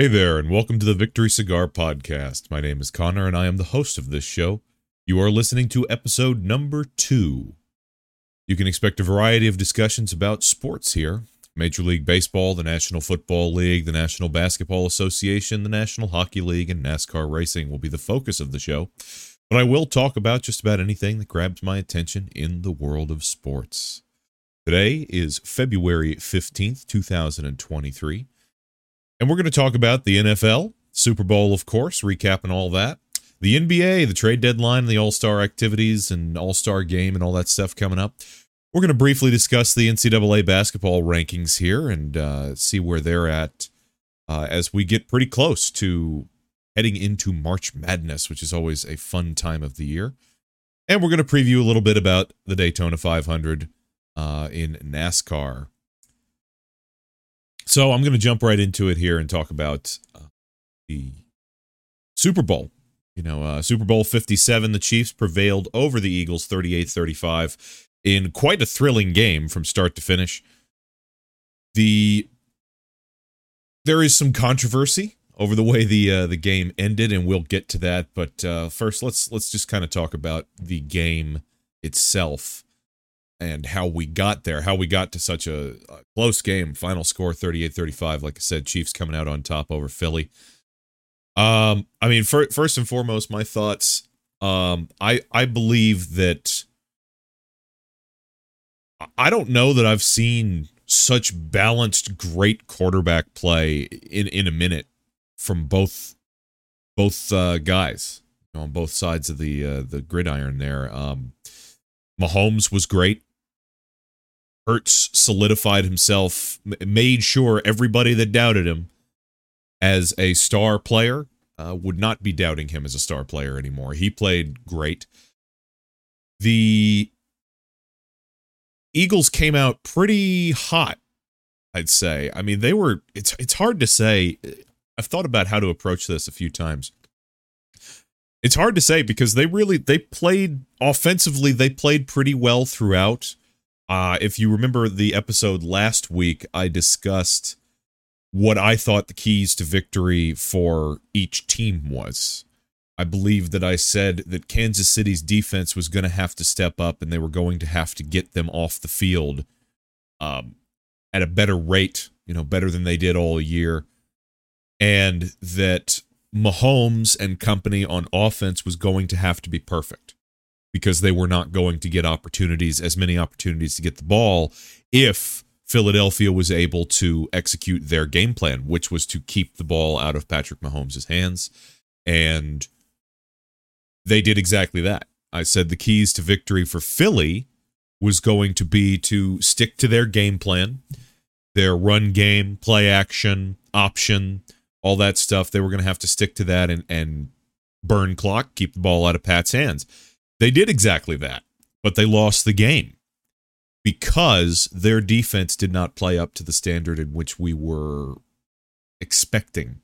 Hey there, and welcome to the Victory Cigar Podcast. My name is Conor, and I am the host of this show. You are listening to episode number two. You can expect a variety of discussions about sports here Major League Baseball, the National Football League, the National Basketball Association, the National Hockey League, and NASCAR racing will be the focus of the show. But I will talk about just about anything that grabs my attention in the world of sports. Today is February 15th, 2023. And we're going to talk about the NFL, Super Bowl, of course, recapping all that. The NBA, the trade deadline, the All Star activities, and All Star game, and all that stuff coming up. We're going to briefly discuss the NCAA basketball rankings here and uh, see where they're at uh, as we get pretty close to heading into March Madness, which is always a fun time of the year. And we're going to preview a little bit about the Daytona 500 uh, in NASCAR. So I'm going to jump right into it here and talk about uh, the Super Bowl. You know, uh, Super Bowl 57, the Chiefs prevailed over the Eagles 38 35 in quite a thrilling game from start to finish. The there is some controversy over the way the uh, the game ended, and we'll get to that. But uh, first, let's let's just kind of talk about the game itself and how we got there, how we got to such a, a close game. Final score 38-35. Like I said, Chiefs coming out on top over Philly. Um, I mean, for, first and foremost, my thoughts. Um, I I believe that I don't know that I've seen such balanced, great quarterback play in in a minute from both both uh, guys on both sides of the uh, the gridiron. There, um, Mahomes was great. Hurts solidified himself, made sure everybody that doubted him as a star player uh, would not be doubting him as a star player anymore. He played great. The Eagles came out pretty hot, I'd say. I mean, they were it's it's hard to say. I've thought about how to approach this a few times. It's hard to say because they really they played offensively, they played pretty well throughout. Uh, if you remember the episode last week, I discussed what I thought the keys to victory for each team was. I believe that I said that Kansas City's defense was going to have to step up and they were going to have to get them off the field um, at a better rate, you know, better than they did all year. And that Mahomes and company on offense was going to have to be perfect because they were not going to get opportunities, as many opportunities to get the ball, if Philadelphia was able to execute their game plan, which was to keep the ball out of Patrick Mahomes' hands. And they did exactly that. I said the keys to victory for Philly was going to be to stick to their game plan, their run game, play action, option, all that stuff. They were going to have to stick to that and, and burn clock, keep the ball out of Pat's hands. They did exactly that, but they lost the game because their defense did not play up to the standard in which we were expecting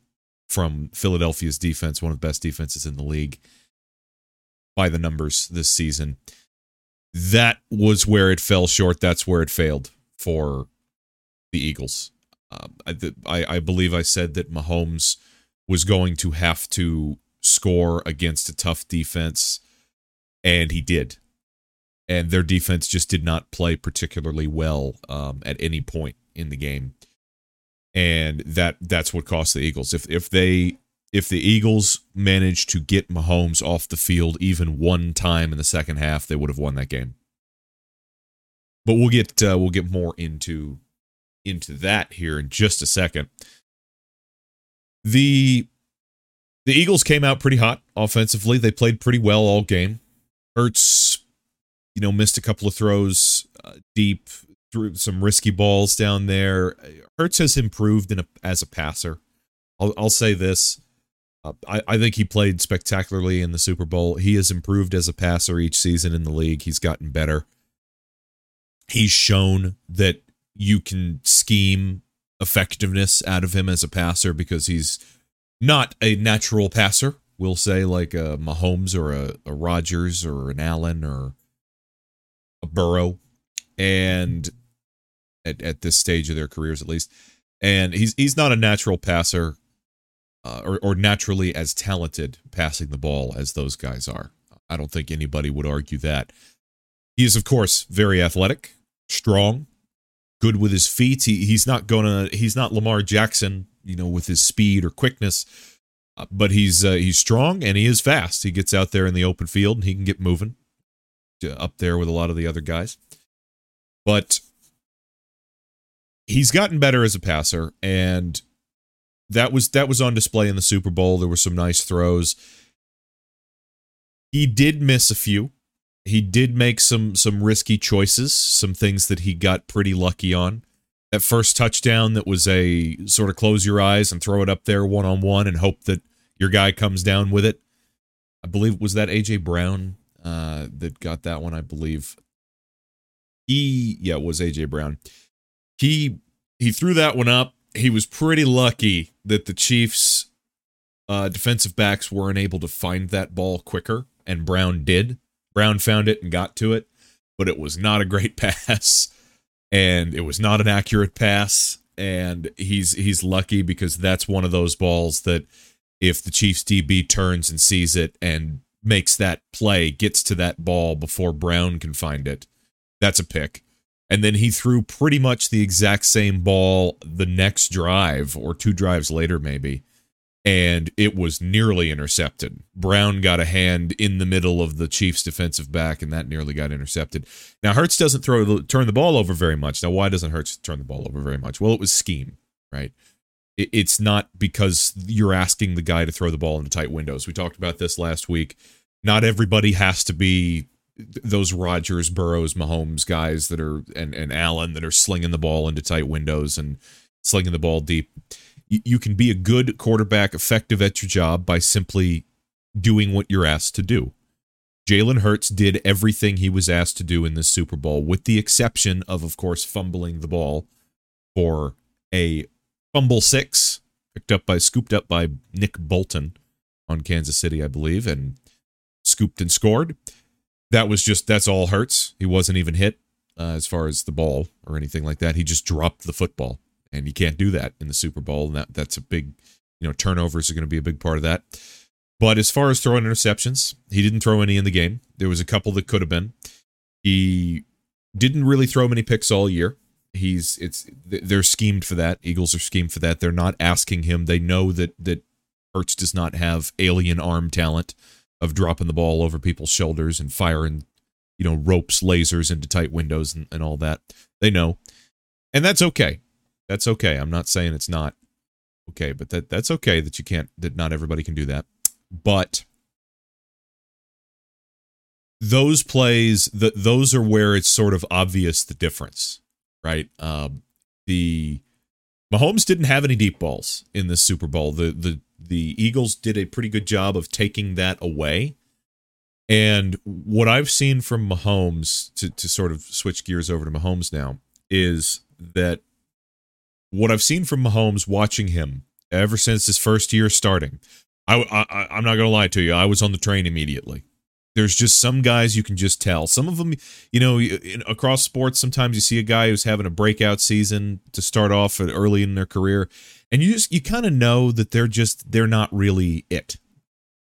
from Philadelphia's defense, one of the best defenses in the league by the numbers this season. That was where it fell short. That's where it failed for the Eagles. Um, I, I believe I said that Mahomes was going to have to score against a tough defense and he did. And their defense just did not play particularly well um, at any point in the game, and that that's what cost the Eagles. If if they if the Eagles managed to get Mahomes off the field even one time in the second half, they would have won that game. But we'll get uh, we'll get more into into that here in just a second. The the Eagles came out pretty hot offensively. They played pretty well all game. Hurts, you know, missed a couple of throws uh, deep, threw some risky balls down there. Hurts has improved in a, as a passer. I'll, I'll say this. Uh, I, I think he played spectacularly in the Super Bowl. He has improved as a passer each season in the league. He's gotten better. He's shown that you can scheme effectiveness out of him as a passer because he's not a natural passer we'll say like a Mahomes or a, a Rodgers or an Allen or a Burrow, and at, at this stage of their careers at least, and he's he's not a natural passer. uh, or, or naturally as talented passing the ball as those guys are. I don't think anybody would argue that. He is, of course, very athletic, strong, good with his feet. He, he's not gonna. He's not Lamar Jackson, you know, with his speed or quickness. Uh, but he's uh, he's strong and he is fast. He gets out there in the open field and he can get moving up there with a lot of the other guys. But he's gotten better as a passer and that was that was on display in the Super Bowl. There were some nice throws. He did miss a few. He did make some some risky choices, some things that he got pretty lucky on. That first touchdown that was a sort of close your eyes and throw it up there one on one and hope that your guy comes down with it. I believe was that AJ Brown uh, that got that one. I believe he yeah it was AJ Brown. He he threw that one up. He was pretty lucky that the Chiefs uh, defensive backs weren't able to find that ball quicker, and Brown did. Brown found it and got to it, but it was not a great pass, and it was not an accurate pass. And he's he's lucky because that's one of those balls that if the Chiefs DB turns and sees it and makes that play, gets to that ball before Brown can find it, that's a pick. And then he threw pretty much the exact same ball the next drive or two drives later, maybe. And it was nearly intercepted. Brown got a hand in the middle of the Chiefs' defensive back, and that nearly got intercepted. Now, Hurts doesn't throw turn the ball over very much. Now, why doesn't Hurts turn the ball over very much? Well, it was scheme, right? It's not because you're asking the guy to throw the ball into tight windows. We talked about this last week. Not everybody has to be those Rodgers, Burrows, Mahomes guys that are and and Allen that are slinging the ball into tight windows and slinging the ball deep. You, you can be a good quarterback, effective at your job by simply doing what you're asked to do. Jalen Hurts did everything he was asked to do in this Super Bowl, with the exception of, of course, fumbling the ball for a fumble six, picked up by, scooped up by Nick Bolton on Kansas City, I believe, and scooped and scored that was just that's all Hurts. He wasn't even hit uh, as far as the ball or anything like that. He just dropped the football, and you can't do that in the Super Bowl. And that that's a big, you know, turnovers are going to be a big part of that. But as far as throwing interceptions, he didn't throw any in the game. There was a couple that could have been. He didn't really throw many picks all year. He's it's they're schemed for that. Eagles are schemed for that. They're not asking him. They know that that Hurts does not have alien arm talent of dropping the ball over people's shoulders and firing, you know, ropes, lasers into tight windows and, and all that. They know. And that's okay. That's okay. I'm not saying it's not okay, but that that's okay that you can't that not everybody can do that. But those plays that those are where it's sort of obvious the difference, right? Um, the Mahomes didn't have any deep balls in this Super Bowl. The the the Eagles did a pretty good job of taking that away. And what I've seen from Mahomes to, to sort of switch gears over to Mahomes now is that what I've seen from Mahomes watching him ever since his first year starting, I, I I'm not gonna lie to you, I was on the train immediately. There's just some guys you can just tell. Some of them, you know, in, across sports, sometimes you see a guy who's having a breakout season to start off early in their career, and you just you kind of know that they're just they're not really it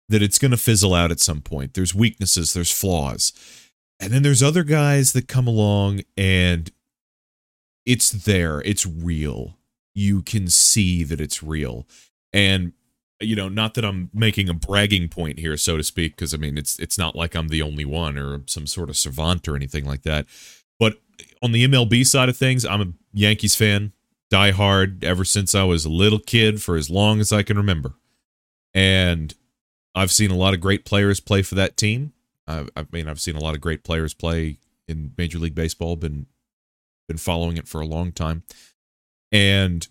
that it's to fizzle out at some point there's weaknesses there's flaws and then there's other guys that come along and it's there it's real you can see that it's real and you know not that i'm making a bragging point here so to speak because i mean it's it's not like i'm the only one or some sort of savant or anything like that but on the mlb side of things i'm a yankees fan die hard ever since I was a little kid for as long as I can remember. And I've seen a lot of great players play for that team. I, I mean, I've seen a lot of great players play in Major League Baseball. Been been following it for a long time. And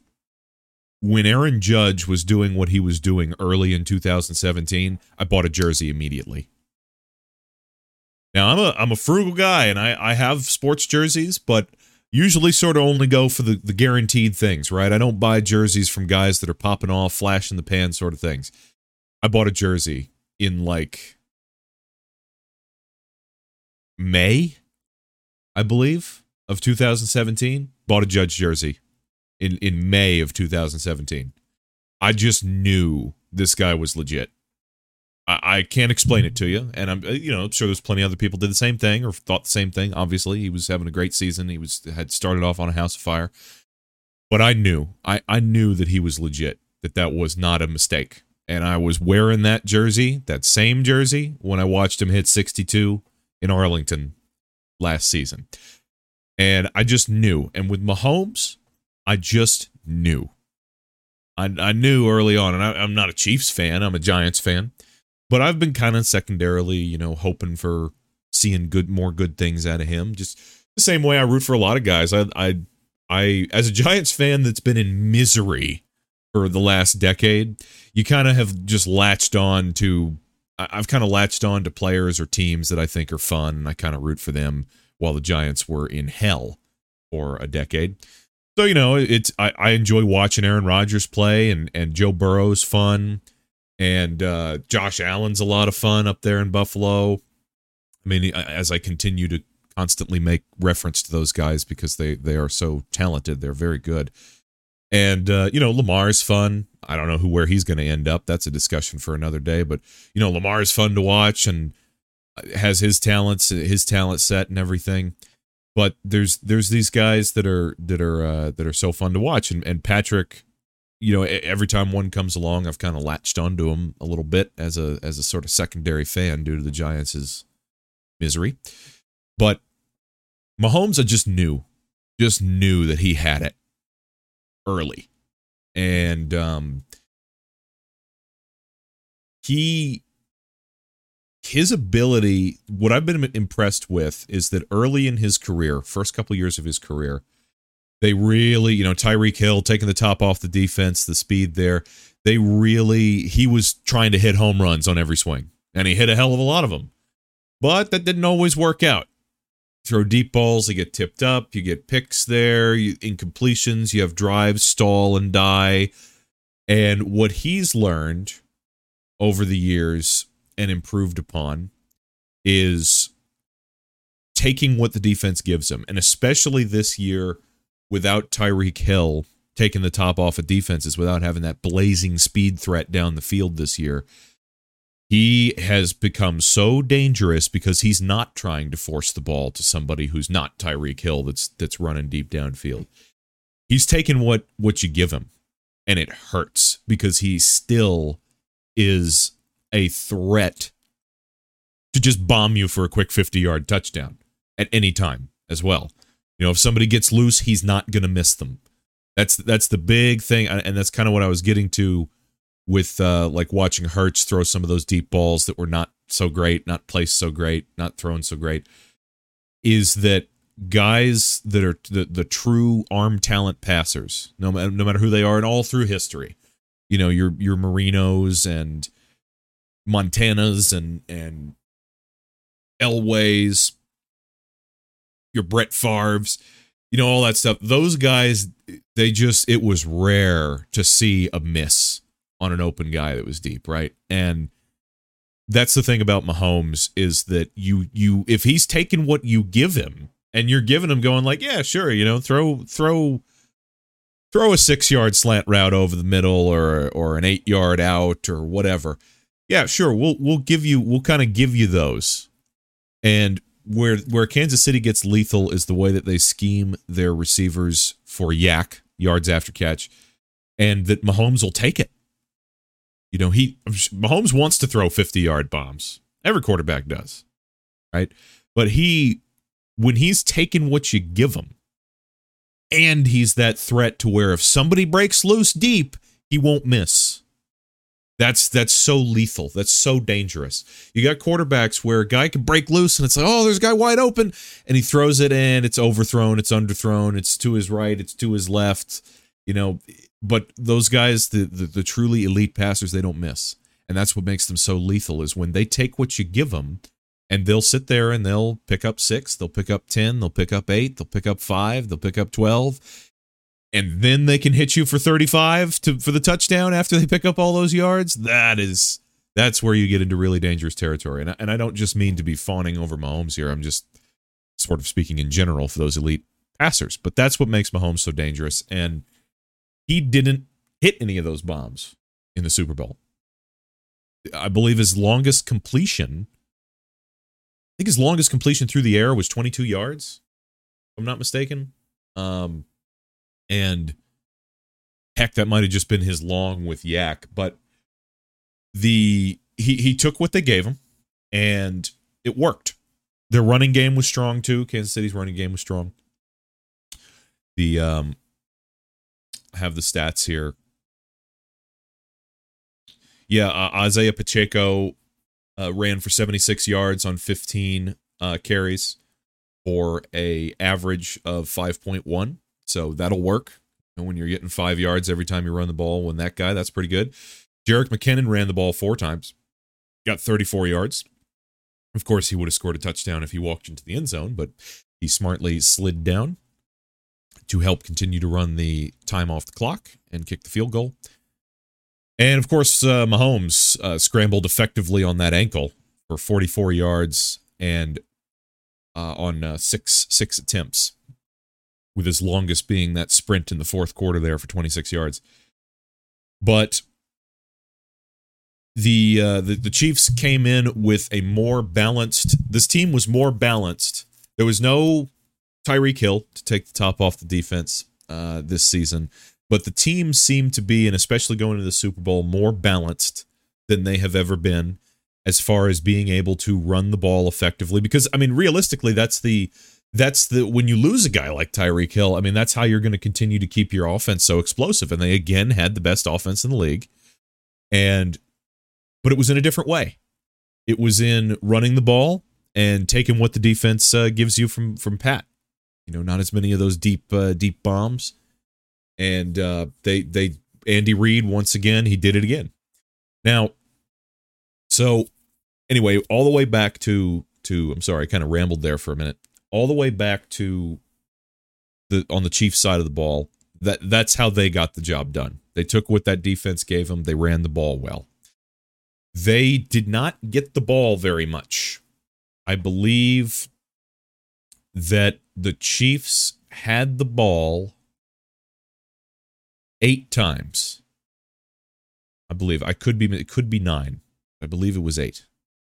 when Aaron Judge was doing what he was doing early in 2017, I bought a jersey immediately. Now I'm a I'm a frugal guy and I I have sports jerseys, but usually sort of only go for the, the guaranteed things, right? I don't buy jerseys from guys that are popping off, flash in the pan sort of things. I bought a jersey in like May, I believe, of 2017. Bought a Judge jersey in, in May of 2017. I just knew this guy was legit. I, I can't explain it to you, and I'm you know I'm sure there's plenty of other people did the same thing or thought the same thing. Obviously, he was having a great season. He was had started off on a house of fire, but I knew I I knew that he was legit. That that was not a mistake, and I was wearing that jersey, that same jersey, when I watched him hit 62 in Arlington last season, and I just knew. And with Mahomes, I just knew. I, I knew early on, and I, I'm not a Chiefs fan. I'm a Giants fan, but I've been kind of secondarily, you know, hoping for seeing good, more good things out of him. Just the same way I root for a lot of guys. I, I, I, as a Giants fan that's been in misery for the last decade, you kind of have just latched on to. I've kind of latched on to players or teams that I think are fun, and I kind of root for them. While the Giants were in hell for a decade, so you know, it's I, I enjoy watching Aaron Rodgers play, and and Joe Burrow's fun, and uh, Josh Allen's a lot of fun up there in Buffalo. I mean, as I continue to constantly make reference to those guys because they they are so talented, they're very good. And uh, you know, Lamar's fun. I don't know who where he's going to end up. That's a discussion for another day. But you know, Lamar's fun to watch and has his talents, his talent set, and everything. But there's there's these guys that are that are uh, that are so fun to watch. And, and patrick you know every time one comes along i've kind of latched onto him a little bit as a as a sort of secondary fan due to the giants' misery. But mahomes i just knew just knew that he had it early. And um he his ability, what I've been impressed with is that early in his career, first couple of years of his career, they really, you know, Tyreek Hill taking the top off the defense, the speed there. They really, he was trying to hit home runs on every swing, and he hit a hell of a lot of them. But that didn't always work out. Throw deep balls, they get tipped up, you get picks there, you, incompletions, you have drives, stall, and die. And what he's learned over the years and improved upon is taking what the defense gives him. And especially this year without Tyreek Hill taking the top off of defenses, without having that blazing speed threat down the field this year, he has become so dangerous because he's not trying to force the ball to somebody who's not Tyreek Hill that's that's running deep downfield. He's taken what what you give him and it hurts because he still is a threat to just bomb you for a quick 50 yard touchdown at any time as well. You know, if somebody gets loose, he's not going to miss them. That's that's the big thing, and that's kind of what I was getting to with uh, like watching Hurts throw some of those deep balls that were not so great, not placed so great, not thrown so great. Is that guys that are the, the true arm talent passers, no, no matter who they are, and all through history, you know, your your Marinos and Montanas and and Elways, your Brett Favre's, you know all that stuff. Those guys, they just it was rare to see a miss on an open guy that was deep, right? And that's the thing about Mahomes is that you you if he's taking what you give him and you're giving him going like, yeah, sure, you know, throw throw throw a 6-yard slant route over the middle or or an 8-yard out or whatever yeah, sure. We'll we'll give you we'll kind of give you those. And where where Kansas City gets lethal is the way that they scheme their receivers for YAC yards after catch, and that Mahomes will take it. You know, he Mahomes wants to throw 50 yard bombs. Every quarterback does, right? But he, when he's taking what you give him, and he's that threat to where if somebody breaks loose deep, he won't miss. That's that's so lethal. That's so dangerous. You got quarterbacks where a guy can break loose and it's like, oh, there's a guy wide open, and he throws it in. It's overthrown. It's underthrown. It's to his right. It's to his left. You know, but those guys, the the, the truly elite passers, they don't miss, and that's what makes them so lethal. Is when they take what you give them, and they'll sit there and they'll pick up six, they'll pick up ten, they'll pick up eight, they'll pick up five, they'll pick up twelve, and then they can hit you for 35 to for the touchdown after they pick up all those yards that is that's where you get into really dangerous territory and I, and I don't just mean to be fawning over Mahomes here I'm just sort of speaking in general for those elite passers but that's what makes Mahomes so dangerous and he didn't hit any of those bombs in the Super Bowl. I believe his longest completion, I think his longest completion through the air was 22 yards, if I'm not mistaken. Um, and heck, that might have just been his long with YAC, but the he he took what they gave him, and it worked. Their running game was strong too. Kansas City's running game was strong. The um, I have the stats here. Yeah, uh, Isaiah Pacheco uh, ran for 76 yards on 15 uh, carries for a average of 5.1. So that'll work. And when you're getting five yards every time you run the ball, when that guy, that's pretty good. Jerick McKinnon ran the ball four times, got 34 yards. Of course, he would have scored a touchdown if he walked into the end zone, but he smartly slid down to help continue to run the time off the clock and kick the field goal. And of course, uh, Mahomes uh, scrambled effectively on that ankle for 44 yards and uh, on uh, six six attempts, with his longest being that sprint in the fourth quarter there for 26 yards. But the uh, the, the Chiefs came in with a more balanced. This team was more balanced. There was no Tyreek Hill to take the top off the defense uh, this season but the team seemed to be, and especially going into the Super Bowl, more balanced than they have ever been as far as being able to run the ball effectively. Because I mean, realistically, that's the that's the when you lose a guy like Tyreek Hill, I mean, that's how you're going to continue to keep your offense so explosive. And they again had the best offense in the league. And but it was in a different way. It was in running the ball and taking what the defense uh, gives you from from Pat. You know, not as many of those deep uh, deep bombs and uh, they they Andy Reid once again he did it again. Now, so anyway, all the way back to to I'm sorry, I kind of rambled there for a minute. All the way back to the on the Chiefs side of the ball. That that's how they got the job done. They took what that defense gave them. They ran the ball well. They did not get the ball very much. I believe that the Chiefs had the ball eight times. I believe I could be it could be nine. I believe it was eight.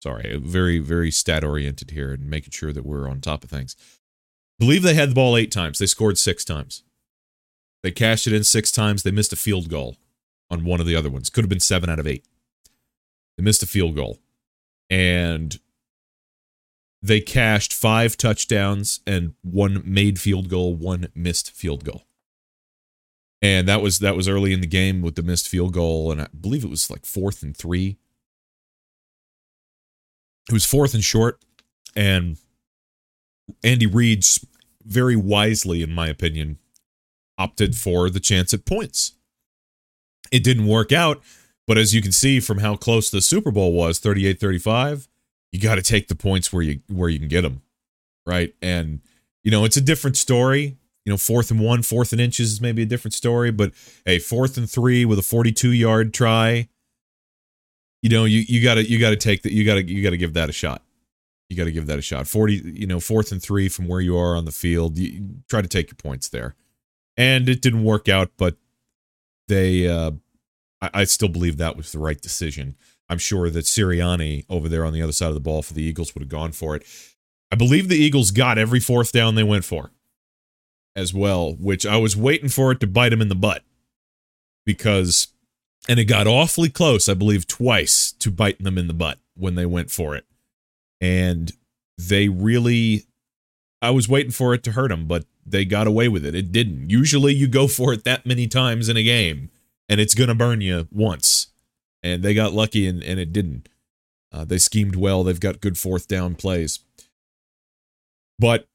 Sorry, very very stat oriented here and making sure that we're on top of things. believe they had the ball eight times. They scored six times. They cashed it in six times. They missed a field goal on one of the other ones. Could have been seven out of eight. They missed a field goal, and they cashed five touchdowns and one made field goal, one missed field goal and that was that was early in the game with the missed field goal, and I believe it was like fourth and three. It was fourth and short, and Andy Reid very wisely, in my opinion, opted for the chance at points. It didn't work out, but as you can see from how close the Super Bowl was, 38-35, you got to take the points where you where you can get them, right? And you know, it's a different story you know, fourth and one, fourth and inches is maybe a different story, but a fourth and three with a 42 yard try, you know, you, you gotta, you gotta take that. You gotta, you gotta give that a shot. You gotta give that a shot. 40, you know, fourth and three from where you are on the field. You try to take your points there. And it didn't work out, but they, uh, I, I still believe that was the right decision. I'm sure that Sirianni over there on the other side of the ball for the Eagles would have gone for it. I believe the Eagles got every fourth down they went for as well, which I was waiting for it to bite him in the butt because, and it got awfully close, I believe, twice to biting them in the butt when they went for it. And they really, I was waiting for it to hurt them, but they got away with it. It didn't. Usually you go for it that many times in a game and it's going to burn you once. And they got lucky and, and it didn't. Uh, they schemed well. They've got good fourth down plays. But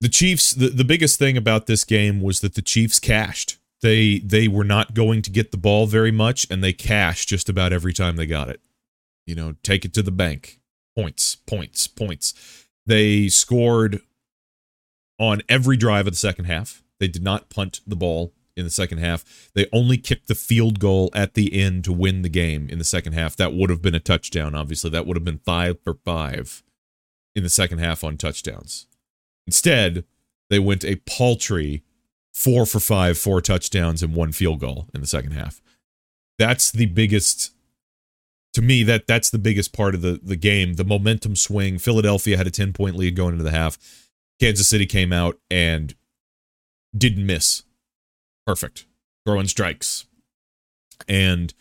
the Chiefs, the, the biggest thing about this game was that the Chiefs cashed. They they were not going to get the ball very much, and they cashed just about every time they got it. You know, take it to the bank. Points, points, points. They scored on every drive of the second half. They did not punt the ball in the second half. They only kicked the field goal at the end to win the game in the second half. That would have been a touchdown, obviously. That would have been five for five in the second half on touchdowns. Instead, they went a paltry four for five, four touchdowns, and one field goal in the second half. That's the biggest to me that that's the biggest part of the the game. The momentum swing philadelphia had a 10 point lead going into the half. Kansas city came out and didn't miss. Perfect. Throwing strikes. And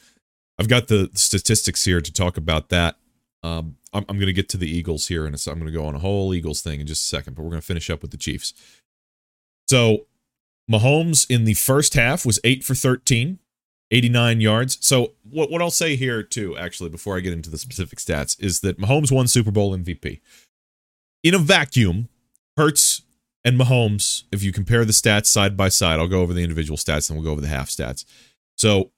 i've got the statistics here to talk about that. Um, i'm, I'm going to get to the eagles here and i'm going to go on a whole eagles thing in just a second but we're going to finish up with the chiefs. So mahomes in the first half was 8 for 13 89 yards. So what what I'll say here too, actually, before I get into the specific stats, is that Mahomes won Super Bowl MVP. In a vacuum, Hurts and Mahomes, if you compare the stats side by side, I'll go over the individual stats and we'll go over the half stats. So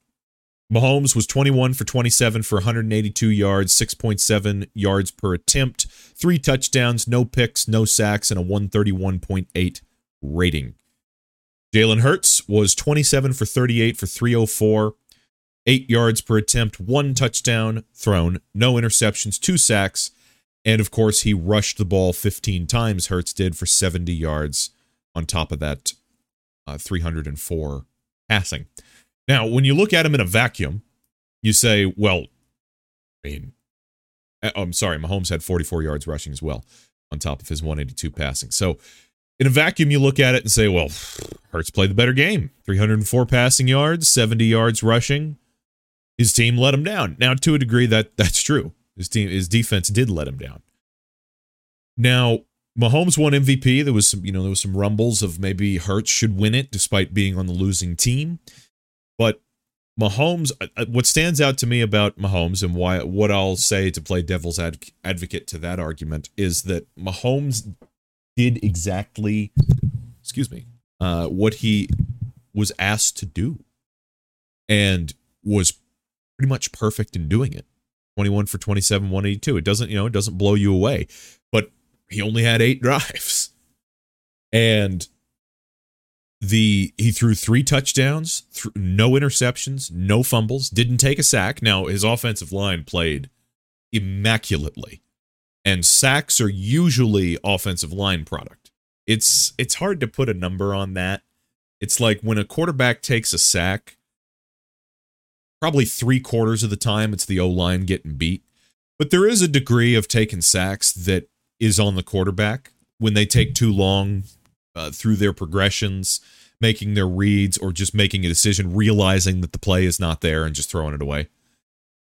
Mahomes was 21 for 27 for 182 yards, 6.7 yards per attempt, three touchdowns, no picks, no sacks, and a 131.8 rating. Jalen Hurts was 27 for 38 for 304, eight yards per attempt, one touchdown thrown, no interceptions, two sacks, and of course, he rushed the ball 15 times. Hurts did for 70 yards on top of that uh, 304 passing. Now, when you look at him in a vacuum, you say, well, I mean, uh, I'm sorry, Mahomes had 44 yards rushing as well on top of his 182 passing. So in a vacuum, you look at it and say, well, Hurts played the better game 304 passing yards, 70 yards rushing. His team let him down. Now, to a degree, that that's true. His team, his defense did let him down. Now, Mahomes won MVP. There was some, you know, there was some rumbles of maybe Hurts should win it despite being on the losing team. But Mahomes, uh, uh, what stands out to me about Mahomes and why what I'll say to play devil's advocate to that argument is that Mahomes did exactly, excuse me, uh, what he was asked to do and was pretty much perfect in doing it. 21 for 27, 182. It doesn't, you know, it doesn't blow you away, but he only had eight drives. And the he threw three touchdowns, th- no interceptions, no fumbles, didn't take a sack. Now his offensive line played immaculately and sacks are usually offensive line product. It's it's hard to put a number on that. It's like when a quarterback takes a sack, probably three quarters of the time it's the O line getting beat. But there is a degree of taking sacks that is on the quarterback when they take too long uh, through their progressions, making their reads, or just making a decision, realizing that the play is not there and just throwing it away.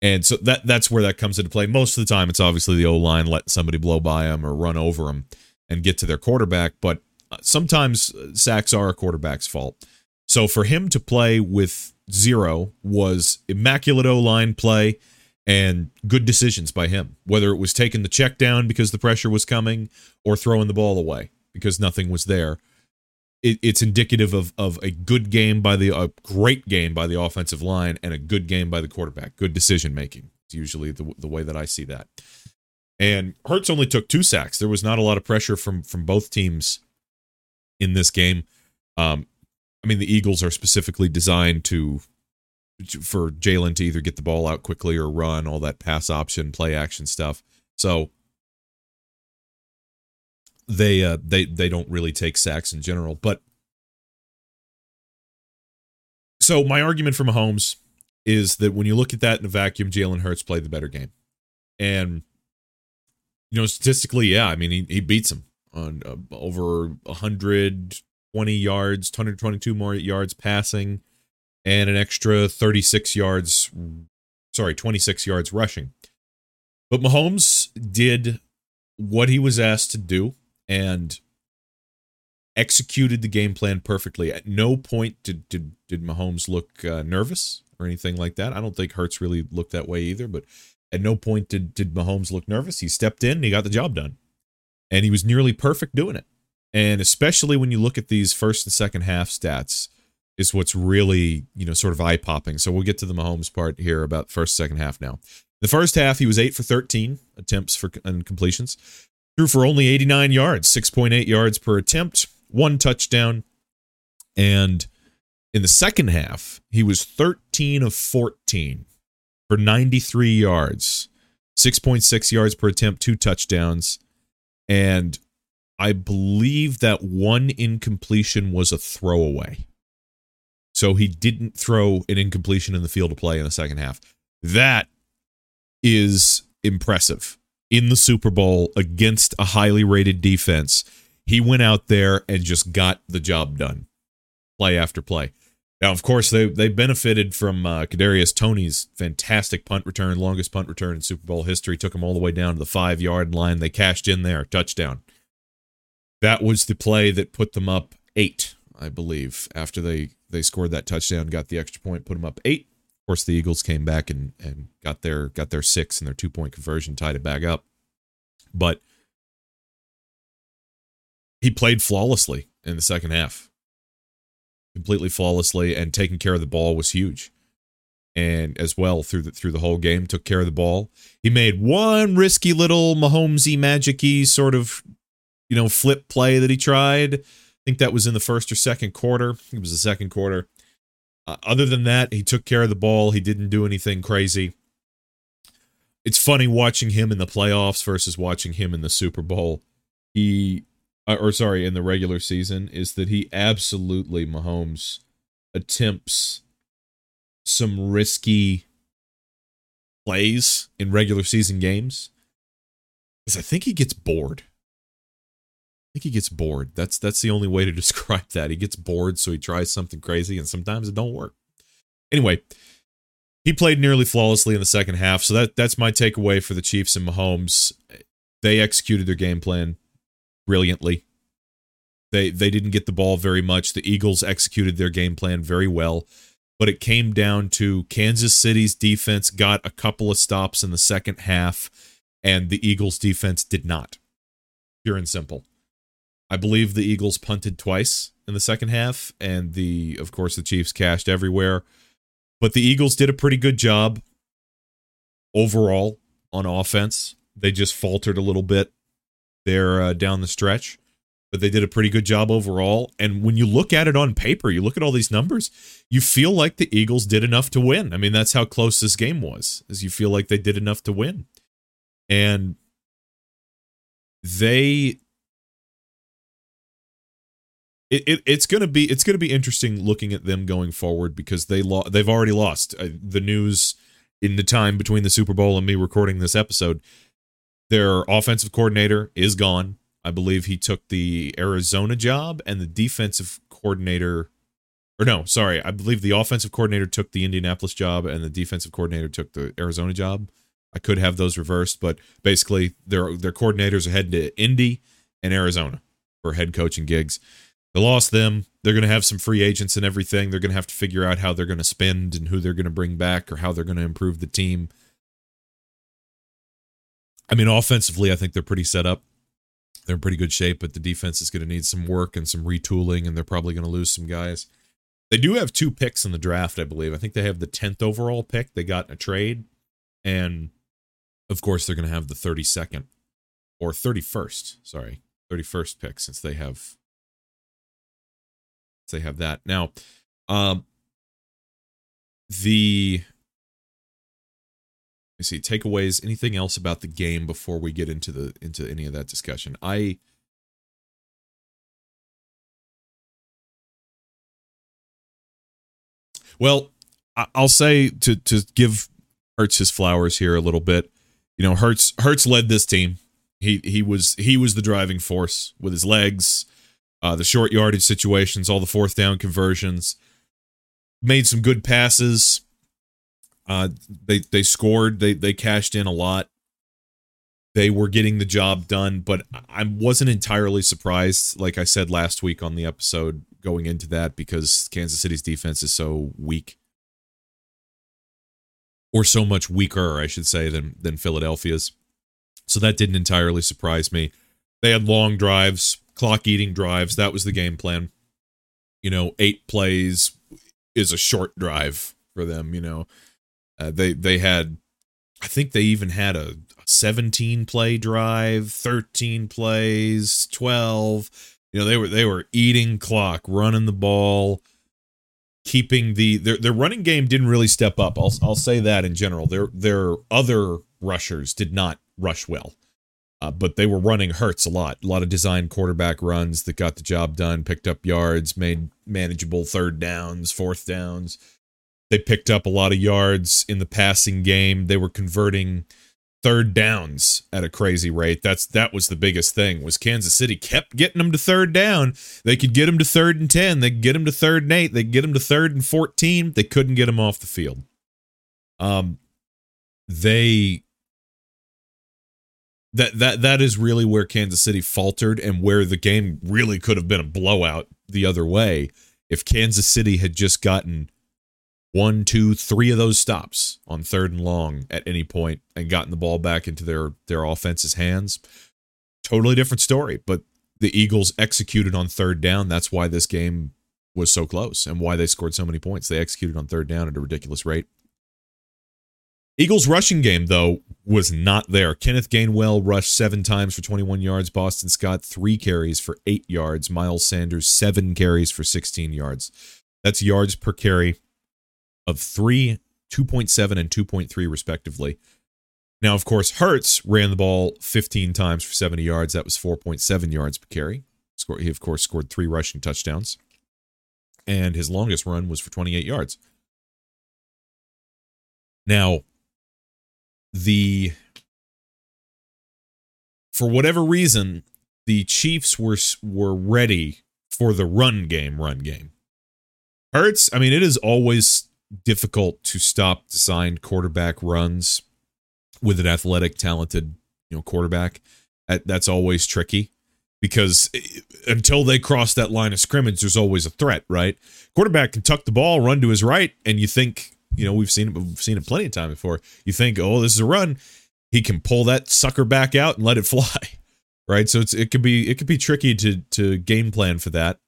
And so that that's where that comes into play. Most of the time, it's obviously the O line let somebody blow by them or run over them and get to their quarterback. But uh, sometimes uh, sacks are a quarterback's fault. So for him to play with zero was immaculate O line play and good decisions by him. Whether it was taking the check down because the pressure was coming or throwing the ball away because nothing was there it, it's indicative of of a good game by the a great game by the offensive line and a good game by the quarterback. Good decision making. It's usually the the way that I see that. And Hurts only took two sacks. There was not a lot of pressure from from both teams in this game. Um, I mean, the Eagles are specifically designed to for Jalen to either get the ball out quickly or run all that pass option, play action stuff. So they uh, they they don't really take sacks in general. But so my argument for Mahomes is that when you look at that in a vacuum, Jalen Hurts played the better game, and you know statistically, yeah, I mean he he beats him on uh, over 120 yards, 122 more yards passing, and an extra 36 yards, sorry, 26 yards rushing. But Mahomes did what he was asked to do and executed the game plan perfectly. At no point did did did Mahomes look uh, nervous or anything like that. I don't think Hurts really looked that way either. But at no point did did Mahomes look nervous. He stepped in, and he got the job done, and he was nearly perfect doing it. And especially when you look at these first and second half stats, is what's really you know sort of eye popping. So we'll get to the Mahomes part here about first second half now. The first half, he was eight for 13 attempts for and completions. Threw for only 89 yards, 6.8 yards per attempt, one touchdown. And in the second half, he was 13 of 14 for 93 yards, 6.6 yards per attempt, two touchdowns. And I believe that one incompletion was a throwaway. So he didn't throw an incompletion in the field of play in the second half. That is impressive. In the Super Bowl against a highly rated defense, he went out there and just got the job done, play after play. Now, of course, they they benefited from uh, Kadarius Toney's fantastic punt return, longest punt return in Super Bowl history. Took him all the way down to the five yard line. They cashed in there, touchdown. That was the play that put them up eight, I believe. After they they scored that touchdown, got the extra point, put them up eight. Course, the Eagles came back and and got their got their six and their two point conversion, tied it back up. But he played flawlessly in the second half completely flawlessly and taking care of the ball was huge. And as well through the through the whole game, took care of the ball. He made one risky little Mahomesy magicy sort of, you know, flip play that he tried. I think that was in the first or second quarter. It was the second quarter. Uh, other than that, he took care of the ball. He didn't do anything crazy. It's funny watching him in the playoffs versus watching him in the Super Bowl. He uh, or sorry, in the regular season, is that he absolutely Mahomes attempts some risky plays in regular season games. Because I think he gets bored. Think he gets bored. That's that's the only way to describe that. He gets bored, so he tries something crazy, and sometimes it don't work. Anyway, he played nearly flawlessly in the second half, so that that's my takeaway for the Chiefs and Mahomes. They executed their game plan brilliantly. They they didn't get the ball very much. The Eagles executed their game plan very well, but it came down to Kansas City's defense got a couple of stops in the second half and the Eagles defense did not. Pure and simple. I believe the Eagles punted twice in the second half and the of course the Chiefs cashed everywhere. But the Eagles did a pretty good job overall on offense. They just faltered a little bit there uh, down the stretch, but they did a pretty good job overall. And when you look at it on paper, you look at all these numbers, you feel like the Eagles did enough to win. I mean, that's how close this game was. Is you feel like they did enough to win, and they. It, it, it's gonna be it's gonna be interesting looking at them going forward because they lo- they've already lost uh, the news in the time between the Super Bowl and me recording this episode their offensive coordinator is gone. I believe he took the Arizona job, and the defensive coordinator, or no, sorry, I believe the offensive coordinator took the Indianapolis job, and the defensive coordinator took the Arizona job. I could have those reversed, but basically, their their coordinators are heading to Indy and Arizona for head coaching gigs. They lost them. They're going to have some free agents and everything. They're going to have to figure out how they're going to spend and who they're going to bring back or how they're going to improve the team. I mean, offensively, I think they're pretty set up. They're in pretty good shape, but the defense is going to need some work and some retooling, and they're probably going to lose some guys. They do have two picks in the draft, I believe. I think they have the 10th overall pick they got in a trade. And of course, they're going to have the 32nd or 31st, sorry, 31st pick since they have they have that. Now, um the let me see takeaways. Anything else about the game before we get into the into any of that discussion? I well, I'll say to to give Hurts his flowers here a little bit. You know, Hurts Hurts led this team. He he was he was the driving force with his legs, uh, the short yardage situations, all the fourth down conversions. Made some good passes uh, they they scored. They they cashed in a lot. They were getting the job done, but I wasn't entirely surprised. Like I said last week on the episode, going into that because Kansas City's defense is so weak, or so much weaker, I should say, than than Philadelphia's. So that didn't entirely surprise me. They had long drives, clock eating drives. That was the game plan. You know, eight plays is a short drive for them. You know, uh, they they had, I think they even had a 17 play drive, 13 plays, 12. You know they were they were eating clock, running the ball, keeping the their their running game didn't really step up. I'll I'll say that in general. Their their other rushers did not rush well. Uh, but they were running Hurts a lot. A lot of design quarterback runs that got the job done, picked up yards, made manageable third downs, fourth downs. They picked up a lot of yards in the passing game. They were converting third downs at a crazy rate. That's that was the biggest thing. Was Kansas City kept getting them to third down. They could get them to third and 10, they could get them to third and 8, they could get them to third and 14. They couldn't get them off the field. Um they that that that is really where Kansas City faltered and where the game really could have been a blowout the other way if Kansas City had just gotten one, two, three of those stops on third and long at any point and gotten the ball back into their their offense's hands. Totally different story. But the Eagles executed on third down. That's why this game was so close and why they scored so many points. They executed on third down at a ridiculous rate. Eagles rushing game, though, was not there. Kenneth Gainwell rushed seven times for 21 yards. Boston Scott, three carries for eight yards. Miles Sanders, seven carries for 16 yards. That's yards per carry of three, 2.7, and 2.3, respectively. Now, of course, Hurts ran the ball 15 times for 70 yards. That was 4.7 yards per carry. He, of course, scored three rushing touchdowns. And his longest run was for 28 yards. Now, the for whatever reason, the Chiefs were were ready for the run game, run game. Hurts, I mean, it is always difficult to stop designed quarterback runs with an athletic, talented, you know, quarterback. That's always tricky because eh, until they cross that line of scrimmage, there's always a threat, right? Quarterback can tuck the ball, run to his right, and you think you know, we've seen it, we've seen it plenty of time before. You think, oh, this is a run. He can pull that sucker back out and let it fly, right? So it's it could be it could be tricky to to game plan for that.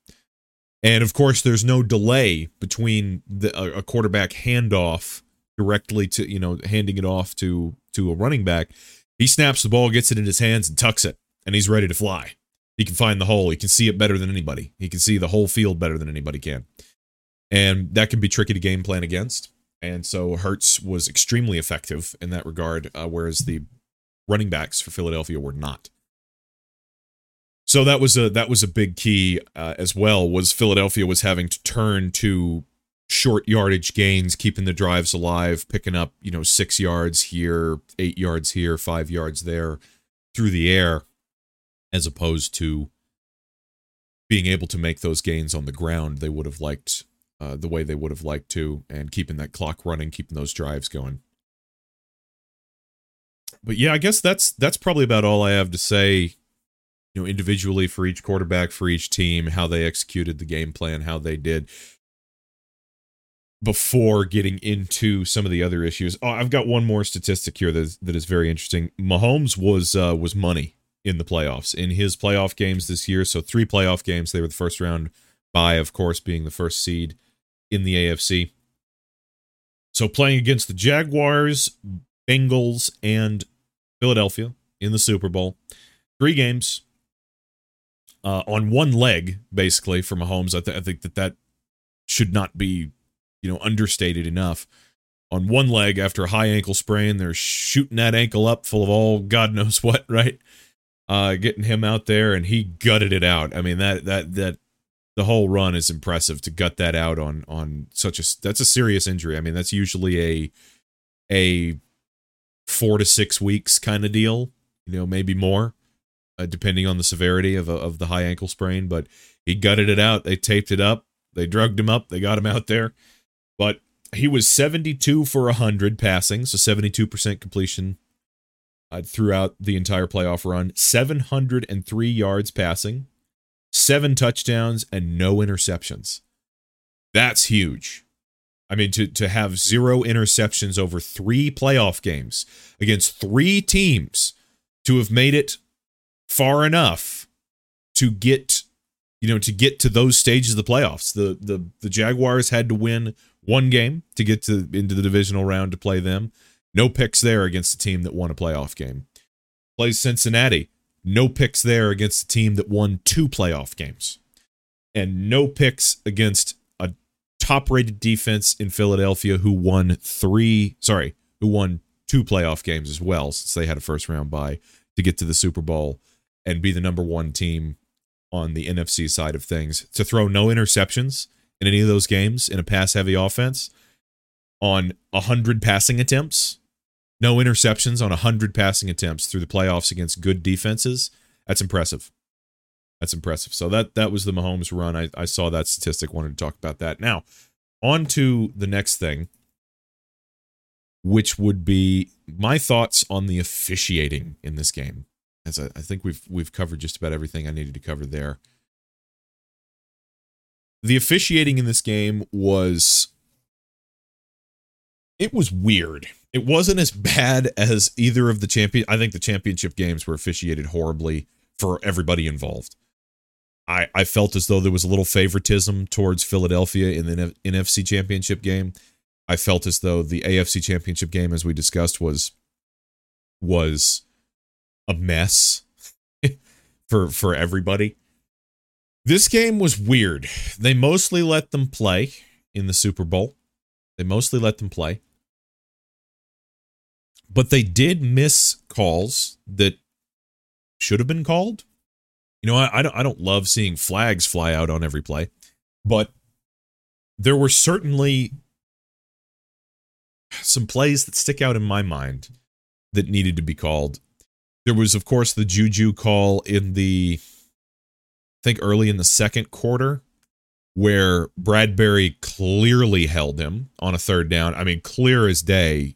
And of course, there's no delay between the, a, quarterback handoff directly to you know handing it off to to a running back. He snaps the ball, gets it in his hands, and tucks it, and he's ready to fly. He can find the hole. He can see it better than anybody. He can see the whole field better than anybody can. And that can be tricky to game plan against. And so Hurts was extremely effective in that regard, uh, whereas the running backs for Philadelphia were not. So that was a that was a big key uh, as well. Was Philadelphia was having to turn to short yardage gains, keeping the drives alive, picking up you know six yards here, eight yards here, five yards there, through the air, as opposed to being able to make those gains on the ground. They would have liked uh, the way they would have liked to, and keeping that clock running, keeping those drives going. But yeah, I guess that's that's probably about all I have to say. You know, individually for each quarterback, for each team, how they executed the game plan, how they did. Before getting into some of the other issues, oh, I've got one more statistic here that is, that is very interesting. Mahomes was uh, was money in the playoffs in his playoff games this year. So three playoff games. They were the first round by, of course, being the first seed in the AFC. So playing against the Jaguars, Bengals, and Philadelphia in the Super Bowl, three games uh, on one leg, basically for Mahomes. I, th- I think that that should not be, you know, understated enough. On one leg after a high ankle sprain, they're shooting that ankle up full of all God knows what, right? Uh, getting him out there, and he gutted it out. I mean that that that the whole run is impressive to gut that out on on such a that's a serious injury. I mean, that's usually a a four to six weeks kind of deal, you know, maybe more, uh, depending on the severity of a, of the high ankle sprain. But he gutted it out. They taped it up. They drugged him up. They got him out there. But he was 72 for 100 passing, so 72% completion uh, throughout the entire playoff run, 703 yards passing, seven touchdowns and no interceptions. That's huge. I mean, to, to have zero interceptions over three playoff games against three teams to have made it far enough to get, you know, to get to those stages of the playoffs. The the the Jaguars had to win one game to get to into the divisional round to play them. No picks there against a team that won a playoff game. Plays Cincinnati no picks there against a team that won two playoff games. And no picks against a top rated defense in Philadelphia who won three, sorry, who won two playoff games as well, since they had a first round bye. to get to the Super Bowl and be the number one team on the NFC side of things. To throw no interceptions in any of those games in a pass heavy offense on 100 passing attempts, no interceptions on 100 passing attempts through the playoffs against good defenses. That's impressive. That's impressive. So that that was the Mahomes run. I, I saw that statistic, wanted to talk about that. Now, on to the next thing, which would be my thoughts on the officiating in this game. As I, I think we've we've covered just about everything I needed to cover there. The officiating in this game was it was weird. It wasn't as bad as either of the champion. I think the championship games were officiated horribly for everybody involved. I, I felt as though there was a little favoritism towards Philadelphia in the NFC championship game. I felt as though the AFC championship game, as we discussed, was was a mess for for everybody. This game was weird. They mostly let them play in the Super Bowl. They mostly let them play. But they did miss calls that should have been called. You know, I, I don't I don't love seeing flags fly out on every play, but there were certainly some plays that stick out in my mind that needed to be called. There was, of course, the Juju call in the, I think, early in the second quarter, where Bradberry clearly held him on a third down. I mean, clear as day,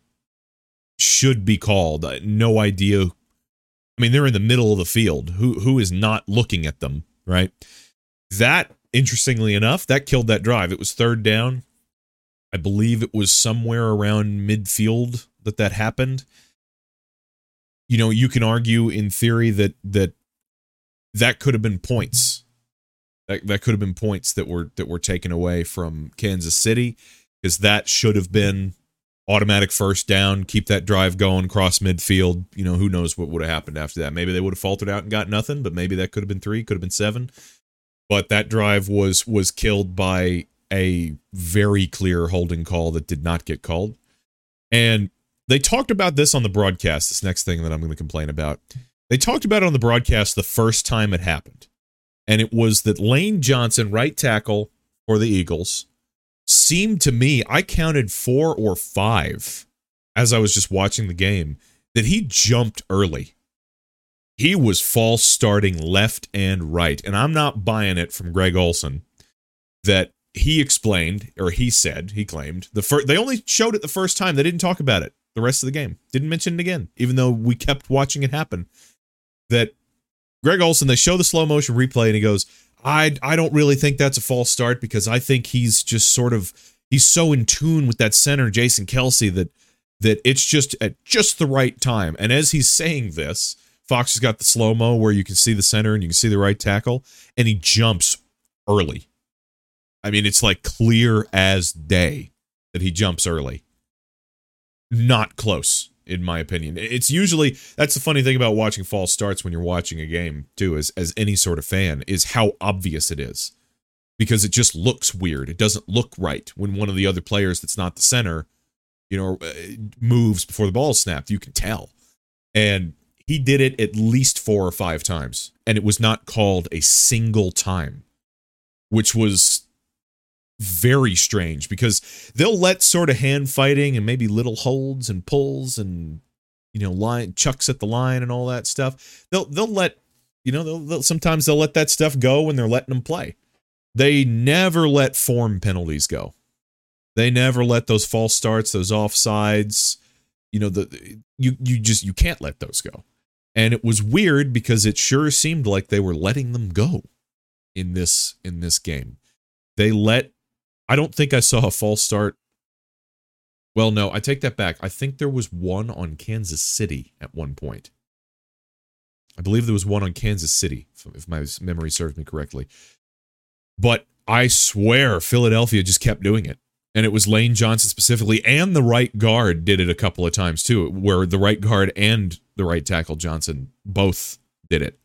should be called. Uh, no idea I mean, they're in the middle of the field. Who who is not looking at them, right? That interestingly enough, that killed that drive. It was third down. I believe it was somewhere around midfield that that happened. You know, you can argue in theory that that that could have been points. That that could have been points that were that were taken away from Kansas City because that should have been automatic first down, keep that drive going, cross midfield. You know, who knows what would have happened after that? Maybe they would have faltered out and got nothing, but maybe that could have been three, could have been seven. But that drive was was killed by a very clear holding call that did not get called. And they talked about this on the broadcast. This next thing that I'm going to complain about. They talked about it on the broadcast the first time it happened. And it was that Lane Johnson, right tackle for the Eagles, seemed to me, I counted four or five as I was just watching the game, that he jumped early. He was false starting left and right. And I'm not buying it from Greg Olsen that he explained, or he said, he claimed, the first they only showed it the first time. They didn't talk about it the rest of the game. Didn't mention it again, even though we kept watching it happen. That Greg Olsen, they show the slow motion replay and he goes, I I don't really think that's a false start because I think he's just sort of he's so in tune with that center Jason Kelce that that it's just at just the right time. And as he's saying this, Fox has got the slow mo where you can see the center and you can see the right tackle, and he jumps early. I mean, it's like clear as day that he jumps early. Not close in my opinion. It's usually that's the funny thing about watching false starts when you're watching a game too, as as any sort of fan, is how obvious it is. Because it just looks weird. It doesn't look right when one of the other players that's not the center, you know, uh, moves before the ball snapped. You can tell. And he did it at least four or five times, and it was not called a single time, which was very strange because they'll let sort of hand fighting and maybe little holds and pulls and you know line chucks at the line and all that stuff. They'll they'll let you know they'll, they'll sometimes they'll let that stuff go when they're letting them play. They never let form penalties go. They never let those false starts, those offsides. You know the you you just you can't let those go. And it was weird because it sure seemed like they were letting them go in this in this game. They let I don't think I saw a false start. Well, no, I take that back. I think there was one on Kansas City at one point. I believe there was one on Kansas City, if my memory serves me correctly. But I swear Philadelphia just kept doing it. And it was Lane Johnson specifically, and the right guard did it a couple of times too, where the right guard and the right tackle Johnson both did it.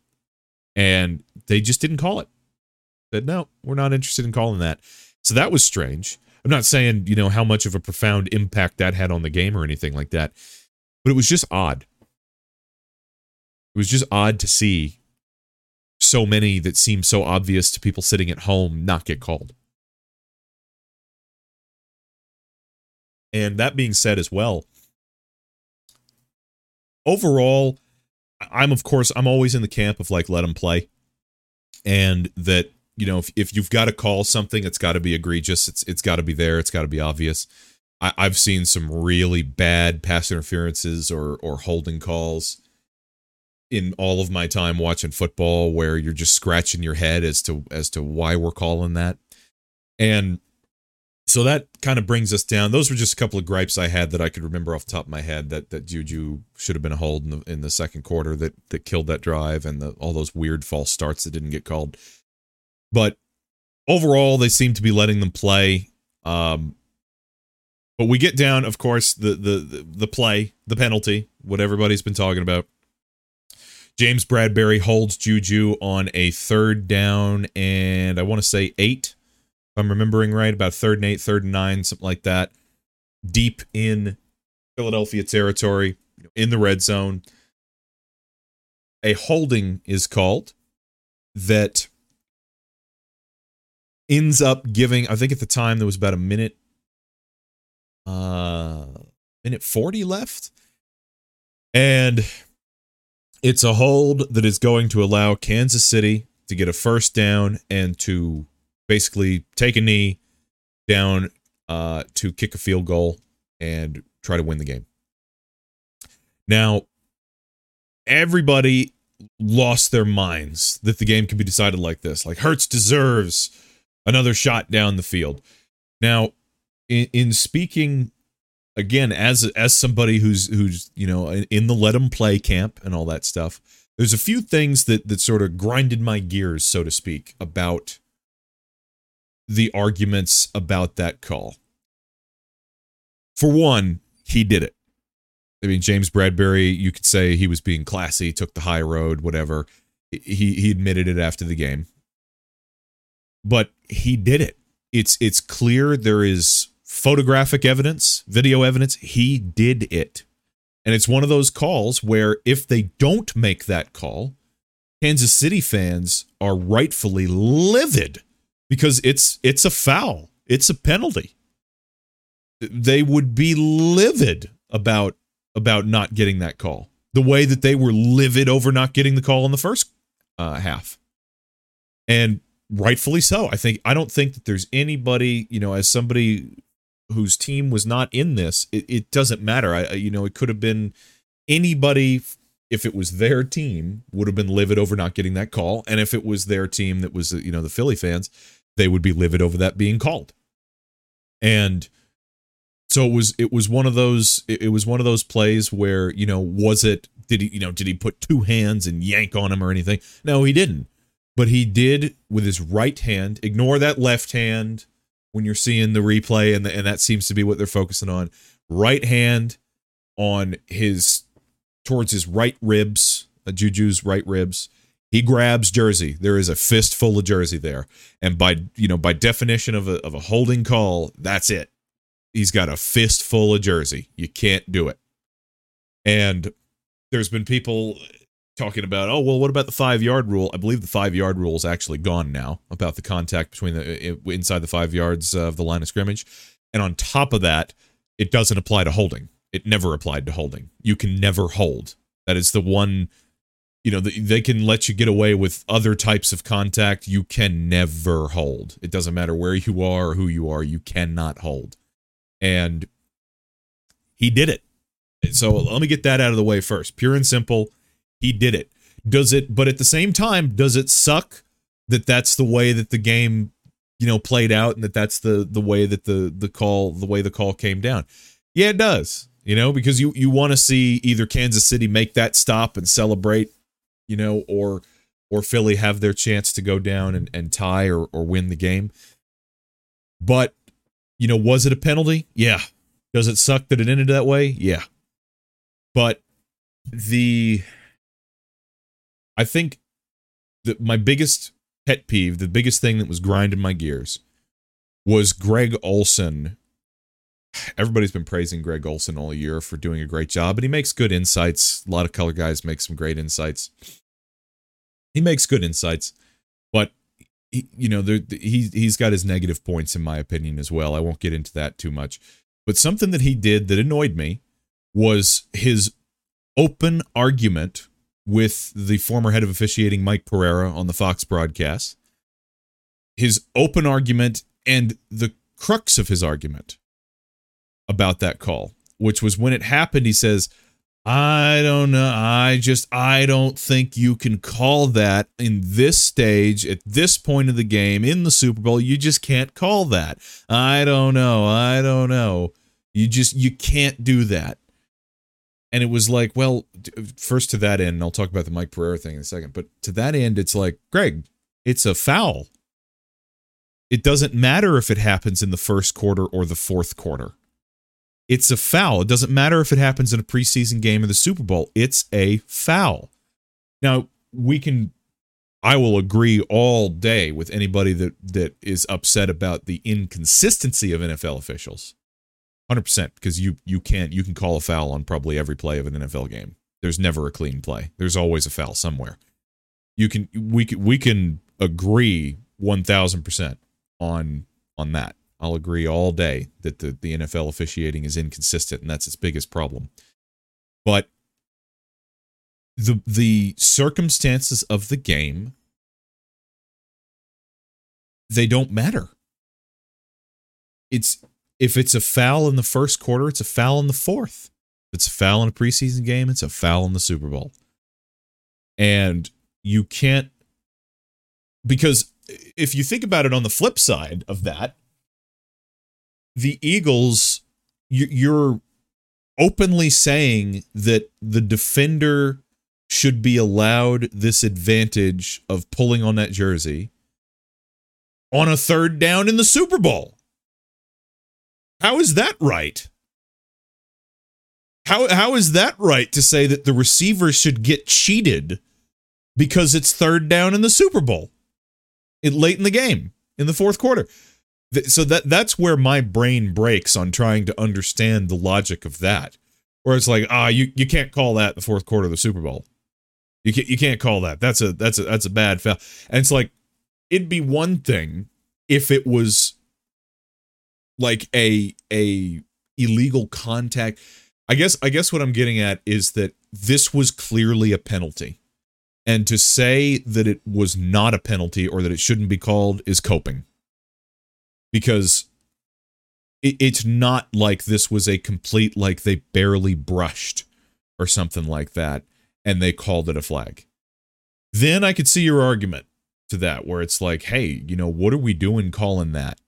And they just didn't call it. Said, no, we're not interested in calling that. So that was strange. I'm not saying, you know, how much of a profound impact that had on the game or anything like that, but it was just odd. It was just odd to see so many that seem so obvious to people sitting at home not get called. And that being said as well, overall, I'm of course I'm always in the camp of like let them play, and that you know if, if you've got to call something, it's got to be egregious. It's it's got to be there. It's got to be obvious. I, I've seen some really bad pass interferences or or holding calls in all of my time watching football where you're just scratching your head as to as to why we're calling that. And so that kind of brings us down. Those were just a couple of gripes I had that I could remember off the top of my head that that Juju should have been a hold in the, in the second quarter that that killed that drive and the, all those weird false starts that didn't get called. But overall, they seem to be letting them play. Um, but we get down, of course, the the the play, the penalty, what everybody's been talking about. James Bradberry holds Juju on a third down and I want to say eight if I'm remembering right, about third and eight, third and nine, something like that, deep in Philadelphia territory, in the red zone. A holding is called that ends up giving, I think at the time there was about a minute, uh, minute 40 left. And it's a hold that is going to allow Kansas City to get a first down and to basically take a knee down uh, to kick a field goal and try to win the game. Now, everybody lost their minds that the game could be decided like this. Like Hurts deserves another shot down the field. Now, in, in speaking again as as somebody who's who's you know in the let them play camp and all that stuff, there's a few things that that sort of grinded my gears, so to speak, about the arguments about that call. For one, he did it. I mean, James Bradberry, you could say he was being classy, took the high road, whatever. He he admitted it after the game. But he did it. It's it's clear there is photographic evidence, video evidence. He did it. And it's one of those calls where if they don't make that call, Kansas City fans are rightfully livid because it's it's a foul. It's a penalty. They would be livid about about not getting that call. The way that they were livid over not getting the call in the first uh, half. And rightfully so. I think I don't think that there's anybody, you know, as somebody whose team was not in this, it, it doesn't matter. I you know, it could have been anybody if it was their team would have been livid over not getting that call and if it was their team that was you know the Philly fans they would be livid over that being called. And so it was it was one of those it was one of those plays where, you know, was it did he, you know, did he put two hands and yank on him or anything? No, he didn't. But he did with his right hand, ignore that left hand when you're seeing the replay and the, and that seems to be what they're focusing on. Right hand on his towards his right ribs, uh, Juju's right ribs, he grabs jersey. There is a fistful of jersey there, and by you know by definition of a of a holding call, that's it. He's got a fistful of jersey. You can't do it. And there's been people talking about, oh well, what about the five yard rule? I believe the five yard rule is actually gone now about the contact between the inside the five yards of the line of scrimmage, and on top of that, it doesn't apply to holding. It never applied to holding. You can never hold. That is the one you know they can let you get away with other types of contact you can never hold it doesn't matter where you are or who you are you cannot hold and he did it so let me get that out of the way first pure and simple he did it does it but at the same time does it suck that that's the way that the game you know played out and that that's the the way that the the call the way the call came down yeah it does you know because you you want to see either Kansas City make that stop and celebrate you know, or or Philly have their chance to go down and, and tie or, or win the game. But, you know, was it a penalty? Yeah. Does it suck that it ended that way? Yeah. But the I think that my biggest pet peeve, the biggest thing that was grinding my gears was Greg Olsen. everybody's been praising Greg Olsen all year for doing a great job, and he makes good insights. A lot of color guys make some great insights. He makes good insights, but he, you know, there, he he's got his negative points in my opinion as well. I won't get into that too much, but something that he did that annoyed me was his open argument with the former head of officiating Mike Pereira on the Fox broadcast. His open argument and the crux of his argument about that call, which was when it happened, he says, I don't know. I just, I don't think you can call that in this stage, at this point of the game, in the Super Bowl. You just can't call that. I don't know. I don't know. You just, you can't do that. And it was like, well, first to that end, I'll talk about the Mike Pereira thing in a second, but to that end, it's like, Greg, it's a foul. It doesn't matter if it happens in the first quarter or the fourth quarter. It's a foul. It doesn't matter if it happens in a preseason game or the Super Bowl. It's a foul. Now, we can I will agree all day with anybody that that is upset about the inconsistency of NFL officials. 100% because you you can't you can call a foul on probably every play of an NFL game. There's never a clean play. There's always a foul somewhere. You can we can we can agree 1000% on on that. I'll agree all day that the, the NFL officiating is inconsistent, and that's its biggest problem. But the the circumstances of the game they don't matter. It's if it's a foul in the first quarter, it's a foul in the fourth. If it's a foul in a preseason game, it's a foul in the Super Bowl. And you can't because if you think about it on the flip side of that, the Eagles, you're openly saying that the defender should be allowed this advantage of pulling on that jersey on a third down in the Super Bowl. How is that right? How how is that right to say that the receiver should get cheated because it's third down in the Super Bowl? Late in the game in the fourth quarter. So that that's where my brain breaks on trying to understand the logic of that. Where it's like ah you, you can't call that the fourth quarter of the super bowl. You can't, you can't call that. That's a that's a that's a bad foul. And it's like it'd be one thing if it was like a a illegal contact i guess i guess what i'm getting at is that this was clearly a penalty and to say that it was not a penalty or that it shouldn't be called is coping because it, it's not like this was a complete like they barely brushed or something like that and they called it a flag. Then I could see your argument to that where it's like, hey, you know, what are we doing calling that?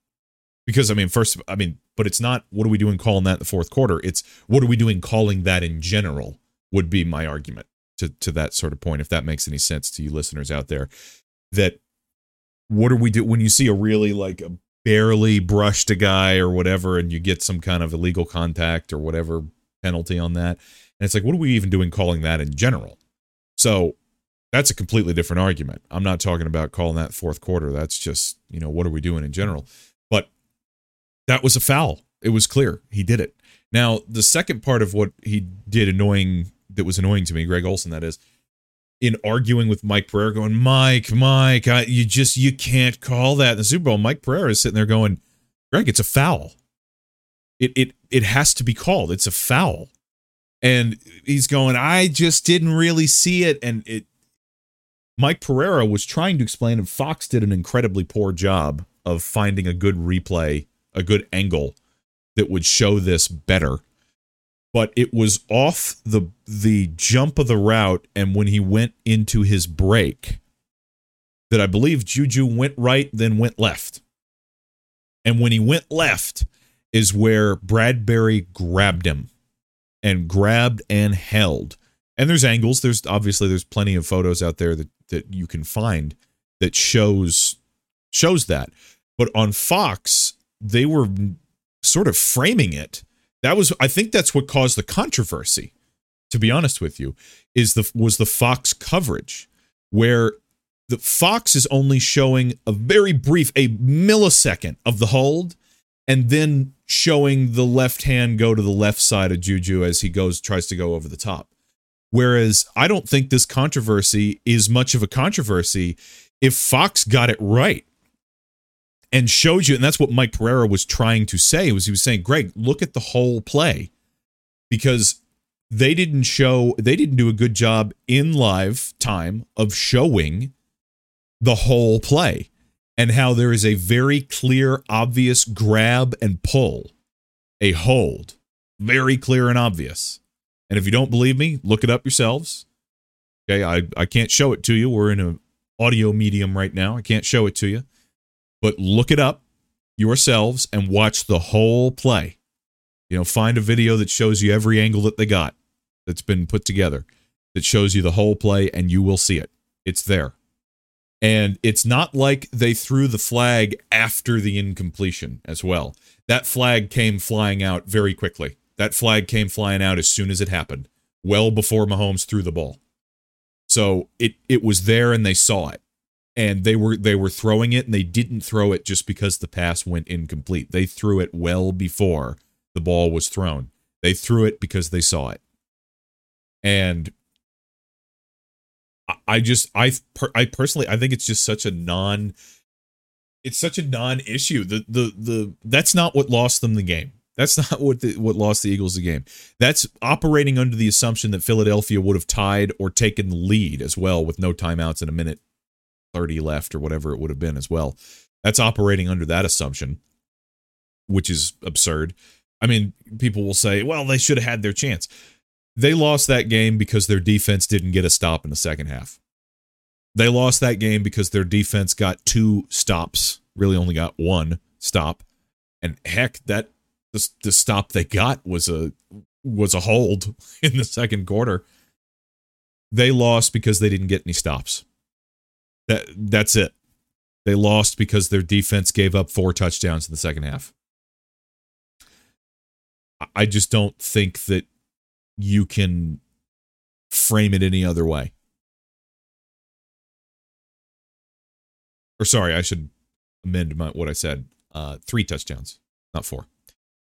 Because I mean, first, I mean, but it's not what are we doing calling that in the fourth quarter? It's what are we doing calling that in general would be my argument to to that sort of point, if that makes any sense to you listeners out there. That what are we do when you see a really like a barely brushed a guy or whatever and you get some kind of illegal contact or whatever penalty on that. And it's like, what are we even doing calling that in general? So that's a completely different argument. I'm not talking about calling that fourth quarter. That's just, you know, what are we doing in general? That was a foul. It was clear. He did it. Now, the second part of what he did annoying that was annoying to me, Greg Olsen, that is, in arguing with Mike Pereira, going, Mike, Mike, I, you just you can't call that in the Super Bowl. Mike Pereira is sitting there going, Greg, it's a foul. It it it has to be called. It's a foul. And he's going, I just didn't really see it. And it Mike Pereira was trying to explain, and Fox did an incredibly poor job of finding a good replay, a good angle that would show this better but it was off the the jump of the route and when he went into his break that I believe Juju went right then went left. And when he went left is where Bradberry grabbed him and grabbed and held. And there's angles, there's obviously there's plenty of photos out there that that you can find that shows shows that. But on Fox, they were sort of framing it that was I think that's what caused the controversy. To be honest with you, is the was the Fox coverage where the Fox is only showing a very brief, a millisecond of the hold, and then showing the left hand go to the left side of Juju as he goes tries to go over the top. Whereas I don't think this controversy is much of a controversy if Fox got it right and showed you, and that's what Mike Pereira was trying to say, was he was saying, Greg, look at the whole play. Because they didn't show, they didn't do a good job in live time of showing the whole play and how there is a very clear, obvious grab and pull, a hold, very clear and obvious. And if you don't believe me, look it up yourselves. Okay, I, I can't show it to you. We're in an audio medium right now. I can't show it to you. But look it up yourselves and watch the whole play. You know, find a video that shows you every angle that they got that's been put together that shows you the whole play and you will see it. It's there. And it's not like they threw the flag after the incompletion as well. That flag came flying out very quickly. That flag came flying out as soon as it happened, well before Mahomes threw the ball. So it it was there and they saw it. And they were they were throwing it and they didn't throw it just because the pass went incomplete. They threw it well before the ball was thrown. They threw it because they saw it. And I just I I personally I think it's just such a non it's such a non-issue. The the the that's not what lost them the game. That's not what the, what lost the Eagles the game. That's operating under the assumption that Philadelphia would have tied or taken the lead as well with no timeouts in a minute 30 left or whatever it would have been as well. That's operating under that assumption, which is absurd. I mean, people will say, well, they should have had their chance. They lost that game because their defense didn't get a stop in the second half. They lost that game because their defense got two stops, really only got one stop. And heck, that the, the stop they got was a was a hold in the second quarter. They lost because they didn't get any stops. That that's it. They lost because their defense gave up four touchdowns in the second half. I just don't think that you can frame it any other way. Or sorry, I should amend my, what I said. Uh, three touchdowns, not four.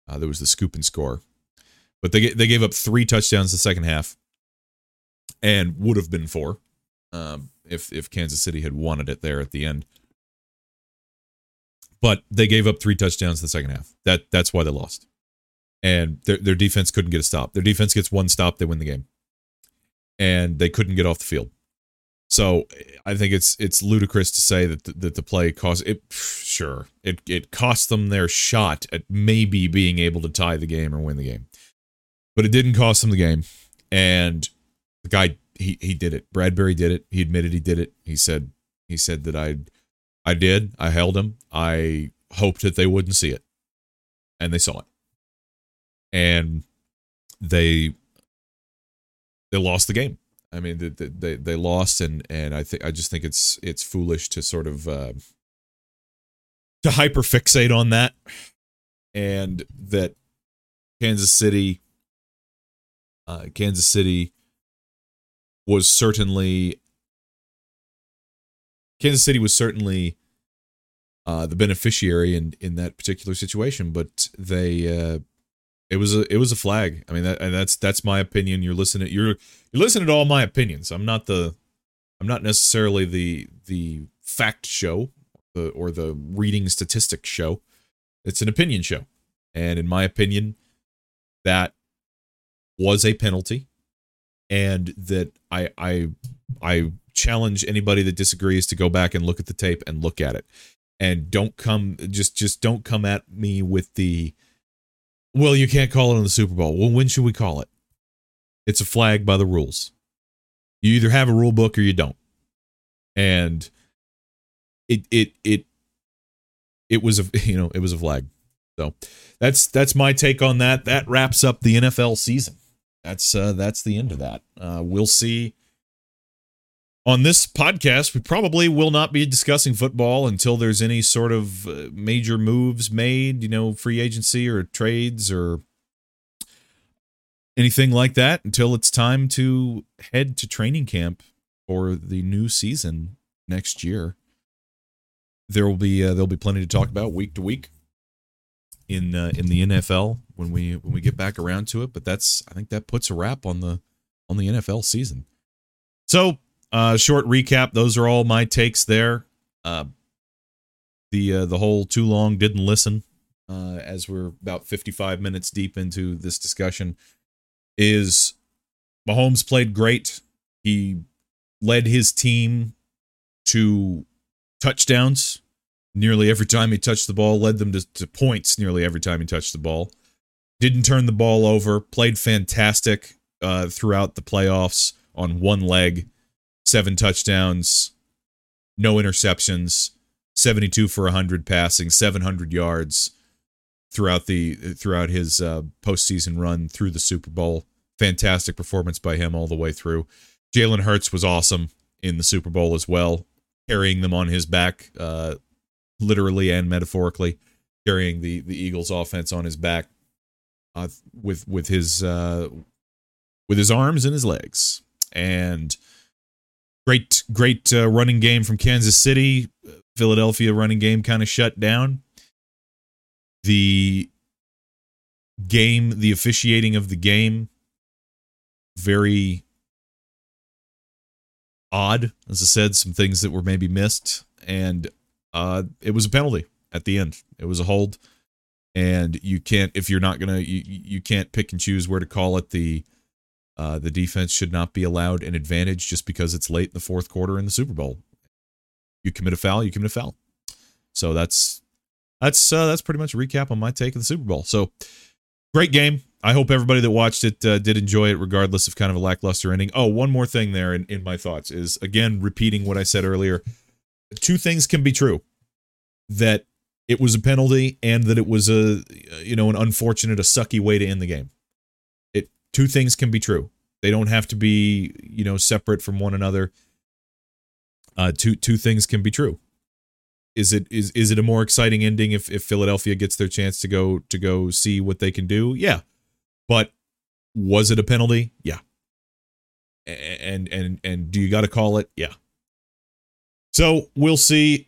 Uh, there was the scoop and score, but they they gave up three touchdowns the second half, and would have been four um, if if Kansas City had wanted it there at the end. But they gave up three touchdowns the second half. That that's why they lost and their their defense couldn't get a stop. Their defense gets one stop, they win the game, and they couldn't get off the field. So I think it's it's ludicrous to say that the, that the play cost it. Sure, it it cost them their shot at maybe being able to tie the game or win the game, but it didn't cost them the game. And the guy he he did it. Bradberry did it. He admitted he did it. He said he said that I I did. I held him. I hoped that they wouldn't see it, and they saw it and they they lost the game. I mean, they they, they lost, and and I think I just think it's it's foolish to sort of uh, to hyperfixate on that, and that Kansas City, uh, Kansas City was certainly Kansas City was certainly uh, the beneficiary in in that particular situation, but they uh, it was a it was a flag. I mean that and that's that's my opinion. You're listening you're you're listening to all my opinions. I'm not the I'm not necessarily the the fact show the or the reading statistics show. It's an opinion show. And in my opinion, that was a penalty and that I I I challenge anybody that disagrees to go back and look at the tape and look at it. And don't come just just don't come at me with the well, you can't call it on the Super Bowl. Well, when should we call it? It's a flag by the rules. You either have a rule book or you don't. And it it it it was a you know, it was a flag. So that's that's my take on that. That wraps up the NFL season. That's uh that's the end of that. Uh we'll see on this podcast, we probably will not be discussing football until there's any sort of uh, major moves made, you know, free agency or trades or anything like that until it's time to head to training camp for the new season next year. There will be uh, there'll be plenty to talk about week to week. in uh, in the NFL when we when we get back around to it. But that's I think that puts a wrap on the on the NFL season. So uh, short recap. Those are all my takes there. Uh, the uh, the whole too long didn't listen uh, as we're about 55 minutes deep into this discussion is Mahomes played great. He led his team to touchdowns nearly every time he touched the ball, led them to, to points nearly every time he touched the ball. Didn't turn the ball over, played fantastic uh, throughout the playoffs on one leg, seven touchdowns, no interceptions, 72 for 100 passing, 700 yards throughout the throughout his uh, postseason run through the Super Bowl. Fantastic performance by him all the way through. Jalen Hurts was awesome in the Super Bowl as well, carrying them on his back, uh, literally and metaphorically, carrying the the Eagles' offense on his back uh, with with his uh, with his arms and his legs. And great great uh, running game from Kansas City. Philadelphia running game kind of shut down. The game, the officiating of the game, very odd. As I said, some things that were maybe missed, and uh, it was a penalty at the end. It was a hold, and you can't if you're not gonna you you can't pick and choose where to call it. The uh, the defense should not be allowed an advantage just because it's late in the fourth quarter in the Super Bowl. You commit a foul, you commit a foul. So that's that's uh, that's pretty much a recap on my take of the Super Bowl. So great game. I hope everybody that watched it uh, did enjoy it, regardless of kind of a lackluster ending. Oh, one more thing there in, in my thoughts is again repeating what I said earlier. Two things can be true: that it was a penalty and that it was a you know an unfortunate, a sucky way to end the game. It two things can be true. They don't have to be you know separate from one another. Uh, two two things can be true is it is is it a more exciting ending if if Philadelphia gets their chance to go to go see what they can do? Yeah. But was it a penalty? Yeah. And and and do you got to call it? Yeah. So, we'll see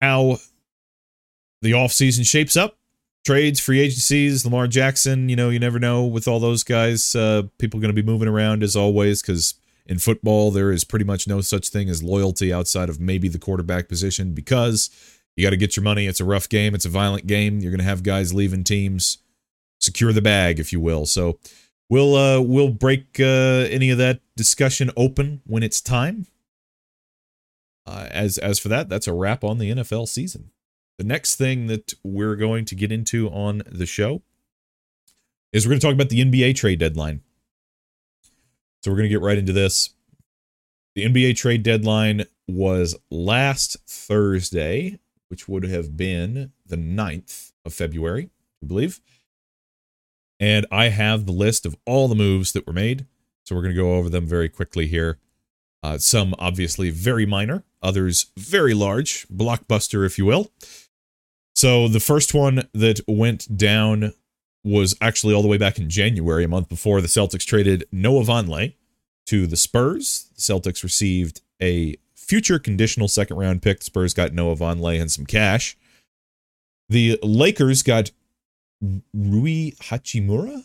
how the offseason shapes up. Trades, free agencies, Lamar Jackson, you know, you never know with all those guys. Uh, people going to be moving around as always because in football, there is pretty much no such thing as loyalty outside of maybe the quarterback position because you got to get your money. It's a rough game, it's a violent game. You're going to have guys leaving teams, secure the bag, if you will. So we'll uh, we'll break uh, any of that discussion open when it's time. Uh, as as for that, that's a wrap on the NFL season. The next thing that we're going to get into on the show is we're going to talk about the NBA trade deadline. So we're going to get right into this. The NBA trade deadline was last Thursday, which would have been the 9th of February, I believe. And I have the list of all the moves that were made. So we're going to go over them very quickly here. Uh, some obviously very minor, others very large, blockbuster, if you will. So the first one that went down was actually all the way back in January, a month before the Celtics traded Noah Vonleh to the Spurs. The Celtics received a future conditional second round pick. The Spurs got Noah Vonleh and some cash. The Lakers got Rui Hachimura.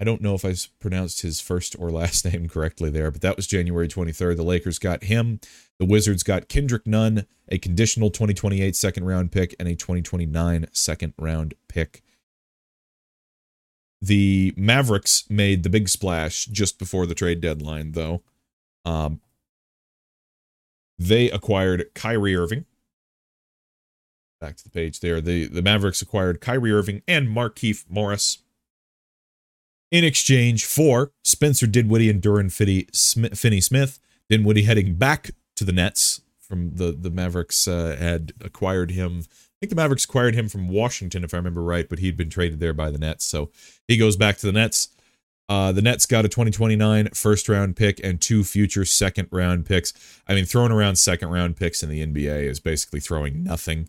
I don't know if I pronounced his first or last name correctly there, but that was January 23rd. The Lakers got him. The Wizards got Kendrick Nunn, a conditional 2028 second round pick, and a 2029 second round pick the Mavericks made the big splash just before the trade deadline, though. Um, they acquired Kyrie Irving. Back to the page there. The, the Mavericks acquired Kyrie Irving and Markieff Morris in exchange for Spencer Dinwiddie and Dorian Finney Smith. Dinwiddie heading back to the Nets from the, the Mavericks uh, had acquired him I think the Mavericks acquired him from Washington, if I remember right, but he'd been traded there by the Nets. So he goes back to the Nets. Uh, the Nets got a 2029 first round pick and two future second round picks. I mean, throwing around second round picks in the NBA is basically throwing nothing.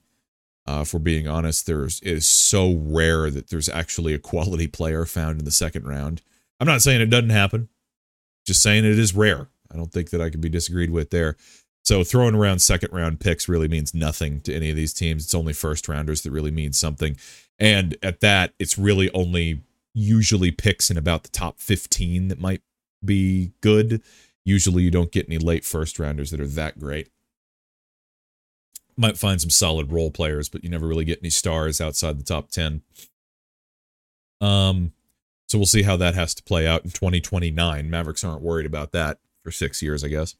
Uh, we're being honest, there's it is so rare that there's actually a quality player found in the second round. I'm not saying it doesn't happen, just saying it is rare. I don't think that I can be disagreed with there. So throwing around second round picks really means nothing to any of these teams. It's only first rounders that really mean something. And at that, it's really only usually picks in about the top 15 that might be good. Usually you don't get any late first rounders that are that great. Might find some solid role players, but you never really get any stars outside the top 10. Um so we'll see how that has to play out in 2029. Mavericks aren't worried about that for 6 years, I guess.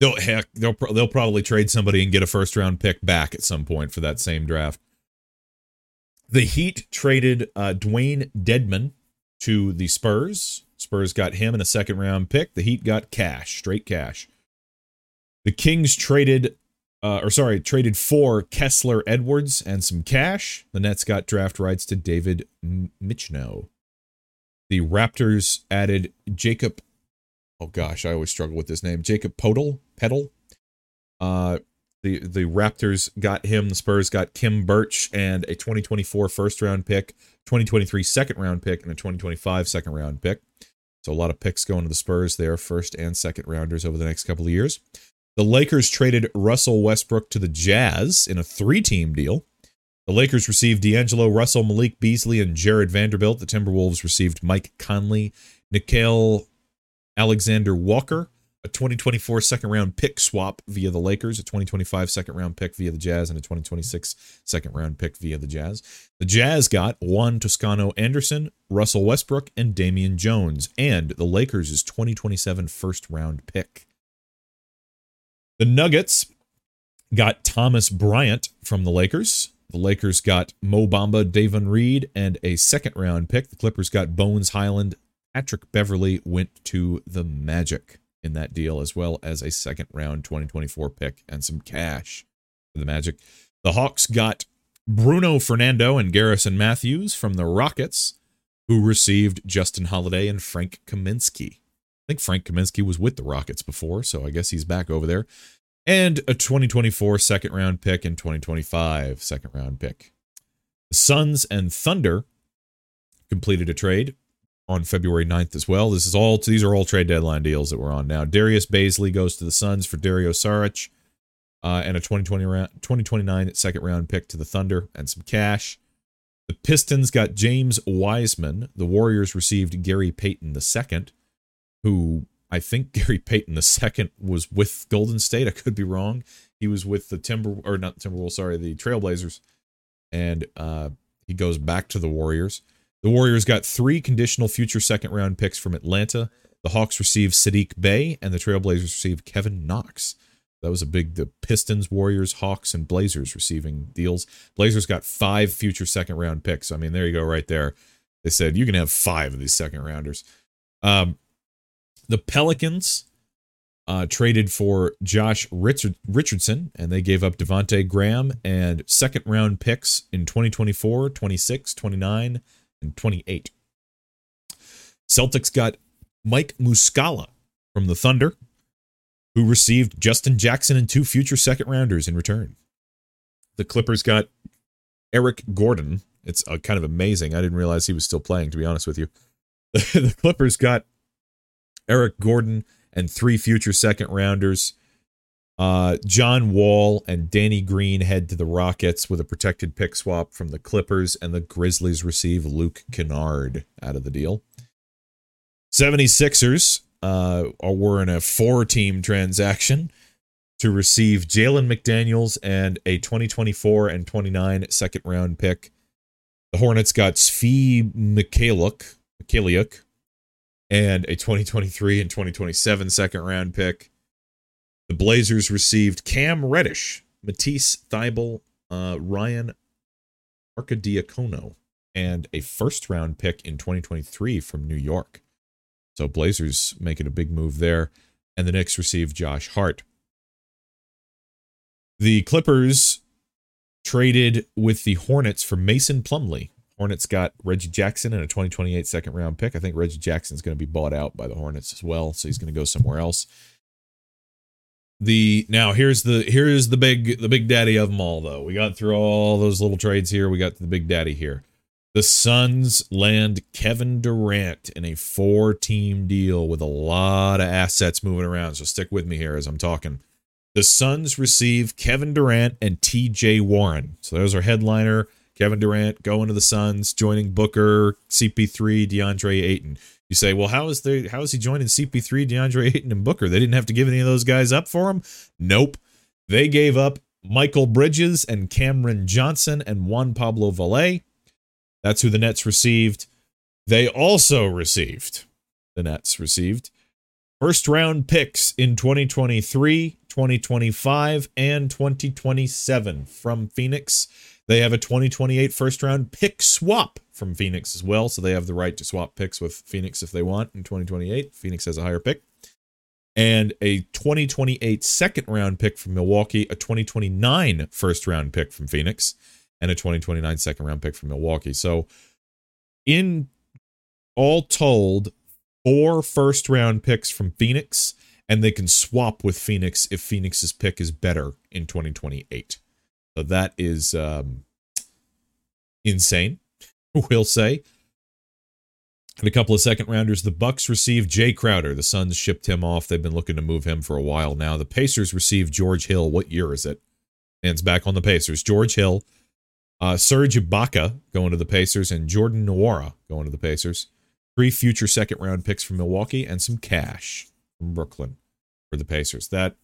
They'll heck, they'll they'll probably trade somebody and get a first round pick back at some point for that same draft. The Heat traded uh, Dewayne Dedmon to the Spurs. Spurs got him in a second round pick. The Heat got cash, straight cash. The Kings traded, uh, or sorry, traded for Kessler Edwards and some cash. The Nets got draft rights to David Michineau. The Raptors added Jacob oh gosh, I always struggle with this name. Jacob Podol, Pedal. Uh, the the Raptors got him. The Spurs got Khem Birch and a 2024 first round pick, 2023 second round pick, and a 2025 second round pick. So a lot of picks going to the Spurs there, first and second rounders over the next couple of years. The Lakers traded Russell Westbrook to the Jazz in a three team deal. The Lakers received D'Angelo Russell, Malik Beasley, and Jarred Vanderbilt. The Timberwolves received Mike Conley, Nickeil Alexander Walker, a 2024 second round pick swap via the Lakers, a 2025 second round pick via the Jazz, and a 2026 second round pick via the Jazz. The Jazz got Juan Toscano Anderson, Russell Westbrook, and Damian Jones, and the Lakers' 2027 first round pick. The Nuggets got Thomas Bryant from the Lakers. The Lakers got Mo Bamba, Davon Reed, and a second round pick. The Clippers got Bones Hyland. Patrick Beverley went to the Magic in that deal, as well as a second round 2024 pick and some cash for the Magic. The Hawks got Bruno Fernando and Garrison Matthews from the Rockets, who received Justin Holiday and Frank Kaminsky. I think Frank Kaminsky was with the Rockets before, so I guess he's back over there. And a 2024 second round pick and 2025 second round pick. The Suns and Thunder completed a trade on February 9th as well. This is all these are all trade deadline deals that we're on now. Darius Bazley goes to the Suns for Dario Saric uh, and a 2020 round, 2029 second round pick to the Thunder and some cash. The Pistons got James Wiseman. The Warriors received Gary Payton II, who I think Gary Payton II was with Golden State. I could be wrong. He was with the Timber or not Timberwolves, sorry, the Trailblazers, and uh, he goes back to the Warriors. The Warriors got three conditional future second round picks from Atlanta. The Hawks received Saddiq Bey, and the Trailblazers received Kevin Knox. That was a big. The Pistons, Warriors, Hawks, and Blazers receiving deals. Blazers got five future second round picks. I mean, there you go, right there. They said you can have five of these second rounders. Um, the Pelicans uh, traded for Josh Richard, Richardson, and they gave up Devonte Graham and second round picks in 2024, 26, 29, and 28. Celtics got Mike Muscala from the Thunder, who received Justin Jackson and two future second rounders in return. The Clippers got Eric Gordon. It's uh, kind of amazing. I didn't realize he was still playing, to be honest with you. the Clippers got Eric Gordon and three future second rounders uh, John Wall and Danny Green head to the Rockets with a protected pick swap from the Clippers, and the Grizzlies receive Luke Kennard out of the deal. 76ers uh, were in a four team transaction to receive Jalen McDaniels and a 2024 and 29 second round pick. The Hornets got Svi Mykhailiuk, Mykhailiuk and a 2023 and 2027 second round pick. The Blazers received Cam Reddish, Matisse Thybulle, uh, Ryan Arcidiacono, and a first round pick in 2023 from New York. So Blazers making a big move there. And the Knicks received Josh Hart. The Clippers traded with the Hornets for Mason Plumlee. Hornets got Reggie Jackson and a 2028 second round pick. I think Reggie Jackson's going to be bought out by the Hornets as well, so he's going to go somewhere else the now here's the here's the big the big daddy of them all though. We got through all those little trades here. We got to the big daddy here. The Suns land Kevin Durant in a four team deal with a lot of assets moving around. So stick with me here as I'm talking. the Suns receive Kevin Durant and TJ Warren. So those are headliner Kevin Durant going to the Suns, joining Booker, CP3, DeAndre Ayton. You say, well, how is there how is he joining CP3, DeAndre Ayton, and Booker? They didn't have to give any of those guys up for him? Nope. They gave up Mikal Bridges and Cameron Johnson and Juan Pablo Vaulet. That's who the Nets received. They also received, the Nets received first round picks in 2023, 2025, and 2027 from Phoenix. They have a 2028 first round pick swap from Phoenix as well. So they have the right to swap picks with Phoenix if they want in 2028. Phoenix has a higher pick. And a 2028 second round pick from Milwaukee, a 2029 first round pick from Phoenix, and a 2029 second round pick from Milwaukee. So, in all told, four first round picks from Phoenix, and they can swap with Phoenix if Phoenix's pick is better in 2028. So that is um, insane, we'll say. And a couple of second rounders. The Bucks received Jae Crowder. The Suns shipped him off. They've been looking to move him for a while now. The Pacers received George Hill. What year is it? And it's back on the Pacers. George Hill, uh, Serge Ibaka going to the Pacers, and Jordan Nwora going to the Pacers. Three future second round picks from Milwaukee and some cash from Brooklyn for the Pacers. That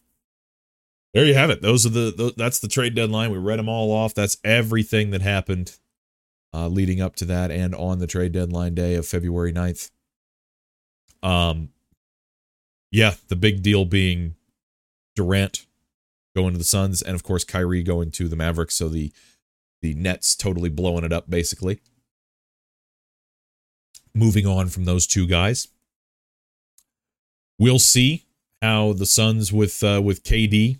there you have it. Those are the that's the trade deadline. We read them all off. That's everything that happened uh, leading up to that and on the trade deadline day of February 9th. Um, yeah, the big deal being Durant going to the Suns, and of course Kyrie going to the Mavericks. So the the Nets totally blowing it up, basically. Moving on from those two guys, we'll see how the Suns with uh, with KD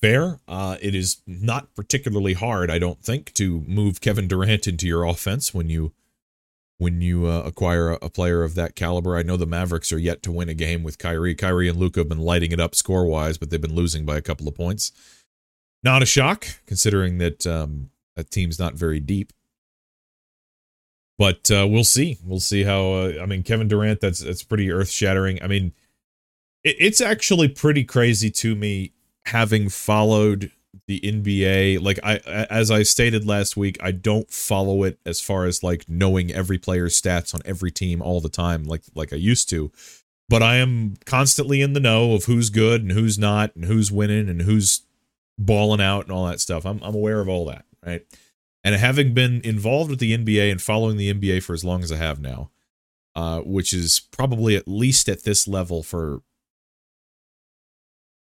fair. Uh, it is not particularly hard, I don't think, to move Kevin Durant into your offense when you when you uh, acquire a, a, player of that caliber. I know the Mavericks are yet to win a game with Kyrie. Kyrie and Luka have been lighting it up score wise, but they've been losing by a couple of points. Not a shock, considering that um, that team's not very deep. But uh, we'll see. We'll see how. Uh, I mean, Kevin Durant. That's that's pretty earth shattering. I mean, it, it's actually pretty crazy to me having followed the NBA, like I as I stated last week, I don't follow it as far as like knowing every player's stats on every team all the time like like I used to. But I am constantly in the know of who's good and who's not and who's winning and who's balling out and all that stuff. I'm I'm aware of all that, right? And having been involved with the NBA and following the NBA for as long as I have now, uh, which is probably at least at this level for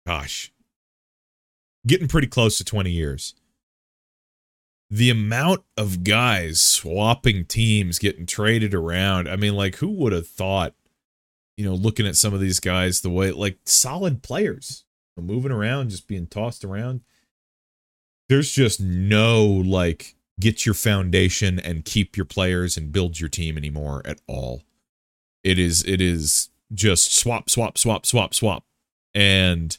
gosh, getting pretty close to 20 years. The amount of guys swapping teams, getting traded around. I mean, like, who would have thought, you know, looking at some of these guys, the way, like, solid players moving around, just being tossed around. There's just no, like, get your foundation and keep your players and build your team anymore at all. It is, it is just swap, swap, swap, swap, swap. And,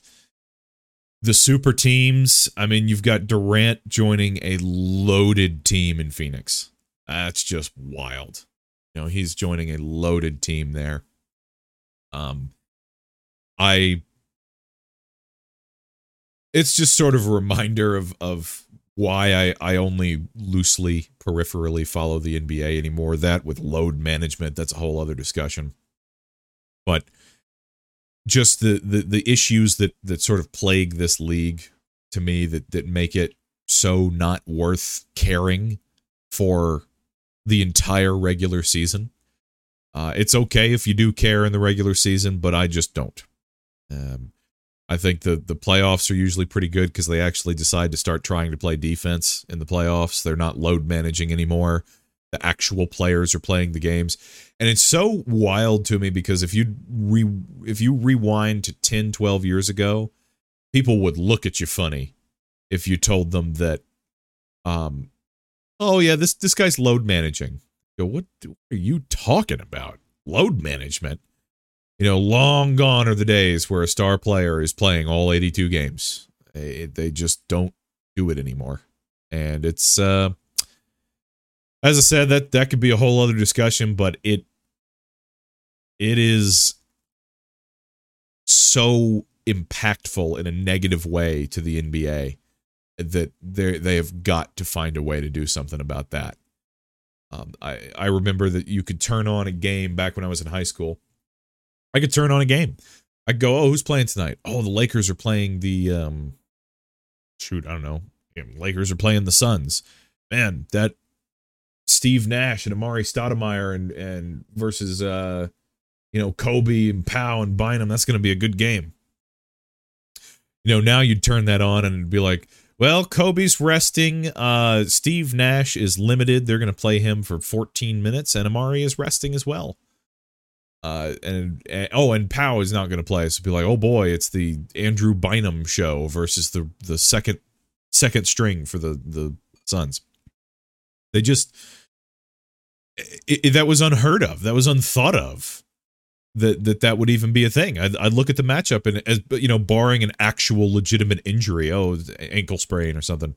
the super teams, I mean, you've got Durant joining a loaded team in Phoenix. That's just wild. You know, he's joining a loaded team there. Um I it's just sort of a reminder of of why I I only loosely peripherally follow the NBA anymore. That with load management, that's a whole other discussion. But just the, the the issues that that sort of plague this league to me that that make it so not worth caring for the entire regular season. Uh, it's okay if you do care in the regular season, but I just don't. Um, I think the the playoffs are usually pretty good because they actually decide to start trying to play defense in the playoffs. They're not load managing anymore the actual players are playing the games. And it's so wild to me because if you re if you rewind to 10 12 years ago people would look at you funny if you told them that um oh yeah this this guy's load managing. Go what, what are you talking about? Load management? You know long gone are the days where a star player is playing all 82 games. They, they just don't do it anymore. And it's uh as I said, that that could be a whole other discussion, but it it is so impactful in a negative way to the NBA that they they have got to find a way to do something about that. Um, I I remember that you could turn on a game back when I was in high school. I could turn on a game. I go, oh, who's playing tonight? Oh, the Lakers are playing the um, shoot, I don't know. Lakers are playing the Suns. Man, that Steve Nash and Amar'e Stoudemire and and versus uh, you know Kobe and Pau and Bynum. That's going to be a good game. You know, now you'd turn that on and be like, well, Kobe's resting. Uh, Steve Nash is limited. They're going to play him for 14 minutes, and Amar'e is resting as well. Uh, and, and oh, and Pau is not going to play. So be like, oh boy, it's the Andrew Bynum show versus the the second second string for the the Suns. They just it, it, that was unheard of. That was unthought of that that that would even be a thing. I'd, I'd look at the matchup and as you know, barring an actual legitimate injury, oh, ankle sprain or something,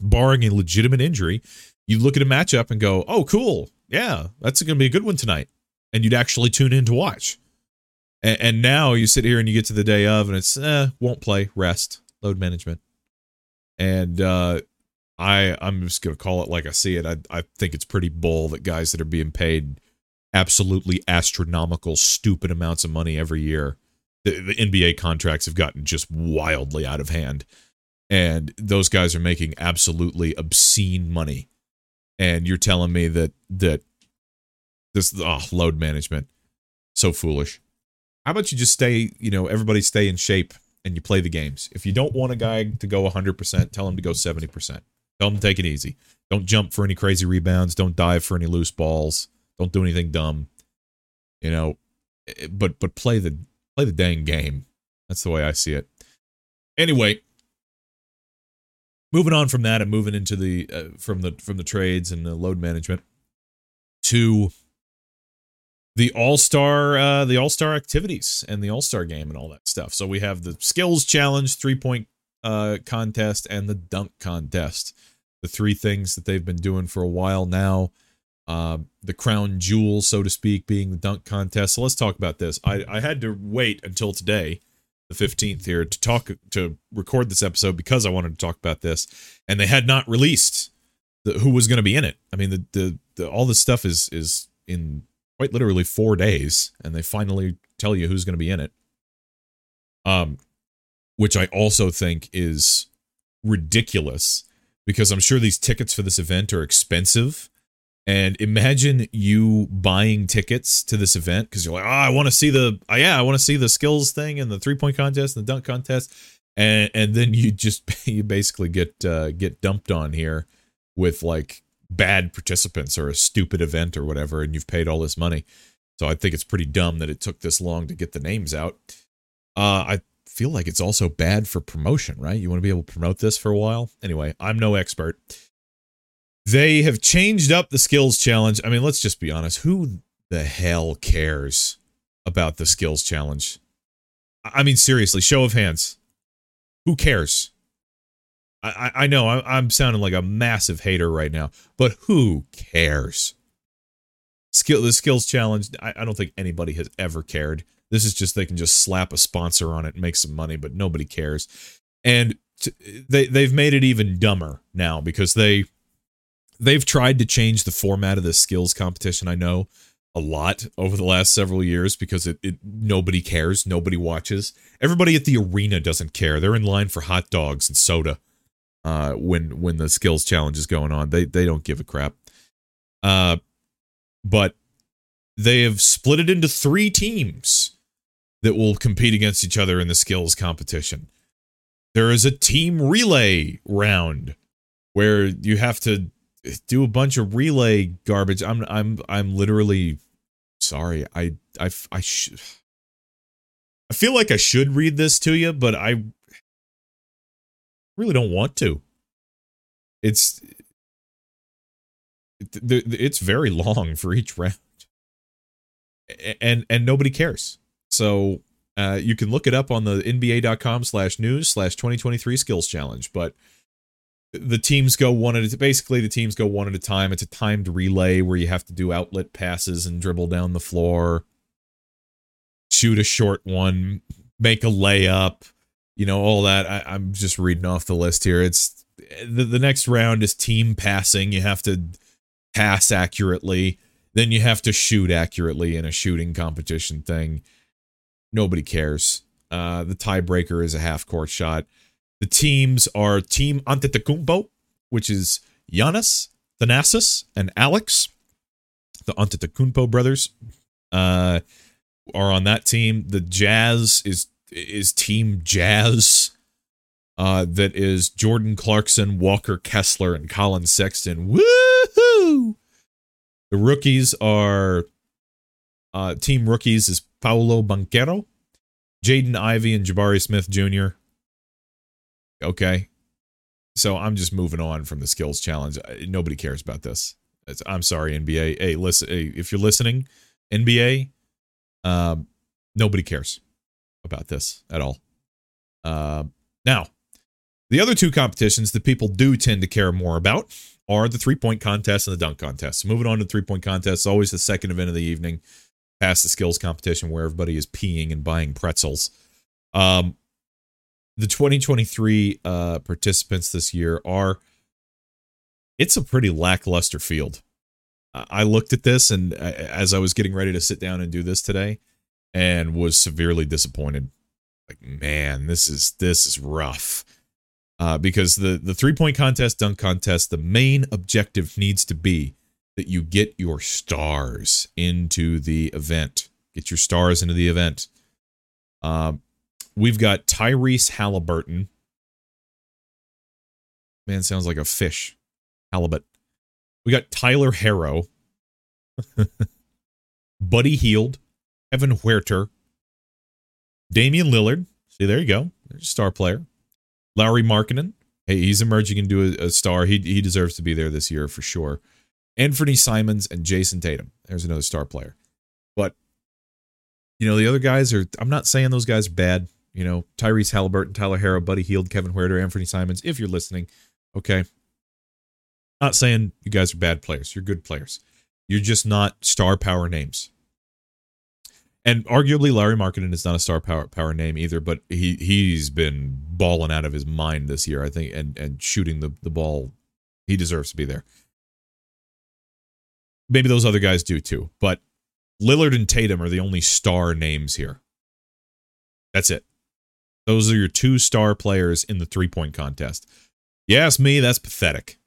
barring a legitimate injury, you look at a matchup and go, oh, cool, yeah, that's going to be a good one tonight, and you'd actually tune in to watch. And, and now you sit here and you get to the day of, and it's eh, won't play, rest, load management, and uh, I I'm just gonna call it like I see it. I I think it's pretty bull that guys that are being paid absolutely astronomical, stupid amounts of money every year. The, the, NBA contracts have gotten just wildly out of hand. And those guys are making absolutely obscene money. And you're telling me that that this oh, load management so foolish. How about you just stay, you know, everybody stay in shape and you play the games. If you don't want a guy to go 100%, tell him to go 70%. Tell to take it easy. Don't jump for any crazy rebounds, don't dive for any loose balls don't do anything dumb. You know, eh, but but play the play the dang game. That's the way I see it. Anyway, moving on from that and moving into the uh, from the from the trades and the load management to the all-star uh the all-star activities and the all-star game and all that stuff so we have the skills challenge three point uh contest and the dunk contest the three things that they've been doing for a while now uh, the crown jewel, so to speak, being the dunk contest. So let's talk about this. I, I had to wait until today, the 15th here, to talk to record this episode because I wanted to talk about this, and they had not released the, who was going to be in it. I mean, the, the the all this stuff is is in quite literally four days, and they finally tell you who's going to be in it. Um, which I also think is ridiculous because I'm sure these tickets for this event are expensive and imagine you buying tickets to this event because you're like, oh, I want to see the, oh, yeah, I want to see the skills thing and the three point contest and the dunk contest, and and then you just you basically get uh, get dumped on here with like bad participants or a stupid event or whatever, and you've paid all this money. So I think it's pretty dumb that it took this long to get the names out. Uh, I feel like it's also bad for promotion, right? You want to be able to promote this for a while. Anyway, I'm no expert. They have changed up the skills challenge. I mean, let's just be honest. Who the hell cares about the skills challenge? I mean, seriously, show of hands. Who cares? I, I, know I, I'm sounding like a massive hater right now, but who cares? Skill the skills challenge. I, I don't think anybody has ever cared. This is just they can just slap a sponsor on it and make some money, but nobody cares. And t- they they've made it even dumber now because they they've tried to change the format of the skills competition. I know a lot over the last several years because it, it nobody cares, nobody watches. Everybody at the arena doesn't care. They're in line for hot dogs and soda uh, when when the skills challenge is going on. They they don't give a crap. Uh, but they have split it into three teams that will compete against each other in the skills competition. There is a team relay round where you have to do a bunch of relay garbage. I'm I'm I'm literally sorry. I I I should I feel like I should read this to you, but I really don't want to. It's it's very long for each round. And and nobody cares. So uh, you can look it up on the nba.com slash news slash 2023 skills challenge. But the teams go one at a basically the teams go one at a time. It's a timed relay where you have to do outlet passes and dribble down the floor, shoot a short one, make a layup, you know, all that. I, I'm just reading off the list here. It's the, the next round is team passing. You have to pass accurately. Then you have to shoot accurately in a shooting competition thing. Nobody cares. Uh, the tiebreaker is a half court shot. The teams are Team Antetokounmpo, which is Giannis, Thanasis, and Alex. The Antetokounmpo brothers uh, are on that team. The Jazz is is Team Jazz. Uh, that is Jordan Clarkson, Walker Kessler, and Collin Sexton. Woohoo! The rookies are uh, team rookies is Paolo Banchero, Jaden Ivey, and Jabari Smith Jr. Okay. So I'm just moving on from the skills challenge. Nobody cares about this. It's, I'm sorry, NBA. Hey, listen. Hey, if you're listening, NBA, um, nobody cares about this at all. Uh, now, the other two competitions that people do tend to care more about are the three point contest and the dunk contest. So moving on to the three point contest, always the second event of the evening, past the skills competition where everybody is peeing and buying pretzels. Um, the 2023 uh, participants this year are it's a pretty lackluster field. I looked at this and as I was getting ready to sit down and do this today and was severely disappointed. Like, man, this is this is rough. Uh, because the the three point contest, dunk contest, the main objective needs to be that you get your stars into the event. Get your stars into the event. Um, We've got Tyrese Halliburton. Man, sounds like a fish. Halibut. We got Tyler Herro, Buddy Hield. Evan Huerter. Damian Lillard. See, there you go. There's a star player. Lauri Markkanen. Hey, he's emerging into a, a star. He he deserves to be there this year for sure. Anthony Simons and Jayson Tatum. There's another star player. But you know, the other guys are I'm not saying those guys are bad. You know, Tyrese Halliburton, Tyler Herro, Buddy Hield, Kevin Huerter, Anthony Simons, if you're listening, okay. Not saying you guys are bad players. You're good players. You're just not star power names. And arguably Lauri Markkanen is not a star power power name either, but he he's been balling out of his mind this year, I think, and and shooting the, the ball. He deserves to be there. Maybe those other guys do too, but Lillard and Tatum are the only star names here. That's it. Those are your two star players in the three point contest. You ask me, that's pathetic.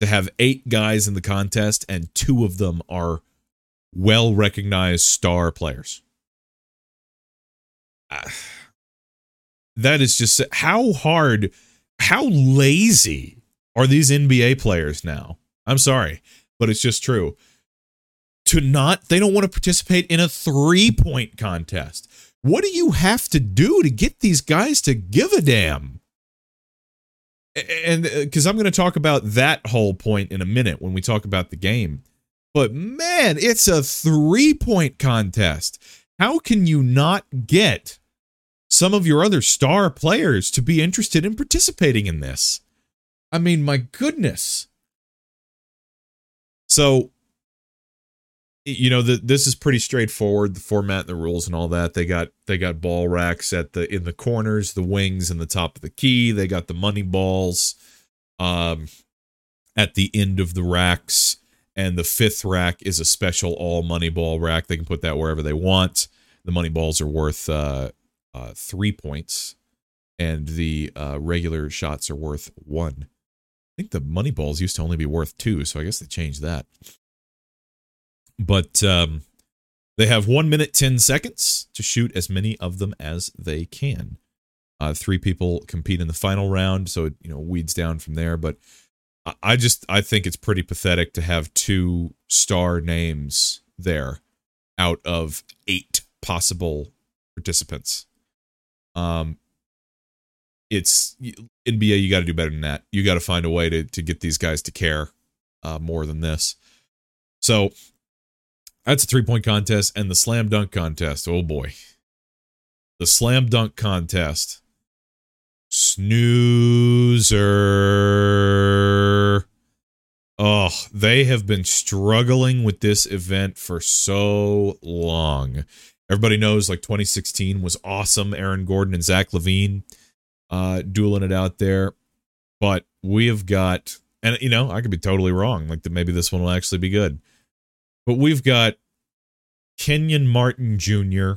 To have eight guys in the contest and two of them are well recognized star players. Uh, that is just how hard, how lazy are these NBA players now? I'm sorry, but it's just true. To not, they don't want to participate in a three point contest. What do you have to do to get these guys to give a damn? And because uh, I'm going to talk about that whole point in a minute when we talk about the game. But man, it's a three point contest. How can you not get some of your other star players to be interested in participating in this? I mean, my goodness. So you know the, this is pretty straightforward the format and the rules and all that. They got they got ball racks at the in the corners the wings and the top of the key. They got the money balls um at the end of the racks. And the fifth rack is a special all money ball rack. They can put that wherever they want. The money balls are worth uh, uh three points. And the uh regular shots are worth one think the money balls used to only be worth two so i guess they changed that but um, they have one minute, 10 seconds to shoot as many of them as they can. Uh, three people compete in the final round, so it you know weeds down from there. But I just I think it's pretty pathetic to have two star names there out of eight possible participants. Um, it's NBA. You got to do better than that. You got to find a way to to get these guys to care uh, more than this. So that's a three point contest and the slam dunk contest. Oh boy. The slam dunk contest. Snoozer. Oh, they have been struggling with this event for so long. Everybody knows like 2016 was awesome. Aaron Gordon and Zach LaVine uh, dueling it out there. But we have got, and you know, I could be totally wrong. Like that, maybe this one will actually be good. But we've got Kenyon Martin Jr.,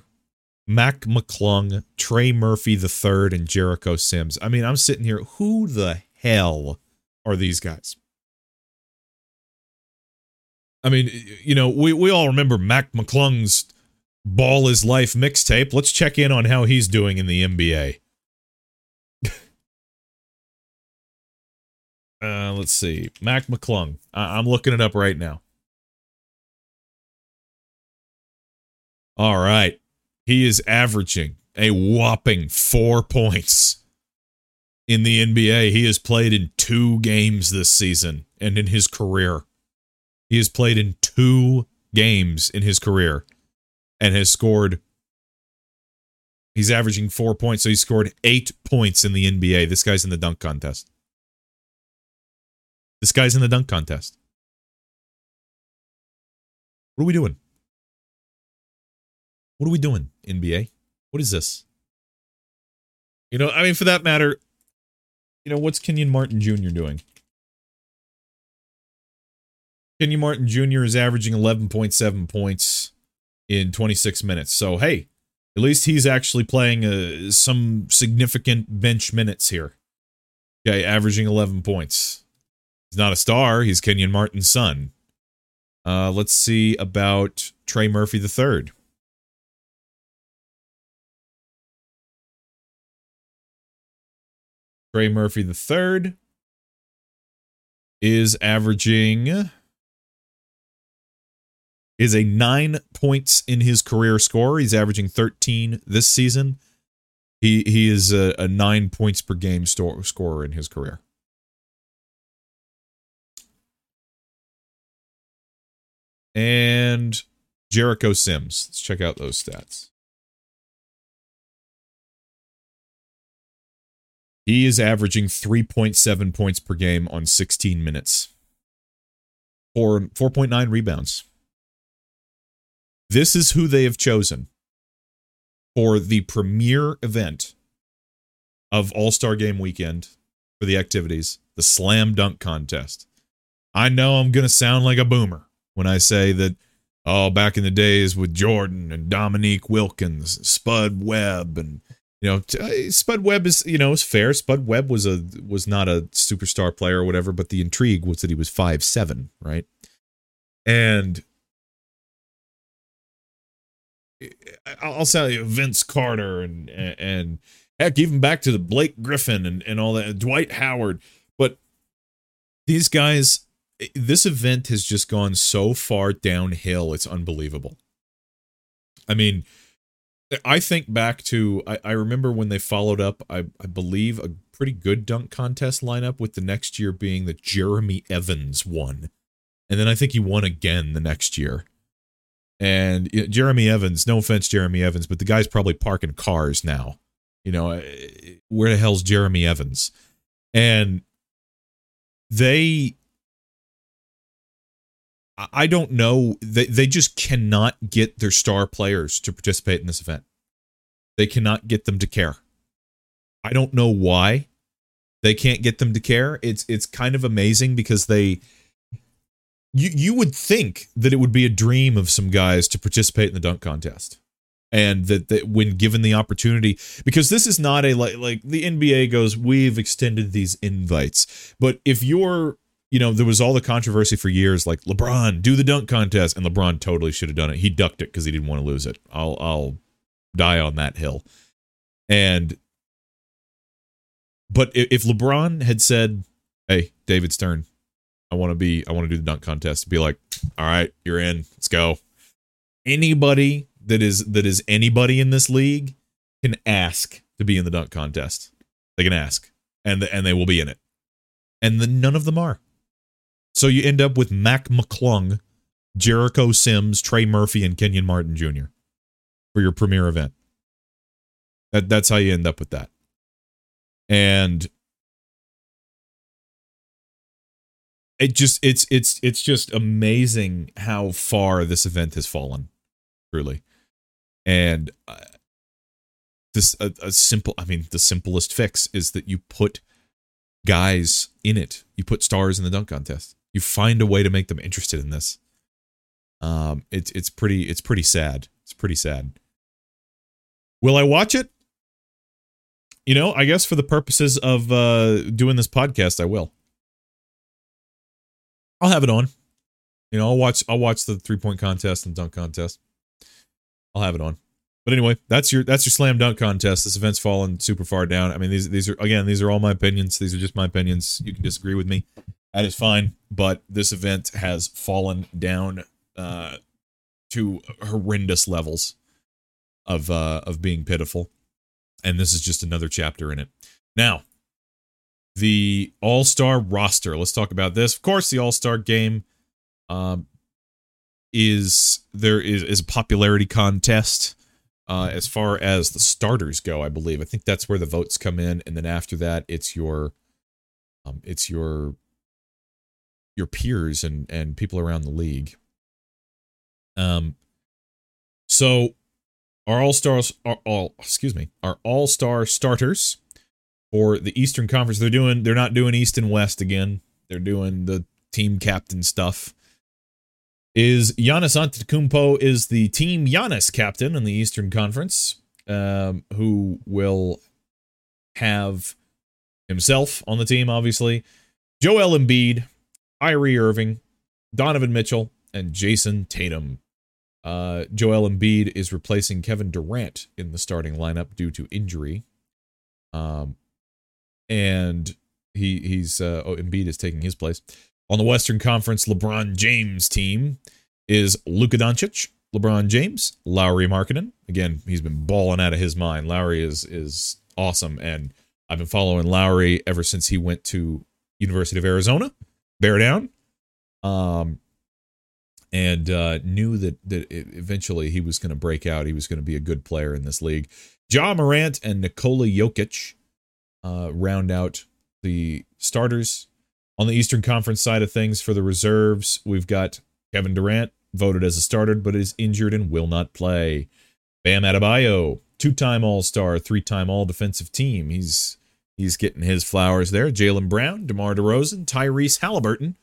Mac McClung, Trey Murphy III, and Jericho Sims. I mean, I'm sitting here. Who the hell are these guys? I mean, you know, we, we all remember Mac McClung's Ball is Life mixtape. Let's check in on how he's doing in the NBA. Uh, let's see. Mac McClung. I- I'm looking it up right now. All right. He is averaging a whopping four points in the NBA. He has played in two games this season and in his career. He has played in two games in his career and has scored. He's averaging four points, so he scored eight points in the NBA. This guy's in the dunk contest. This guy's in the dunk contest. What are we doing? What are we doing, NBA? What is this? You know, I mean, for that matter, you know, what's Kenyon Martin Jr. doing? Kenyon Martin Jr. is averaging 11.7 points in 26 minutes. So, hey, at least he's actually playing uh, some significant bench minutes here. Okay, averaging 11 points. He's not a star. He's Kenyon Martin's son. Uh, let's see about Trey Murphy III. Trey Murphy III is averaging is a nine points in his career score. He's averaging 13 this season. He he is a, a nine points per game store, scorer in his career. And Jericho Sims. Let's check out those stats. He is averaging 3.7 points per game on 16 minutes. Four, 4.9 rebounds. This is who they have chosen for the premier event of All Star Game weekend for the activities, the Slam Dunk Contest. I know I'm going to sound like a boomer when I say that, oh, back in the days with Jordan and Dominique Wilkins, Spud Webb, and you know, uh, Spud Webb is you know is fair. Spud Webb was a was not a superstar player or whatever, but the intrigue was that he was five seven, right? And I'll say Vince Carter and and heck, even back to the Blake Griffin and and all that, Dwight Howard. But these guys, this event has just gone so far downhill. It's unbelievable. I mean, I think back to I, I remember when they followed up, I, I believe a pretty good dunk contest lineup with the next year being that Jeremy Evans won. And then I think he won again the next year. And you know, Jeremy Evans, no offense, Jeremy Evans, but the guy's probably parking cars now. You know, where the hell's Jeremy Evans? And they I don't know. They they just cannot get their star players to participate in this event. They cannot get them to care. I don't know why they can't get them to care. It's it's kind of amazing because they you you would think that it would be a dream of some guys to participate in the dunk contest. And that, that when given the opportunity, because this is not a like like the NBA goes, we've extended these invites. But if you're you know, there was all the controversy for years, like LeBron, do the dunk contest, and LeBron totally should have done it. He ducked it because he didn't want to lose it. I'll I'll die on that hill. And but if LeBron had said, "Hey, David Stern, I want to be, I want to do the dunk contest," be like, "All right, you're in. Let's go." Anybody that is that is anybody in this league can ask to be in the dunk contest. They can ask, and the, and they will be in it. And the, none of them are. So you end up with Mac McClung, Jericho Sims, Trey Murphy, and Kenyon Martin Jr. for your premier event. That that's how you end up with that. And it just it's it's it's just amazing how far this event has fallen. Truly. And uh, this a, a simple I mean the simplest fix is that you put guys in it. You put stars in the dunk contest. You find a way to make them interested in this. Um it's it's pretty it's pretty sad. It's pretty sad. Will I watch it? You know, I guess for the purposes of uh doing this podcast I will. I'll have it on. You know, I'll watch I'll watch the three point contest and dunk contest. I'll have it on. But anyway, that's your that's your slam dunk contest. This event's fallen super far down. I mean, these these are again, these are all my opinions. These are just my opinions. You can disagree with me. That is fine. But this event has fallen down uh to horrendous levels of uh of being pitiful. And this is just another chapter in it. Now, the All-Star roster. Let's talk about this. Of course, the All-Star game um, is there is, is a popularity contest uh, as far as the starters go. I believe I think that's where the votes come in, and then after that, it's your um, it's your your peers and and people around the league. Um, so our all stars are all excuse me our all star starters for the Eastern Conference. They're doing they're not doing East and West again. They're doing the team captain stuff is Giannis Antetokounmpo is the team Giannis captain in the Eastern Conference, um, who will have himself on the team, obviously. Joel Embiid, Kyrie Irving, Donovan Mitchell, and Jayson Tatum. Uh, Joel Embiid is replacing Kevin Durant in the starting lineup due to injury. Um, and he he's uh, oh Embiid is taking his place. On the Western Conference, LeBron James team is Luka Doncic, LeBron James, Lauri Markkanen. Again, he's been balling out of his mind. Lauri is is awesome, and I've been following Lauri ever since he went to University of Arizona, bear down, um, and uh, knew that that eventually he was going to break out. He was going to be a good player in this league. Ja Morant and Nikola Jokic uh, round out the starters on the Eastern Conference side of things, for the reserves, we've got Kevin Durant, voted as a starter, but is injured and will not play. Bam Adebayo, two-time All-Star, three-time All-Defensive Team. He's he's getting his flowers there. Jaylen Brown, DeMar DeRozan, Tyrese Halliburton,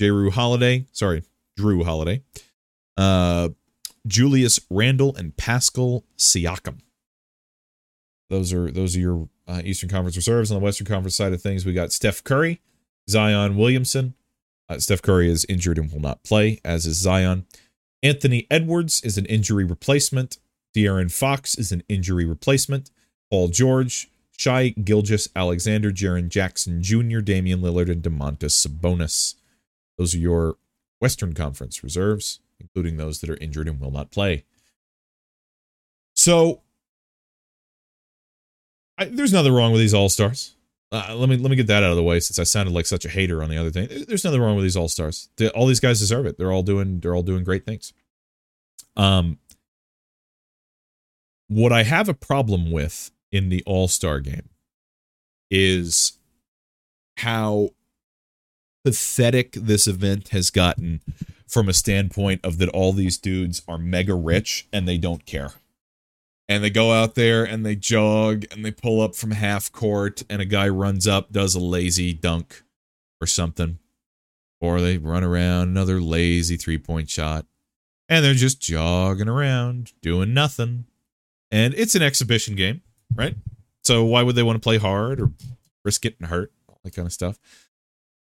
Jrue Holiday, sorry, Drew Holiday, uh, Julius Randle, and Pascal Siakam. Those are those are your uh, Eastern Conference reserves. On the Western Conference side of things, we got Steph Curry, Zion Williamson. Uh, Steph Curry is injured and will not play, as is Zion. Anthony Edwards is an injury replacement. De'Aaron Fox is an injury replacement. Paul George, Shai Gilgeous Alexander, Jaren Jackson Jr., Damian Lillard, and Domantas Sabonis. Those are your Western Conference reserves, including those that are injured and will not play. So, I, there's nothing wrong with these All Stars. Uh, let me let me get that out of the way since I sounded like such a hater on the other thing. There's nothing wrong with these all stars. All these guys deserve it. They're all doing they're all doing great things. Um, what I have a problem with in the All Star game is how pathetic this event has gotten from a standpoint of that all these dudes are mega rich and they don't care. And they go out there and they jog and they pull up from half court and a guy runs up does a lazy dunk or something. Or they run around another lazy three point shot. And they're just jogging around doing nothing. And it's an exhibition game right so why would they want to play hard or risk getting hurt all that kind of stuff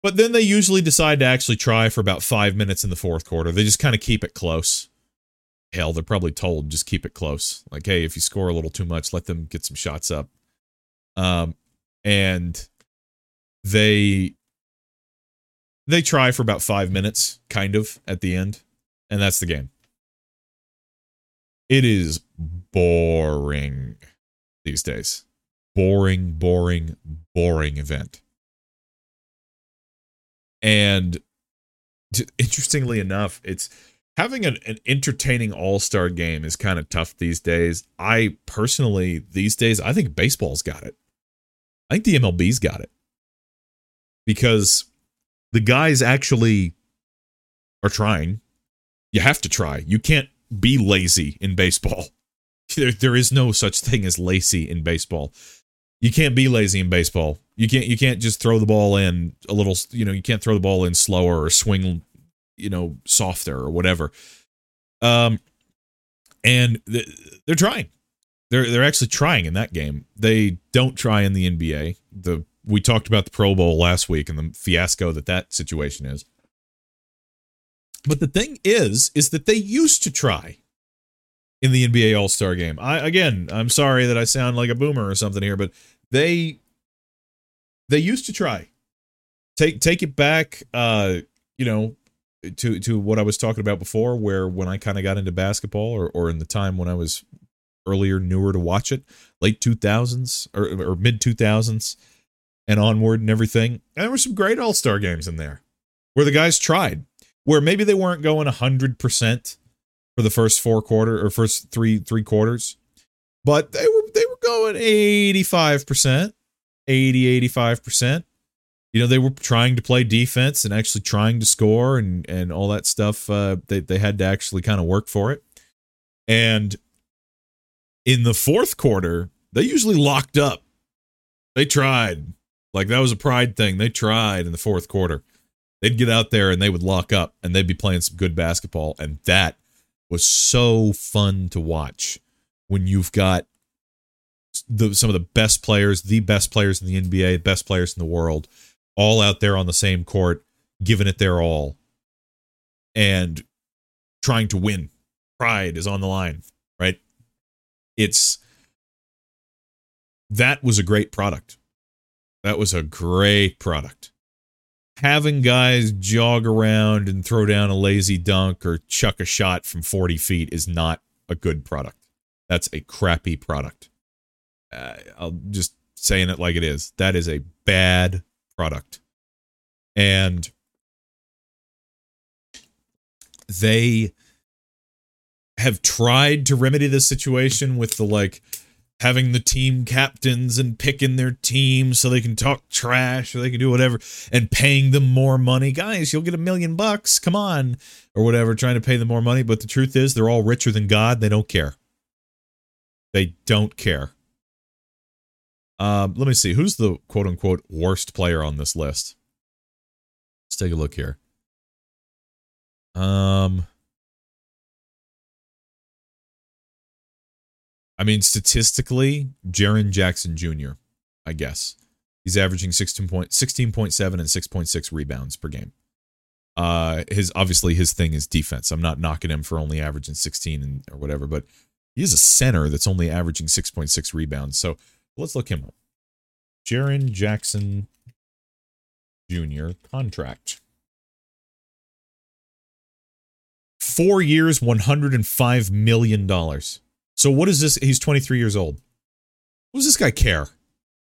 but then they usually decide to actually try for about five minutes in the fourth quarter they just kind of keep it close hell, they're probably told just keep it close. Like, hey, if you score a little too much, let them get some shots up. Um, and they they try for about five minutes, kind of at the end, and that's the game. It is boring these days. Boring, boring, boring event. And interestingly enough, it's having an, an entertaining all-star game is kind of tough these days. I personally these days i think baseball's got it. I think the mlb's got it. Because the guys actually are trying. You have to try. You can't be lazy in baseball There, there is no such thing as lazy in baseball. You can't be lazy in baseball. You can't you can't just throw the ball in a little, you know, you can't throw the ball in slower or swing, you know, softer or whatever. Um and they're trying. They're they're actually trying in that game. They don't try in the NBA. The we talked about the Pro Bowl last week and the fiasco that that situation is. But the thing is, is that they used to try in the NBA All Star game. I again, I'm sorry that I sound like a boomer or something here, but they they used to try. Take take it back, uh, you know, to to what I was talking about before, where when I kind of got into basketball, or or in the time when I was earlier, newer to watch it, late 2000s or, or mid 2000s and onward and everything. And there were some great All Star games in there where the guys tried, where maybe they weren't going 100% for the first four quarter or first three three quarters, but they were they were going 85%, 80 85%. You know, they were trying to play defense and actually trying to score and and all that stuff. Uh, they they had to actually kind of work for it. And in the fourth quarter, they usually locked up. They tried. Like that was a pride thing. They tried in the fourth quarter. They'd get out there and they would lock up and they'd be playing some good basketball. And that was so fun to watch when you've got the, some of the best players, the best players in the NBA, best players in the world, all out there on the same court, giving it their all and trying to win. Pride is on the line, right? It's that was a great product. That was a great product. Having guys jog around and throw down a lazy dunk or chuck a shot from 40 feet is not a good product. That's a crappy product. Uh, I'll just saying it like it is. That is a bad product. And they have tried to remedy this situation with the like having the team captains and picking their team so they can talk trash or they can do whatever and paying them more money. Guys, you'll get a million bucks. Come on. Or whatever, trying to pay them more money. But the truth is, they're all richer than God. They don't care. They don't care. Um, let me see. Who's the quote unquote worst player on this list? Let's take a look here. Um, I mean, statistically, Jaren Jackson Jr., I guess. He's averaging 16 point, 16.7 and 6.6 rebounds per game. Uh, his obviously his thing is defense. I'm not knocking him for only averaging 16 and, or whatever, but he is a center that's only averaging 6.6 rebounds. So let's look him up. Jaren Jackson Jr. contract. Four years, $105 million. So what is this? He's 23 years old. What does this guy care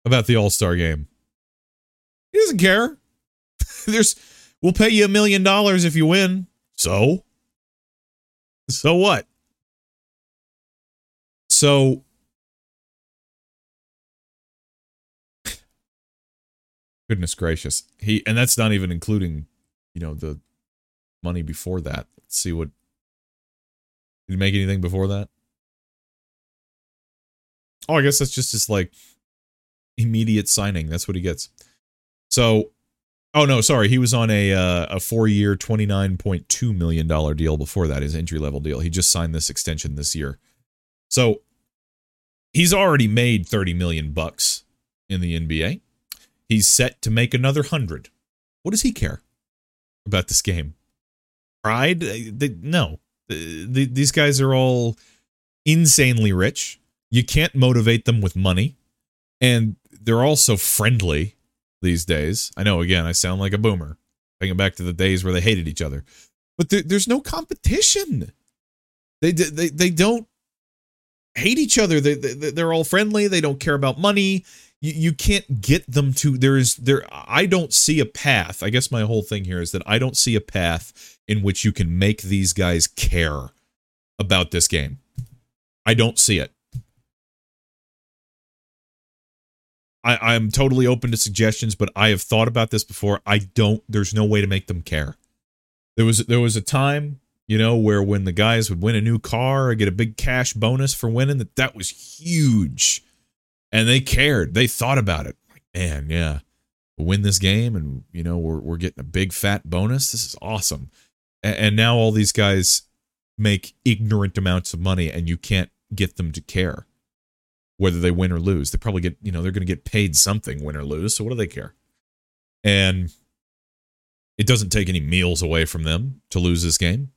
about the All Star game? He doesn't care. There's, we'll pay you a million dollars if you win. So, so what? So, goodness gracious, he and that's not even including, you know, the money before that. Let's see what. Did he make anything before that? Oh, I guess that's just his like immediate signing. That's what he gets. So, oh no, sorry, he was on a uh, a four year, twenty nine point two million dollar deal before that. His entry level deal. He just signed this extension this year. So he's already made thirty million bucks in the NBA. He's set to make another hundred. What does he care about this game? Pride? They, no, the, these guys are all insanely rich you can't motivate them with money. And they're also friendly these days. I know, again, I sound like a boomer, thinking back to the days where they hated each other. But there, there's no competition. They, they, they don't hate each other. They, they, they're all friendly. They don't care about money. You, you can't get them to there is there I don't see a path. I guess my whole thing here is that I don't see a path in which you can make these guys care about this game. I don't see it. I, I'm totally open to suggestions, but I have thought about this before. I don't. There's no way to make them care. There was there was a time you know, where when the guys would win a new car or get a big cash bonus for winning, that that was huge. And they cared. They thought about it. Like, man, yeah, we'll win this game and, you know, we're, we're getting a big fat bonus. This is awesome. And, and now all these guys make ignorant amounts of money and you can't get them to care whether they win or lose. They probably get, you know, they're going to get paid something, win or lose. So what do they care? And it doesn't take any meals away from them to lose this game.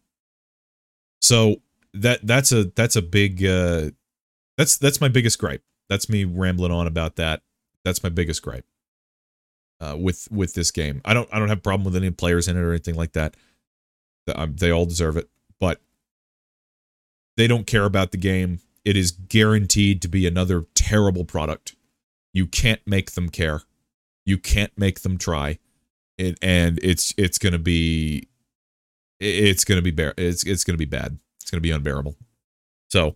So that that's a that's a big uh that's that's my biggest gripe. That's me rambling on about that. That's my biggest gripe. Uh, with with this game, I don't I don't have a problem with any players in it or anything like that. Um, they all deserve it, but they don't care about the game. It is guaranteed to be another terrible product. You can't make them care. You can't make them try. It, and it's it's going to be it's going to be bear it's it's going to be bad. It's going to be unbearable. So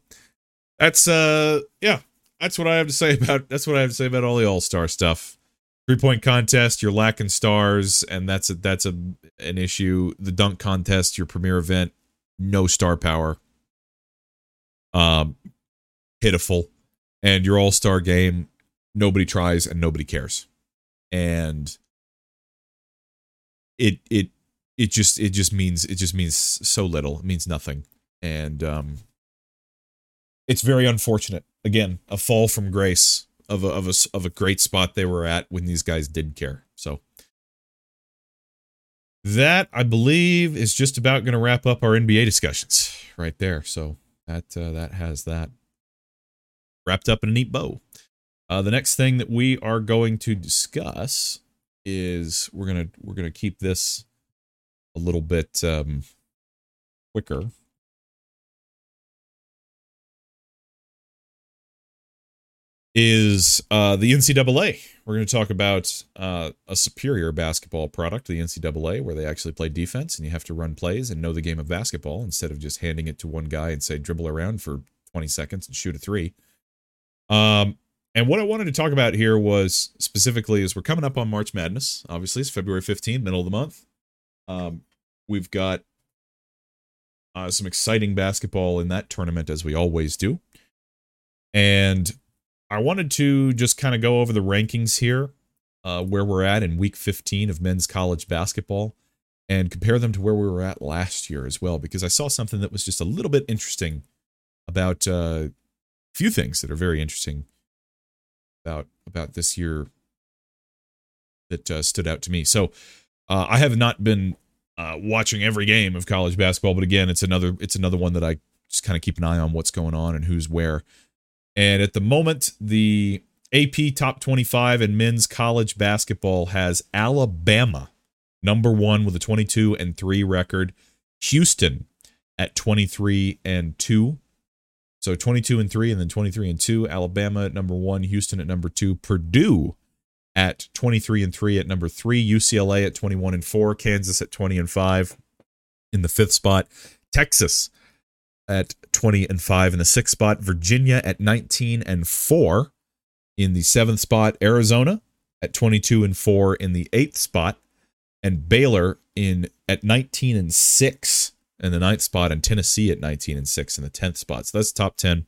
that's uh yeah, that's what I have to say about that's what I have to say about all the all-star stuff. Three point contest, you're lacking stars, and that's a that's a an issue. The dunk contest, your premier event, no star power. Um pitiful. And your all-star game, nobody tries and nobody cares. And it it it just it just means it just means so little. It means nothing. And um it's very unfortunate. Again, a fall from grace of a of a of a great spot they were at when these guys did care. So that I believe is just about going to wrap up our NBA discussions right there. So that uh, that has that wrapped up in a neat bow. Uh, the next thing that we are going to discuss is we're gonna we're gonna keep this a little bit um, quicker. Is uh, the NCAA? We're going to talk about uh, a superior basketball product, the NCAA, where they actually play defense and you have to run plays and know the game of basketball instead of just handing it to one guy and say dribble around for 20 seconds and shoot a three. Um, and what I wanted to talk about here was specifically is we're coming up on March Madness. Obviously, it's February 15th, middle of the month. Um, we've got uh, some exciting basketball in that tournament, as we always do. And I wanted to just kind of go over the rankings here, uh, where we're at in week 15 of men's college basketball, and compare them to where we were at last year as well, because I saw something that was just a little bit interesting about uh, few things that are very interesting about about this year that uh, stood out to me. So uh, I have not been uh, watching every game of college basketball, but again, it's another it's another one that I just kind of keep an eye on what's going on and who's where. And at the moment, the AP Top 25 in men's college basketball has Alabama number one with a 22 and three record, Houston at 23 and two, so 22 and 3 and then 23 and 2. Alabama at number 1, Houston at number 2, Purdue at 23 and 3 at number 3, UCLA at 21 and 4, Kansas at 20 and 5 in the 5th spot, Texas at 20 and 5 in the 6th spot, Virginia at 19 and 4 in the 7th spot, Arizona at 22 and 4 in the 8th spot, and Baylor in at 19 and 6 in the ninth spot, and Tennessee at 19 and 6 in the 10th spot. So that's top 10.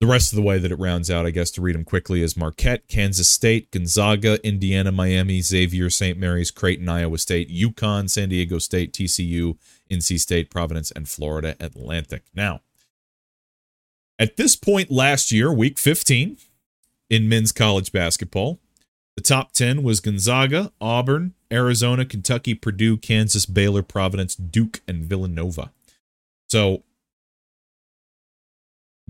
The rest of the way that it rounds out, I guess, to read them quickly is Marquette, Kansas State, Gonzaga, Indiana, Miami, Xavier, St. Mary's, Creighton, Iowa State, UConn, San Diego State, TCU, NC State, Providence, and Florida Atlantic. Now, at this point last year, week 15 in men's college basketball, the top 10 was Gonzaga, Auburn, Arizona, Kentucky, Purdue, Kansas, Baylor, Providence, Duke, and Villanova. So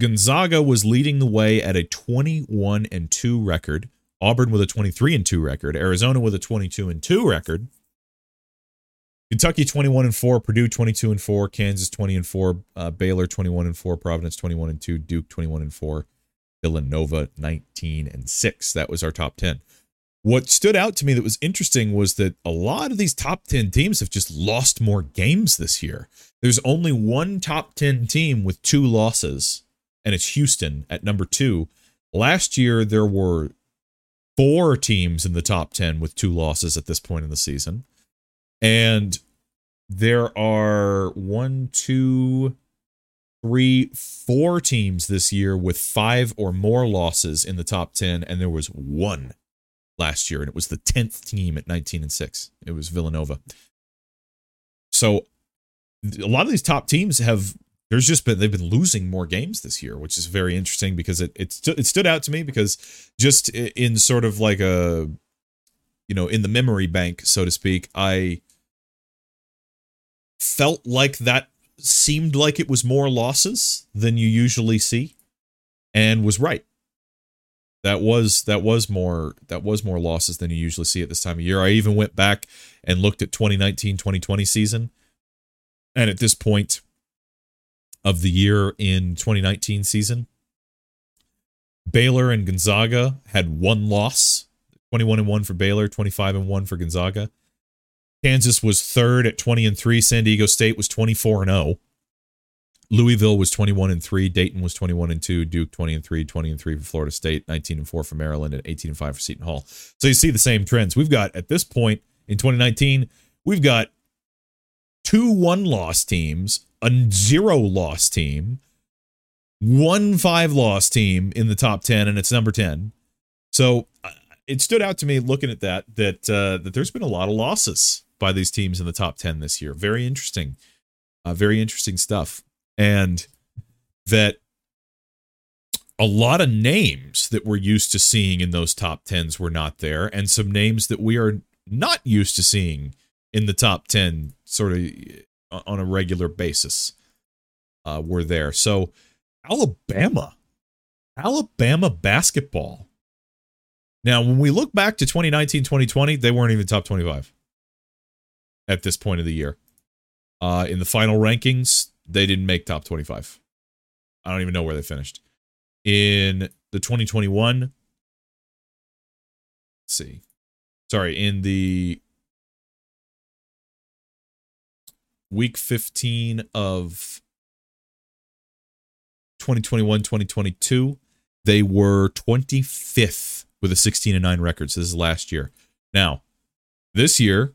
Gonzaga was leading the way at a 21 and 2 record, Auburn with a 23 and 2 record, Arizona with a 22 and 2 record. Kentucky 21 and 4, Purdue 22 and 4, Kansas 20 and 4, uh, Baylor 21 and 4, Providence 21 and 2, Duke 21 and 4, Villanova 19 and 6. That was our top 10. What stood out to me that was interesting was that a lot of these top 10 teams have just lost more games this year. There's only one top 10 team with two losses, and it's Houston at number two. Last year, there were four teams in the top 10 with two losses at this point in the season. And there are one, two, three, four teams this year with five or more losses in the top 10, and there was one last year, and it was the 10th team at 19 and 6. It was Villanova. So a lot of these top teams have there's just been they've been losing more games this year, which is very interesting because it it, st- it stood out to me because just in sort of like a you know in the memory bank so to speak, I felt like that seemed like it was more losses than you usually see and was right that was that was more that was more losses than you usually see at this time of year i even went back and looked at 2019 2020 season and at this point of the year in 2019 season baylor and gonzaga had one loss 21 and 1 for baylor 25 and 1 for gonzaga Kansas was third at 20 and 3. San Diego State was 24 and 0. Louisville was 21 and 3. Dayton was 21 and 2. Duke 20 and 3. 20 and 3 for Florida State. 19 and 4 for Maryland. And 18 and 5 for Seton Hall. So you see the same trends. We've got, at this point in 2019, we've got two one loss teams, a zero loss team, one five loss team in the top 10, and it's number 10. So uh, it stood out to me looking at that that uh, that there's been a lot of losses by these teams in the top 10 this year. Very interesting. Uh, very interesting stuff. And that a lot of names that we're used to seeing in those top 10s were not there, and some names that we are not used to seeing in the top 10 sort of uh, on a regular basis uh, were there. So, Alabama, Alabama basketball. Now, when we look back to 2019 2020, they weren't even top 25 at this point of the year. Uh, in the final rankings, they didn't make top 25. I don't even know where they finished. In the 2021, let's see. Sorry, in the week 15 of 2021 2022, they were 25th with a 16 and 9 record. So this is last year. Now, this year,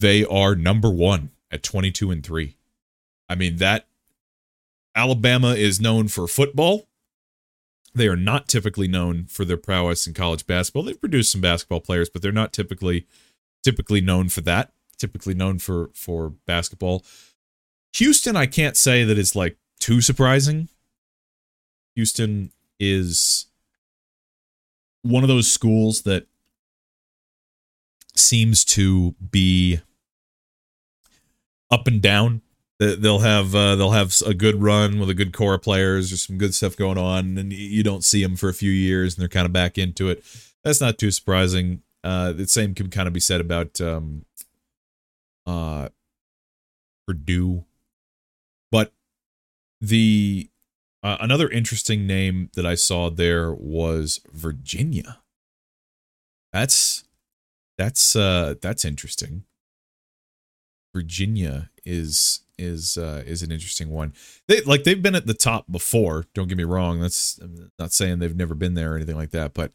they are number one at 22 and 3. I mean, that Alabama is known for football. They are not typically known for their prowess in college basketball. They've produced some basketball players, but they're not typically typically known for that. Typically known for for basketball. Houston, I can't say that it's like too surprising. Houston is one of those schools that seems to be up and down. They'll have uh, they'll have a good run with a good core of players. There's some good stuff going on, and you don't see them for a few years, and they're kind of back into it. That's not too surprising. Uh, the same can kind of be said about um, uh, Purdue, but the uh, another interesting name that I saw there was Virginia. That's that's uh that's interesting. Virginia is is uh, is an interesting one. They like they've been at the top before. Don't get me wrong. That's I'm not saying they've never been there or anything like that, but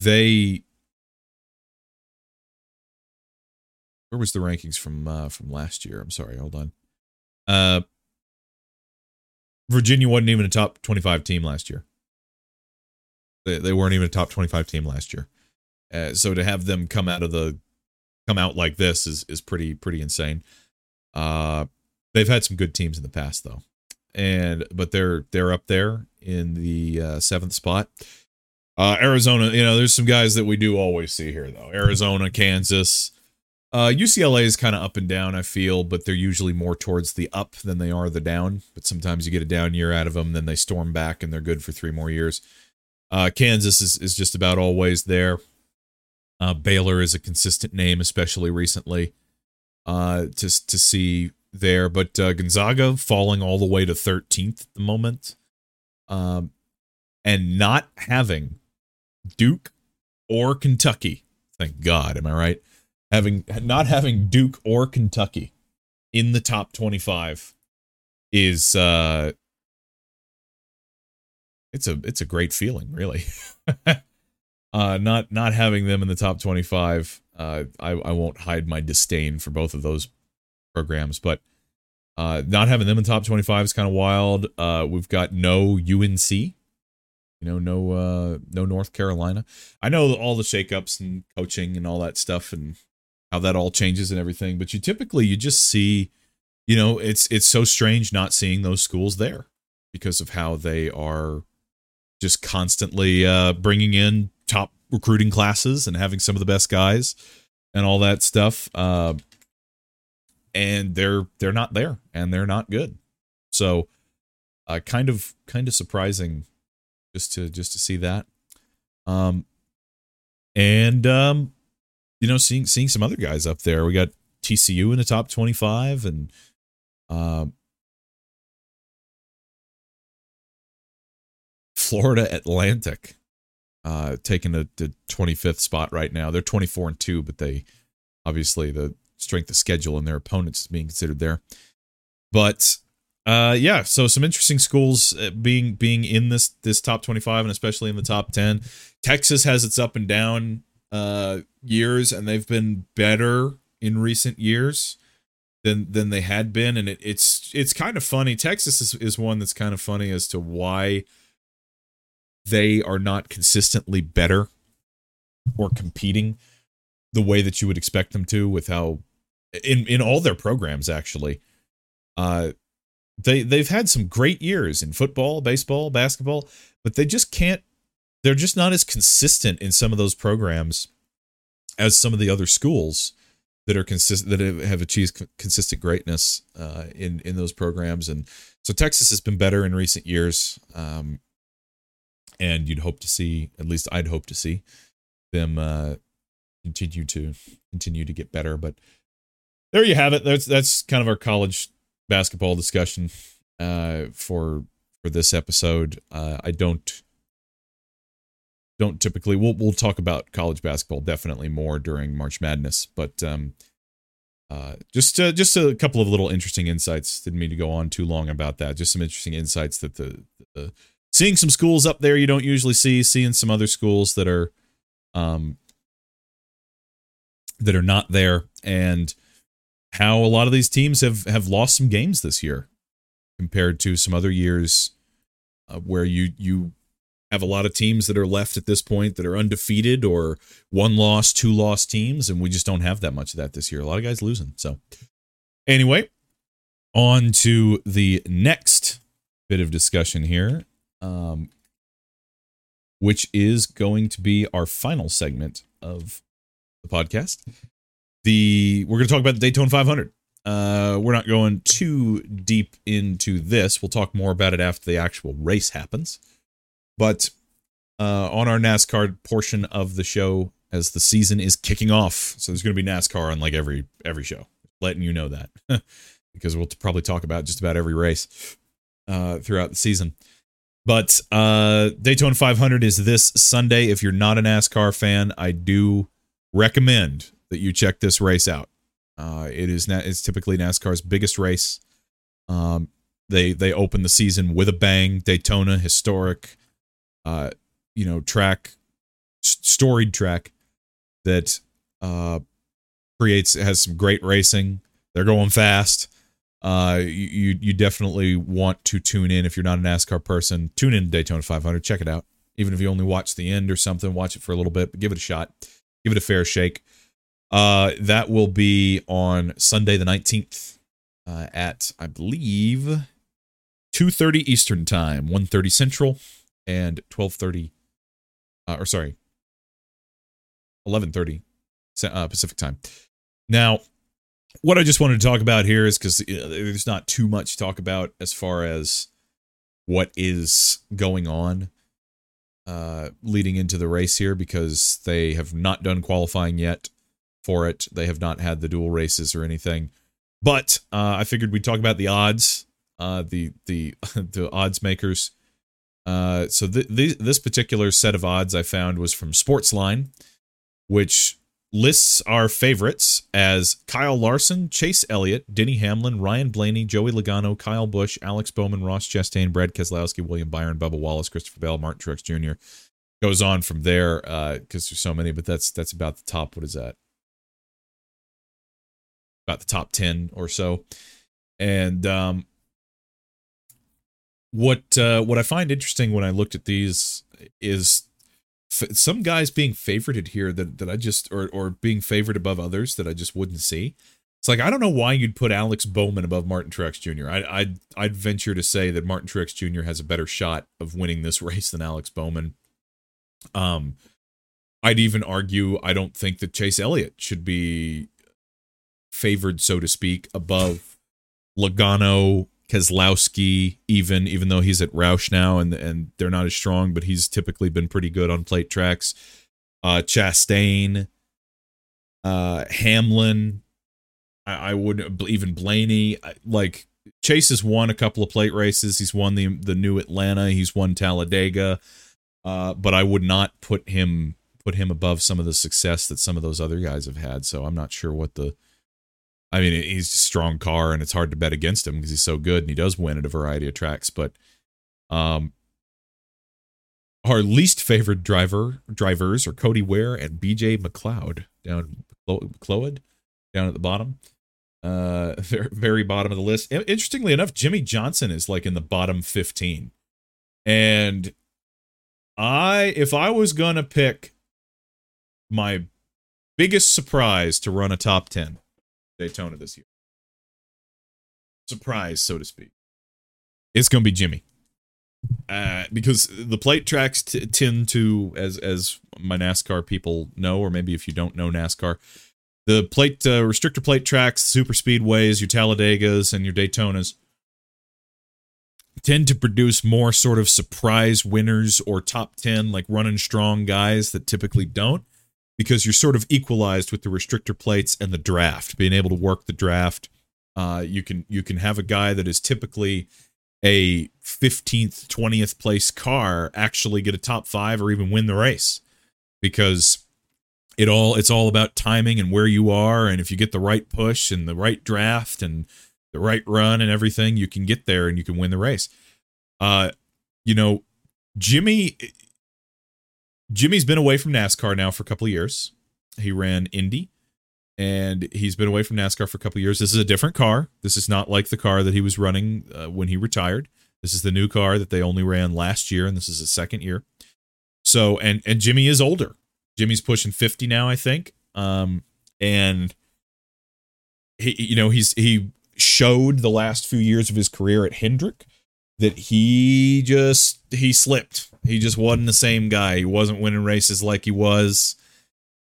they. Where was the rankings from uh, from last year? I'm sorry. Hold on. Uh, Virginia wasn't even a top 25 team last year. They they weren't even a top 25 team last year. Uh, so to have them come out of the come out like this is is pretty pretty insane. Uh, they've had some good teams in the past though, and but they're they're up there in the uh, seventh spot. Uh, Arizona, you know, there's some guys that we do always see here though. Arizona, Kansas, uh, UCLA is kind of up and down. I feel, but they're usually more towards the up than they are the down. But sometimes you get a down year out of them, then they storm back and they're good for three more years. Uh, Kansas is, is just about always there. Uh, Baylor is a consistent name, especially recently. Uh, to to see there, but uh, Gonzaga falling all the way to 13th at the moment, um, and not having Duke or Kentucky. Thank God, am I right? Having not having Duke or Kentucky in the top 25 is uh it's a it's a great feeling, really. uh, not not having them in the top 25, uh, I, I won't hide my disdain for both of those programs, but uh, not having them in top 25 is kind of wild. Uh, we've got no UNC, you know, no uh, no North Carolina. I know all the shakeups and coaching and all that stuff and how that all changes and everything, but you typically you just see, you know, it's it's so strange not seeing those schools there because of how they are just constantly uh, bringing in top recruiting classes and having some of the best guys and all that stuff. Uh, and they're they're not there and they're not good. So uh, kind of kind of surprising just to just to see that. Um and um you know seeing seeing some other guys up there. We got TCU in the top 25 and um Florida Atlantic uh taking the, the 25th spot right now. They're 24 and 2, but they obviously the strength of schedule and their opponents being considered there. But uh yeah, so some interesting schools uh, being being in this this top 25 and especially in the top 10. Texas has its up and down uh years and they've been better in recent years than than they had been and it, it's it's kind of funny. Texas is, is one that's kind of funny as to why they are not consistently better or competing the way that you would expect them to with how in in all their programs actually. Uh they they've had some great years in football baseball basketball but they just can't they're just not as consistent in some of those programs as some of the other schools that are consistent that have achieved consistent greatness uh, in in those programs. And so Texas has been better in recent years um, and you'd hope to see at least I'd hope to see them uh, continue to continue to get better. But there you have it. That's that's kind of our college basketball discussion uh, for for this episode. Uh, I don't don't typically we'll we'll talk about college basketball definitely more during March Madness, but um, uh, just uh, just a couple of little interesting insights. Didn't mean to go on too long about that. Just some interesting insights that the, the seeing some schools up there you don't usually see, seeing some other schools that are um that are not there, and how a lot of these teams have have lost some games this year compared to some other years uh, where you you have a lot of teams that are left at this point that are undefeated or one loss, two loss teams, and we just don't have that much of that this year. A lot of guys losing. So anyway, on to the next bit of discussion here, um, which is going to be our final segment of the podcast the we're going to talk about the Daytona 500. Uh, we're not going too deep into this. We'll talk more about it after the actual race happens. But uh, on our NASCAR portion of the show, as the season is kicking off, so there's going to be NASCAR on like every every show. Letting you know that because we'll probably talk about just about every race uh, throughout the season. But uh, Daytona 500 is this Sunday. If you're not a NASCAR fan, I do recommend that you check this race out. Uh, it is na- it's typically NASCAR's biggest race. Um, they they open the season with a bang. Daytona, historic, uh, you know, track, storied track that uh, creates has some great racing. They're going fast. Uh, you you definitely want to tune in if you're not a NASCAR person. Tune in to Daytona 500. Check it out. Even if you only watch the end or something, watch it for a little bit, but give it a shot. Give it a fair shake. Uh, that will be on Sunday the 19th uh, at, I believe, 2.30 Eastern Time, 1.30 Central, and 12.30, uh, or sorry, 11.30 uh, Pacific Time. Now, what I just wanted to talk about here is because there's not too much to talk about as far as what is going on uh, leading into the race here because they have not done qualifying yet for it. They have not had the dual races or anything. But uh, I figured we'd talk about the odds, uh, the the the odds makers. Uh, so th- th- this particular set of odds I found was from Sportsline, which lists our favorites as Kyle Larson, Chase Elliott, Denny Hamlin, Ryan Blaney, Joey Logano, Kyle Busch, Alex Bowman, Ross Chastain, Brad Keselowski, William Byron, Bubba Wallace, Christopher Bell, Martin Truex Jr. Goes on from there because uh, there's so many, but that's that's about the top. What is that? About the top 10 or so. And um, what uh, what I find interesting when I looked at these is f- some guys being favorited here that that I just or or being favored above others that I just wouldn't see. It's like I don't know why you'd put Alex Bowman above Martin Truex Jr. I, I'd I'd venture to say that Martin Truex Jr. has a better shot of winning this race than Alex Bowman. Um, I'd even argue I don't think that Chase Elliott should be favored, so to speak, above Logano, Keselowski, even even though he's at Roush now and and they're not as strong, but he's typically been pretty good on plate tracks. Uh, Chastain, uh, Hamlin, I, I wouldn't even Blaney. Like Chase has won a couple of plate races. He's won the the new Atlanta. He's won Talladega. Uh, but I would not put him put him above some of the success that some of those other guys have had. So I'm not sure what the. I mean, he's a strong car, and it's hard to bet against him because he's so good, and he does win at a variety of tracks. But, um, our least favorite driver drivers are Cody Ware and BJ McLeod down McLeod down at the bottom. Uh, very, very bottom of the list. Interestingly enough, Jimmie Johnson is like in the bottom 15. And I, if I was to pick my biggest surprise to run a top 10 Daytona this year, surprise, so to speak, it's going to be Jimmie. Uh, because the plate tracks t- tend to, as as my NASCAR people know, or maybe if you don't know NASCAR, the plate uh, restrictor plate tracks, super speedways, your Talladegas and your Daytonas tend to produce more sort of surprise winners or top 10 like running strong guys that typically don't because you're sort of equalized with the restrictor plates and the draft. Being able to work the draft uh, you can you can have a guy that is typically a 15th 20th place car actually get a top 5 or even win the race because it all it's all about timing and where you are. And if you get the right push and the right draft and the right run and everything you can get there and you can win the race. Uh you know jimmie jimmie's been away from nascar now for a couple of years. He ran indy and he's been away from nascar for a couple of years. This is a different car. This is not like the car that he was running uh, when he retired. This is the new car that they only ran last year and this is his second year. So and and jimmie is older. Jimmie's pushing 50 now, I think. Um, and he, you know, he's he showed the last few years of his career at Hendrick that he just he slipped. He just wasn't the same guy. He wasn't winning races like he was.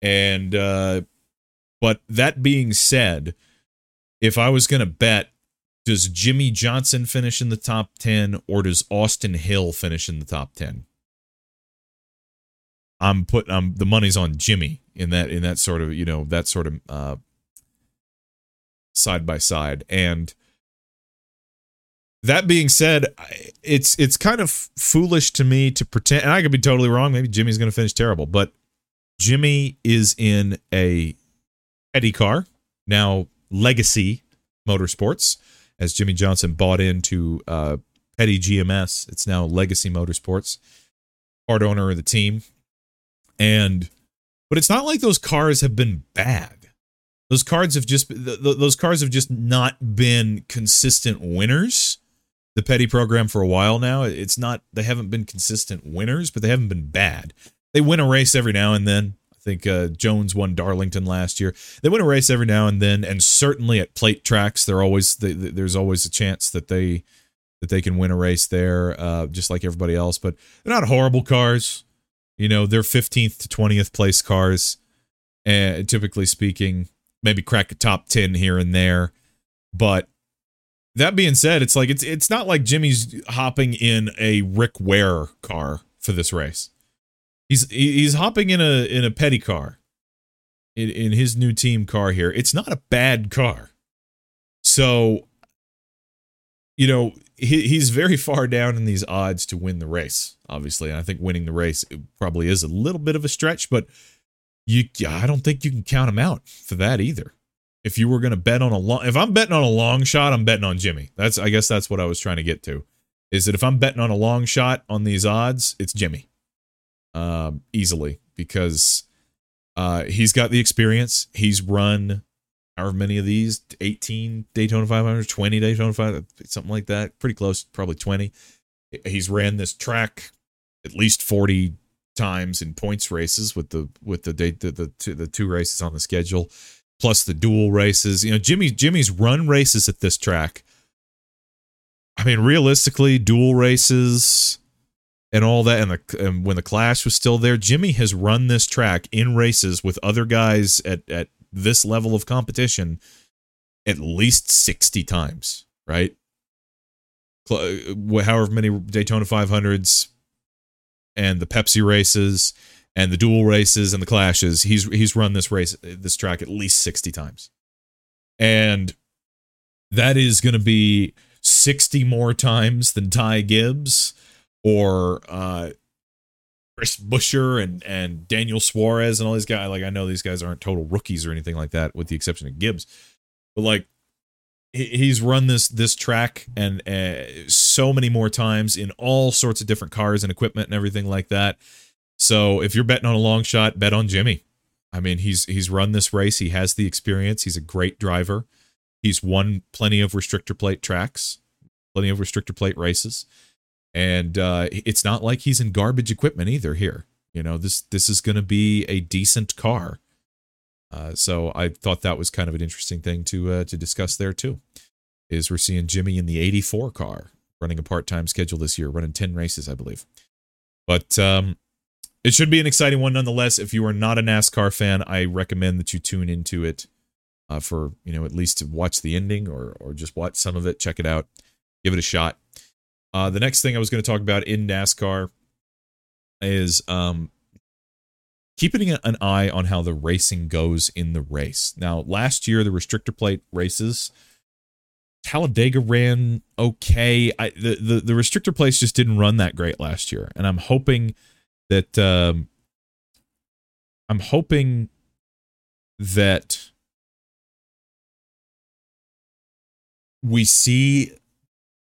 And uh but that being said, if I was going to bet does Jimmie Johnson finish in the top 10 or does Austin Hill finish in the top 10? I'm putting I'm the money's on Jimmie in that in that sort of you know that sort of uh, side by side and that being said it's it's kind of foolish to me to pretend and I could be totally wrong maybe Jimmie's going to finish terrible but Jimmie is in a Petty car now Legacy Motorsports as Jimmie Johnson bought into uh, Petty GMS it's now Legacy Motorsports part owner of the team and but it's not like those cars have been bad. Those cards have just those cars have just not been consistent winners. The petty program for a while now, it's not they haven't been consistent winners, but they haven't been bad. They win a race every now and then. I think uh, Jones won Darlington last year. They win a race every now and then, and certainly at plate tracks, they're always they, there's always a chance that they that they can win a race there, uh, just like everybody else. But they're not horrible cars. You know, they're 15th to 20th place cars, and typically speaking, maybe crack a top 10 here and there. But that being said, it's like it's it's not like Jimmie's hopping in a Rick Ware car for this race. He's he's hopping in a in a petty car. In, in his new team car here. It's not a bad car. So you know, he, he's very far down in these odds to win the race, obviously. And I think winning the race probably is a little bit of a stretch, but you I don't think you can count him out for that either. If you were going to bet on a long if I'm betting on a long shot, I'm betting on Jimmie. That's I guess that's what I was trying to get to. Is that if I'm betting on a long shot on these odds, it's Jimmie. Uh, easily because uh, he's got the experience. He's run however many of these 18 Daytona 500, 20 Daytona 500, something like that. Pretty close, probably 20. He's ran this track at least 40 times in points races with the with the date the, the the two races on the schedule plus the dual races. You know, Jimmie Jimmie's run races at this track. I mean, realistically, dual races and all that, and the and when the Clash was still there, Jimmie has run this track in races with other guys at at this level of competition at least sixty times, right? Uh, however many Daytona 500s and the Pepsi races and the dual races and the clashes. He's he's run this race this track at least 60 times. And that is going to be 60 more times than Ty Gibbs or uh Chris Buescher and and Daniel Suarez and all these guys. Like I know these guys aren't total rookies or anything like that, with the exception of Gibbs. But like he's run this this track and uh, so many more times in all sorts of different cars and equipment and everything like that. So if you're betting on a long shot, bet on Jimmie. I mean, he's he's run this race. He has the experience. He's a great driver. He's won plenty of restrictor plate tracks, plenty of restrictor plate races, and uh, it's not like he's in garbage equipment either. Here, you know this this is going to be a decent car. Uh, so I thought that was kind of an interesting thing to uh, to discuss there too. Is we're seeing Jimmie in the 84 car running a part time schedule this year, running 10 races, I believe. But um, it should be an exciting one nonetheless. If you are not a NASCAR fan, I recommend that you tune into it uh, for you know at least to watch the ending or or just watch some of it, check it out, give it a shot. Uh, the next thing I was going to talk about in NASCAR is um, keeping an eye on how the racing goes in the race. Now, last year, the restrictor plate races, Talladega ran okay. I, the, the, the restrictor plates just didn't run that great last year. And I'm hoping that, um, I'm hoping that we see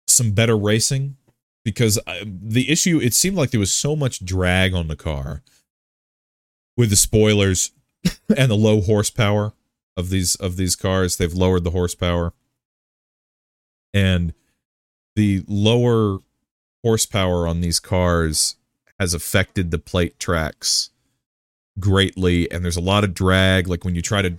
some better racing because I, the issue, it seemed like there was so much drag on the car with the spoilers and the low horsepower of these of these cars. They've lowered the horsepower. And the lower horsepower on these cars has affected the plate tracks greatly and there's a lot of drag like when you try to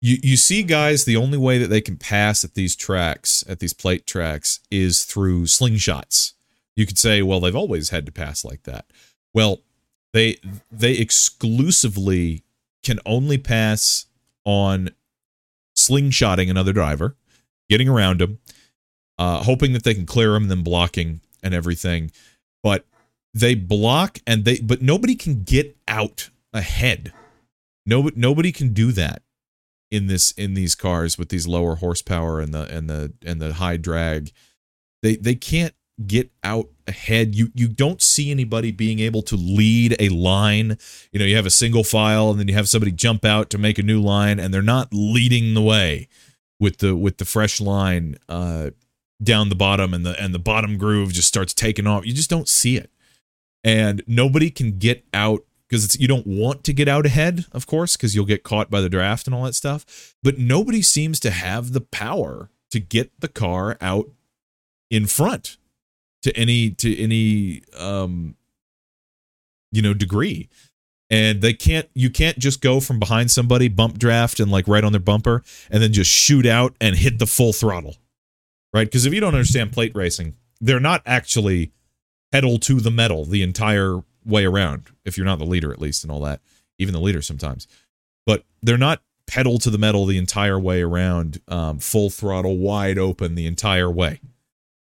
you you see guys the only way that they can pass at these tracks at these plate tracks is through slingshots you could say well they've always had to pass like that well they they exclusively can only pass on slingshotting another driver, getting around him, uh, hoping that they can clear him, and then blocking and everything. But they block and they but nobody can get out ahead. No, nobody can do that in this in these cars with these lower horsepower and the and the and the high drag. They they can't get out ahead. You you don't see anybody being able to lead a line. You know, you have a single file and then you have somebody jump out to make a new line and they're not leading the way with the with the fresh line uh down the bottom and the and the bottom groove just starts taking off. You just don't see it. And nobody can get out because you don't want to get out ahead, of course, because you'll get caught by the draft and all that stuff. But nobody seems to have the power to get the car out in front to any to any um you know degree and they can't you can't just go from behind somebody bump draft and like right on their bumper and then just shoot out and hit the full throttle right because if you don't understand plate racing they're not actually pedal to the metal the entire way around if you're not the leader at least and all that even the leader sometimes but they're not pedal to the metal the entire way around um, full throttle wide open the entire way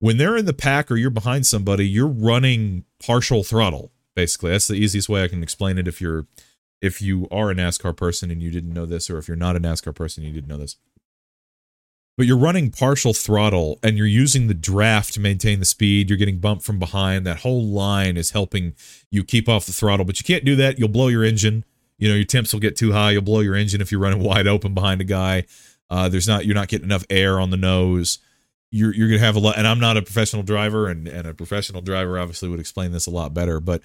when they're in the pack or you're behind somebody, you're running partial throttle. Basically, that's the easiest way I can explain it. If you're if you are a NASCAR person and you didn't know this, or if you're not a NASCAR person and you didn't know this, but you're running partial throttle and you're using the draft to maintain the speed. You're getting bumped from behind. That whole line is helping you keep off the throttle, but you can't do that. You'll blow your engine. You know, your temps will get too high. You'll blow your engine if you're running wide open behind a guy. Uh, there's not you're not getting enough air on the nose you're you're gonna have a lot and I'm not a professional driver and, and a professional driver obviously would explain this a lot better, but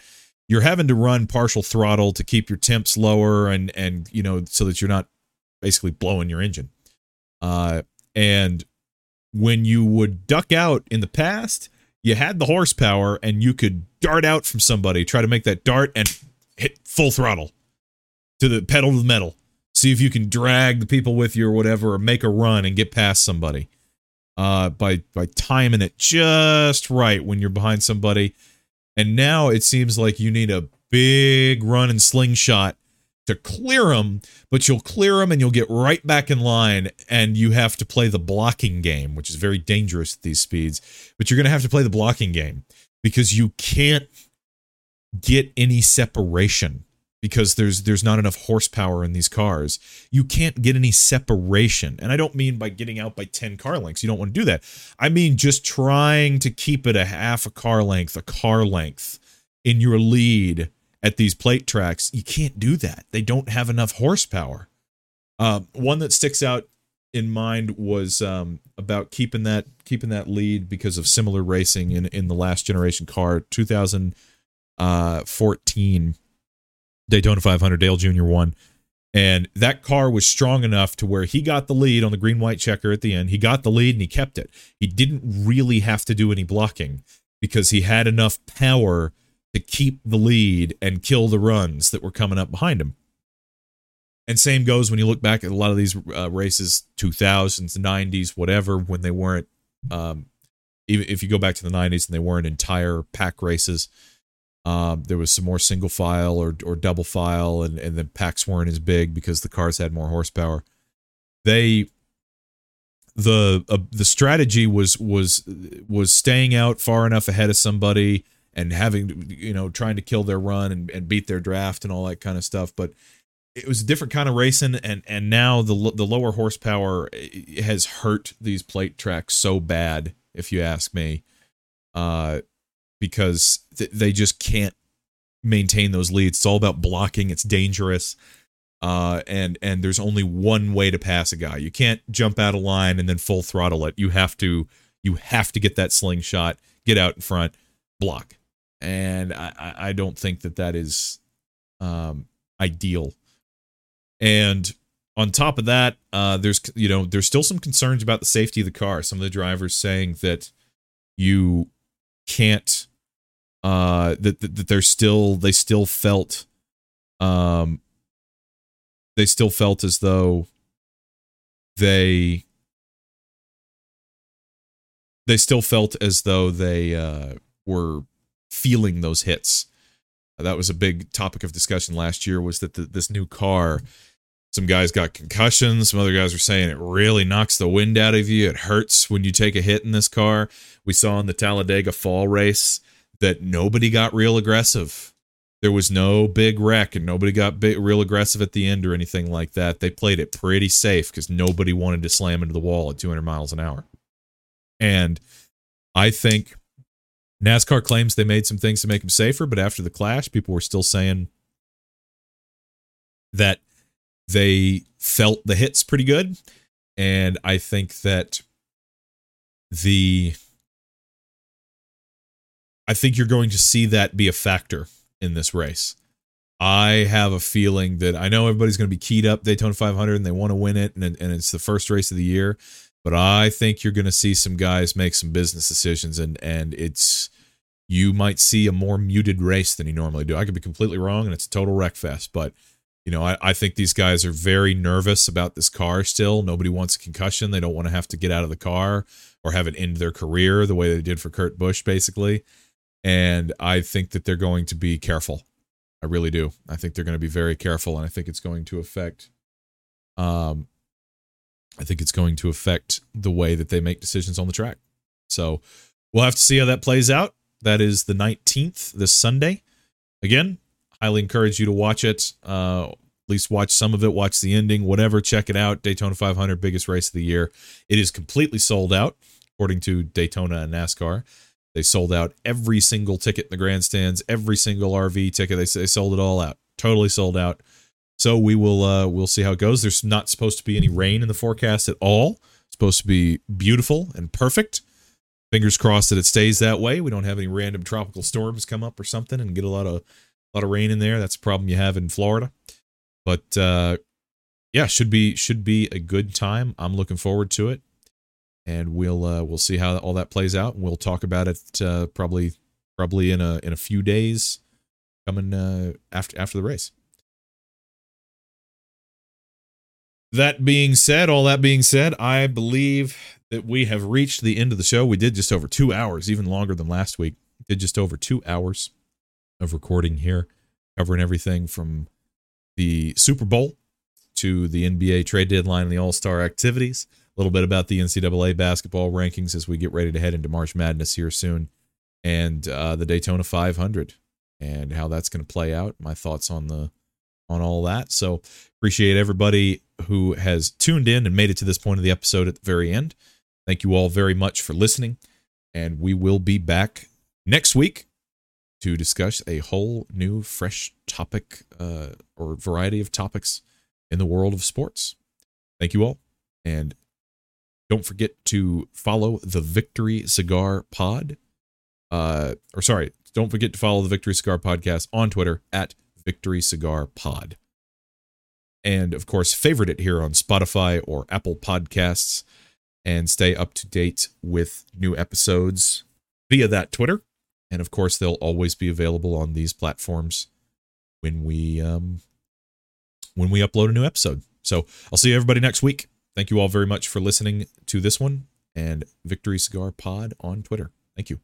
you're having to run partial throttle to keep your temps lower and and you know so that you're not basically blowing your engine. Uh, and when you would duck out in the past, you had the horsepower and you could dart out from somebody, try to make that dart and hit full throttle to the pedal to the metal. See if you can drag the people with you or whatever, or make a run and get past somebody. Uh, by by timing it just right when you're behind somebody. And now it seems like you need a big run and slingshot to clear them, but you'll clear them and you'll get right back in line and you have to play the blocking game, which is very dangerous at these speeds. But you're going to have to play the blocking game because you can't get any separation because there's there's not enough horsepower in these cars. You can't get any separation. And I don't mean by getting out by 10 car lengths. You don't want to do that. I mean just trying to keep it a half a car length, a car length in your lead at these plate tracks, you can't do that. They don't have enough horsepower. Uh, one that sticks out in mind was um, about keeping that keeping that lead because of similar racing in in the last generation car 2014 uh, Daytona 500 Dale Jr. won and that car was strong enough to where he got the lead on the green white checker at the end he got the lead and he kept it he didn't really have to do any blocking because he had enough power to keep the lead and kill the runs that were coming up behind him. And same goes when you look back at a lot of these uh, races, 2000s, 90s, whatever, when they weren't, um, even if you go back to the 90s and they weren't entire pack races, um, there was some more single file or, or double file, and, and the packs weren't as big because the cars had more horsepower. They the uh, the strategy was was was staying out far enough ahead of somebody and having you know trying to kill their run and, and beat their draft and all that kind of stuff but it was a different kind of racing and and now the the lower horsepower eh, has hurt these plate tracks so bad if you ask me uh because th- they just can't maintain those leads. It's all about blocking. It's dangerous uh and and there's only one way to pass a guy. You can't jump out of line and then full throttle it. You have to you have to get that slingshot get out in front block and I, I don't think that that is um, ideal. And on top of that, uh, there's you know there's still some concerns about the safety of the car. Some of the drivers saying that you can't uh, that, that that they're still they still felt um they still felt as though they they still felt as though they uh, were feeling those hits. Uh, that was a big topic of discussion last year. Was that the, this new car? Some guys got concussions. Some other guys were saying it really knocks the wind out of you. It hurts when you take a hit in this car. We saw in the Talladega Fall race that nobody got real aggressive. There was no big wreck and nobody got big, real aggressive at the end or anything like that. They played it pretty safe because nobody wanted to slam into the wall at 200 miles an hour. And I think NASCAR claims they made some things to make them safer, but after the clash, people were still saying that they felt the hits pretty good. And I think that the I think you're going to see that be a factor in this race. I have a feeling that I know everybody's going to be keyed up Daytona 500 and they want to win it, and, and it's the first race of the year. But I think you're going to see some guys make some business decisions, and and it's you might see a more muted race than you normally do. I could be completely wrong, and it's a total wreck fest. But you know, I, I think these guys are very nervous about this car still. Nobody wants a concussion. They don't want to have to get out of the car or have it end their career the way they did for Kurt Busch, basically. And I think that they're going to be careful. I really do. I think they're going to be very careful, and I think it's going to affect um, I think it's going to affect the way that they make decisions on the track. So we'll have to see how that plays out. That is the 19th, this Sunday. Again, highly encourage you to watch it. Uh, at least watch some of it, watch the ending, whatever. Check it out. Daytona 500, biggest race of the year. It is completely sold out, according to Daytona and NASCAR. They sold out every single ticket in the grandstands, every single RV ticket. They, they sold it all out, totally sold out. So we will uh we'll see how it goes. There's not supposed to be any rain in the forecast at all. It's supposed to be beautiful and perfect. Fingers crossed that it stays that way. We don't have any random tropical storms come up or something and get a lot of a lot of rain in there. That's a problem you have in Florida. But uh yeah, should be should be a good time. I'm looking forward to it, and we'll uh, we'll see how all that plays out. We'll talk about it uh, probably probably in a in a few days, coming uh, after after the race. That being said, all that being said, I believe that we have reached the end of the show. We did just over two hours, even longer than last week. Did just over two hours of recording here, covering everything from the Super Bowl to the NBA trade deadline and the All Star activities. A little bit about the NCAA basketball rankings as we get ready to head into March Madness here soon, and uh, the Daytona 500 and how that's going to play out. My thoughts on the on all that. So appreciate everybody who has tuned in and made it to this point of the episode at the very end. Thank you all very much for listening, and we will be back next week to discuss a whole new, fresh topic uh, or variety of topics in the world of sports. Thank you all. And don't forget to follow the Victory Cigar Pod. Uh, or sorry, don't forget to follow the Victory Cigar Podcast on Twitter at Victory Cigar Pod. And of course, favorite it here on Spotify or Apple Podcasts and stay up to date with new episodes via that Twitter. And of course, they'll always be available on these platforms when we um, when we upload a new episode. So I'll see you everybody next week. Thank you all very much for listening to this one and Victory Cigar Pod on Twitter. Thank you.